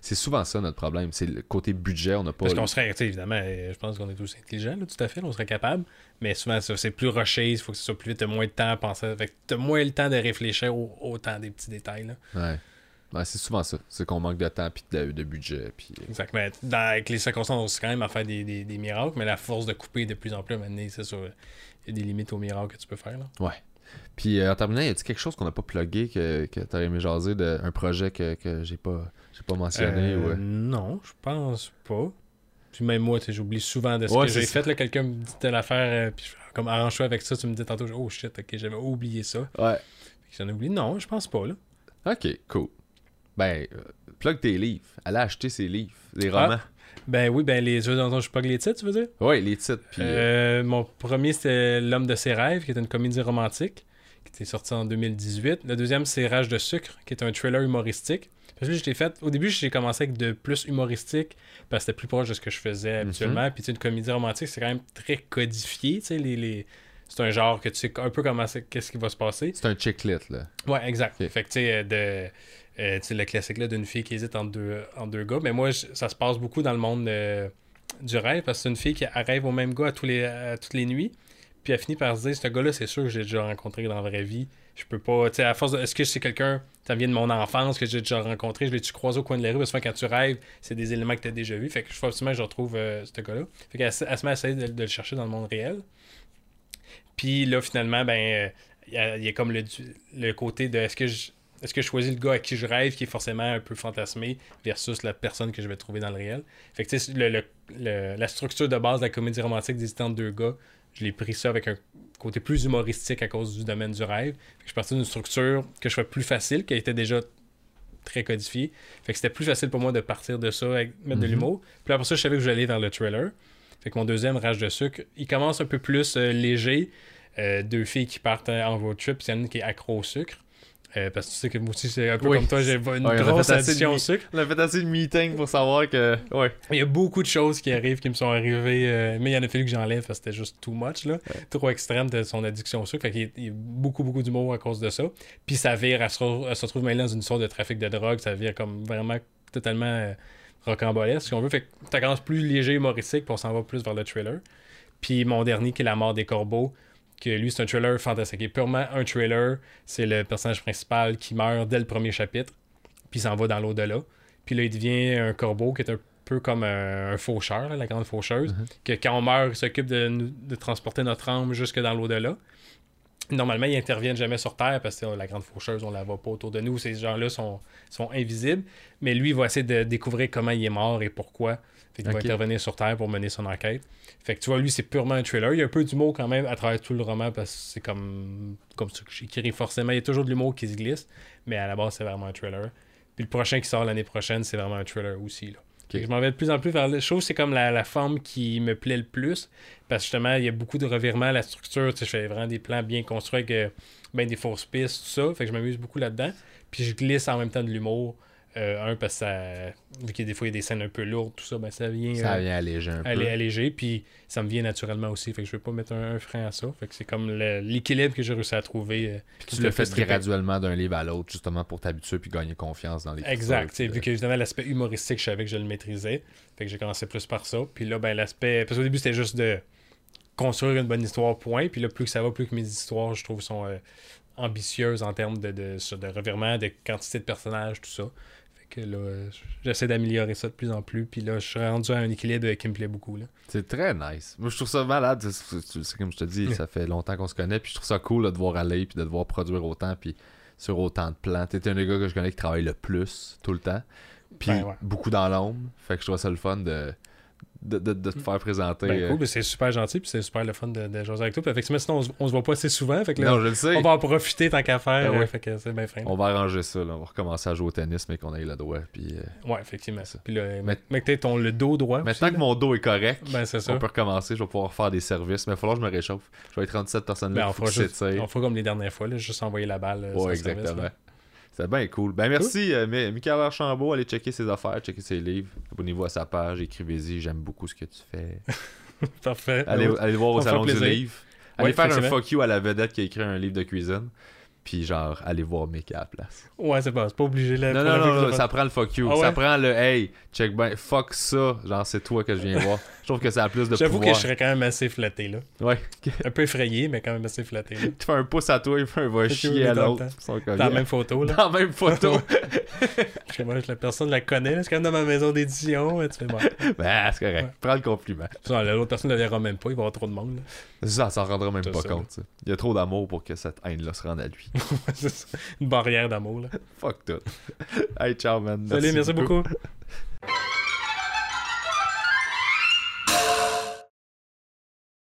C'est souvent ça notre problème. C'est le côté budget, on n'a pas. Parce qu'on serait, évidemment, euh, je pense qu'on est tous intelligents, là, tout à fait, là, on serait capable. Mais souvent, ça, c'est plus rushé, il faut que ce soit plus vite, t'as moins de temps à penser. Fait t'as moins le temps de réfléchir au, autant des petits détails, là. Ouais. Ouais, c'est souvent ça. C'est qu'on manque de temps, puis de, de budget. Puis... Exact. Mais dans- avec les circonstances, on sait quand même à faire des, des, des miracles, mais la force de couper de plus en plus, maintenant, c'est sûr, il y a des limites aux miracles que tu peux faire, là. Ouais. Puis euh, en terminant, y a-t-il quelque chose qu'on n'a pas plugué que, que t'aurais aimé jaser de un projet que, que j'ai pas, j'ai pas mentionné Euh, ou, euh, Non, je pense pas. Puis même moi, j'oublie souvent de ce Ouais, que c'est j'ai fait. Quelqu'un me dit telle affaire, euh, puis comme arrange-toi avec ça, tu me dis tantôt, oh shit, ok, j'avais oublié ça. Ouais. J'en ai oublié. Non, je pense pas, là. Ok, cool. Ben, euh, plug tes livres. Allez acheter ses livres, les Ah. romans. Ben oui, ben les jeux dont je plug les titres, tu veux dire? Ouais, les titres. Puis, Euh, mon premier, c'était L'homme de ses rêves, qui est une comédie romantique, qui était sortie en 2018. Le deuxième, c'est Rage de sucre, qui est un thriller humoristique. Parce que je l'ai fait, au début, j'ai commencé avec de plus humoristique, parce que c'était plus proche de ce que je faisais habituellement. Puis, tu sais, une comédie romantique, c'est quand même très codifié, tu sais, les, les... C'est un genre que tu sais un peu comment c'est, qu'est-ce qui va se passer. c'est un chick lit, là. Ouais, exact. Fait que, tu sais, de. euh, tu sais, le classique là d'une fille qui hésite entre deux, entre deux gars. Mais moi, je- ça se passe beaucoup dans le monde euh, du rêve parce que c'est une fille qui rêve au même gars à, tous les, à toutes les nuits. Puis elle finit par se dire ce gars-là, c'est sûr que j'ai déjà rencontré dans la vraie vie. Je peux pas. Tu sais, à force de. Est-ce que c'est quelqu'un. Ça vient de mon enfance que j'ai déjà rencontré. Je l'ai-tu croisé au coin de la rue? Parce que quand tu rêves, c'est des éléments que tu as déjà vus. Fait que je faut absolument je retrouve euh, ce gars-là. Fait qu'elle se- met à essayer de, de le chercher dans le monde réel. Puis là, finalement, ben, euh, il y, a- comme le, le côté de est-ce que je. Est-ce que je choisis le gars à qui je rêve, qui est forcément un peu fantasmé, versus la personne que je vais trouver dans le réel? Fait que, tu sais, le- le- le- la structure de base de la comédie romantique d'hésitant entre deux gars, je l'ai pris ça avec un côté plus humoristique à cause du domaine du rêve. Fait que je suis parti d'une structure que je trouvais plus facile, qui était déjà très codifiée. Fait que c'était plus facile pour moi de partir de ça, avec, mettre de Mhm. l'humour. Puis après ça, je savais que je allais vers le thriller. Fait que mon deuxième, Rage de sucre, il commence un peu plus euh, léger. Euh, deux filles qui partent en road trip, puis il y en a une qui est accro au sucre. Euh, parce que tu sais que moi aussi, c'est un peu Oui. comme toi, j'ai une Ouais, grosse addiction au sucre. On a fait assez de meetings pour savoir que. Ouais. Il y a beaucoup de choses qui arrivent, qui me sont arrivées, euh, mais il y en a fallu que j'enlève parce que c'était juste too much, là. Trop extrême de son addiction au sucre. Fait qu'il y a- il y a beaucoup, beaucoup d'humour à cause de ça. Puis ça vire, elle se, re- elle se retrouve maintenant dans une sorte de trafic de drogue. Ça vire comme vraiment totalement euh, rocambolesque, si on veut. Fait que ça commence plus léger, humoristique, puis on s'en va plus vers le thriller. Puis mon dernier, qui est La mort des corbeaux, que lui, c'est un thriller fantastique. Est purement un thriller. C'est le personnage principal qui meurt dès le premier chapitre, puis s'en va dans l'au-delà. Puis là, il devient un corbeau qui est un peu comme un, un faucheur, là, la grande faucheuse, que quand on meurt, il s'occupe de, de transporter notre âme jusque dans l'au-delà. Normalement, ils interviennent jamais sur Terre parce que euh, la grande faucheuse, on la voit pas autour de nous. Ces gens-là sont, sont invisibles. Mais lui, il va essayer de découvrir comment il est mort et pourquoi. Fait qu'il va intervenir sur Terre pour mener son enquête. Fait que tu vois, lui, c'est purement un thriller. Il y a un peu d'humour quand même à travers tout le roman parce que c'est comme, comme ça que j'écris forcément. Il y a toujours de l'humour qui se glisse. Mais à la base, c'est vraiment un thriller. Puis le prochain qui sort l'année prochaine, c'est vraiment un thriller aussi. Là. Je m'en vais de plus en plus vers les choses. C'est comme la, la forme qui me plaît le plus. Parce que justement, il y a beaucoup de revirements. La structure, tu sais, je fais vraiment des plans bien construits avec euh, ben, des fausses pistes, tout ça. Fait que je m'amuse beaucoup là-dedans. Puis je glisse en même temps de l'humour. Euh, un, parce que ça, vu qu'il y a des fois il y a des scènes un peu lourdes, tout ça, ben, ça vient Ça euh, vient alléger un peu. aller alléger. Puis ça me vient naturellement aussi. Fait que je vais pas mettre un, un frein à ça. Fait que c'est comme l'équilibre que j'ai réussi à trouver. euh, Puis tu le fais graduellement d'un livre à l'autre, justement pour t'habituer puis gagner confiance dans les Exact. tu sais, Vu que évidemment l'aspect humoristique, je savais que je le maîtrisais. Fait que j'ai commencé plus par ça. Puis là, ben l'aspect. Parce qu'au début, c'était juste de construire une bonne histoire, point. Puis là, plus que ça va, plus que mes histoires, je trouve, sont euh, ambitieuses en termes de, de, de revirement, de quantité de personnages, tout ça. Que là, j'essaie d'améliorer ça de plus en plus. Puis là, je suis rendu à un équilibre qui me plaît beaucoup. Là. C'est très nice. Moi, je trouve ça malade. C'est- comme je te dis, ça fait longtemps qu'on se connaît. Puis je trouve ça cool là, de voir aller, puis de devoir produire autant, puis sur autant de plans. T'es un des gars que je connais qui travaille le plus, tout le temps. Puis Ben ouais. beaucoup dans l'ombre. Fait que je trouve ça le fun de, de, de, de te faire présenter. Ben euh, cool, c'est super gentil. Puis c'est super le fun de, de jaser avec toi. Puis effectivement, sinon, on se, on se voit pas assez souvent. Fait que là, Non, je le sais. on va en profiter tant qu'à faire. Ben ouais. euh, Fait que c'est bien fin. On va arranger ça. Là. On va recommencer à jouer au tennis, mais qu'on ait le doigt. Puis, euh, Ouais, effectivement. ça. Puis là, Mais- mais que ton le dos droit. Maintenant aussi, que mon dos est correct. Ben, ça. on peut recommencer. Je vais pouvoir faire des services. Mais il va falloir que je me réchauffe. Je vais être 37 personnes Ben, on fera, que juste, s'étire. on fera comme les dernières fois, là, juste envoyer la balle. Ouais, service, exactement. là. C'est bien cool. Ben merci, euh, Mi- Michael Archambault. Allez checker ses affaires, checker ses livres. Abonnez-vous à sa page, écrivez-y. J'aime beaucoup ce que tu fais. Parfait. Allez, allez le voir au salon du livre. Allez Ouais, faire un fuck you à la vedette qui a écrit un livre de cuisine. Puis genre, allez voir Mickey à la place. Ouais, c'est pas, c'est pas obligé. Là, Non, non, non, non, je ça prend le fuck you. Ah ouais? Ça prend le hey, check ben, fuck ça. Genre, c'est toi que je viens voir. Je trouve que ça a plus de J'avoue que je serais quand même assez flatté, là. Ouais. Un peu effrayé, mais quand même assez flatté, là. Tu fais un pouce à toi, il fait un va chier à l'autre. Dans la même photo, là. Dans la même photo. Parce que moi, la personne la connaît, là. C'est quand même dans ma maison d'édition. Tu fais, bon. ben, c'est correct. Ouais. Prends le compliment. L'autre personne ne le verra même pas, il va y avoir trop de monde. là. Ça, ça s'en rendra même C'est pas ça. compte. Il y a trop d'amour pour que cette haine-là se rende à lui. Une barrière d'amour, là. Fuck tout. hey, ciao, man. Salut, merci beaucoup.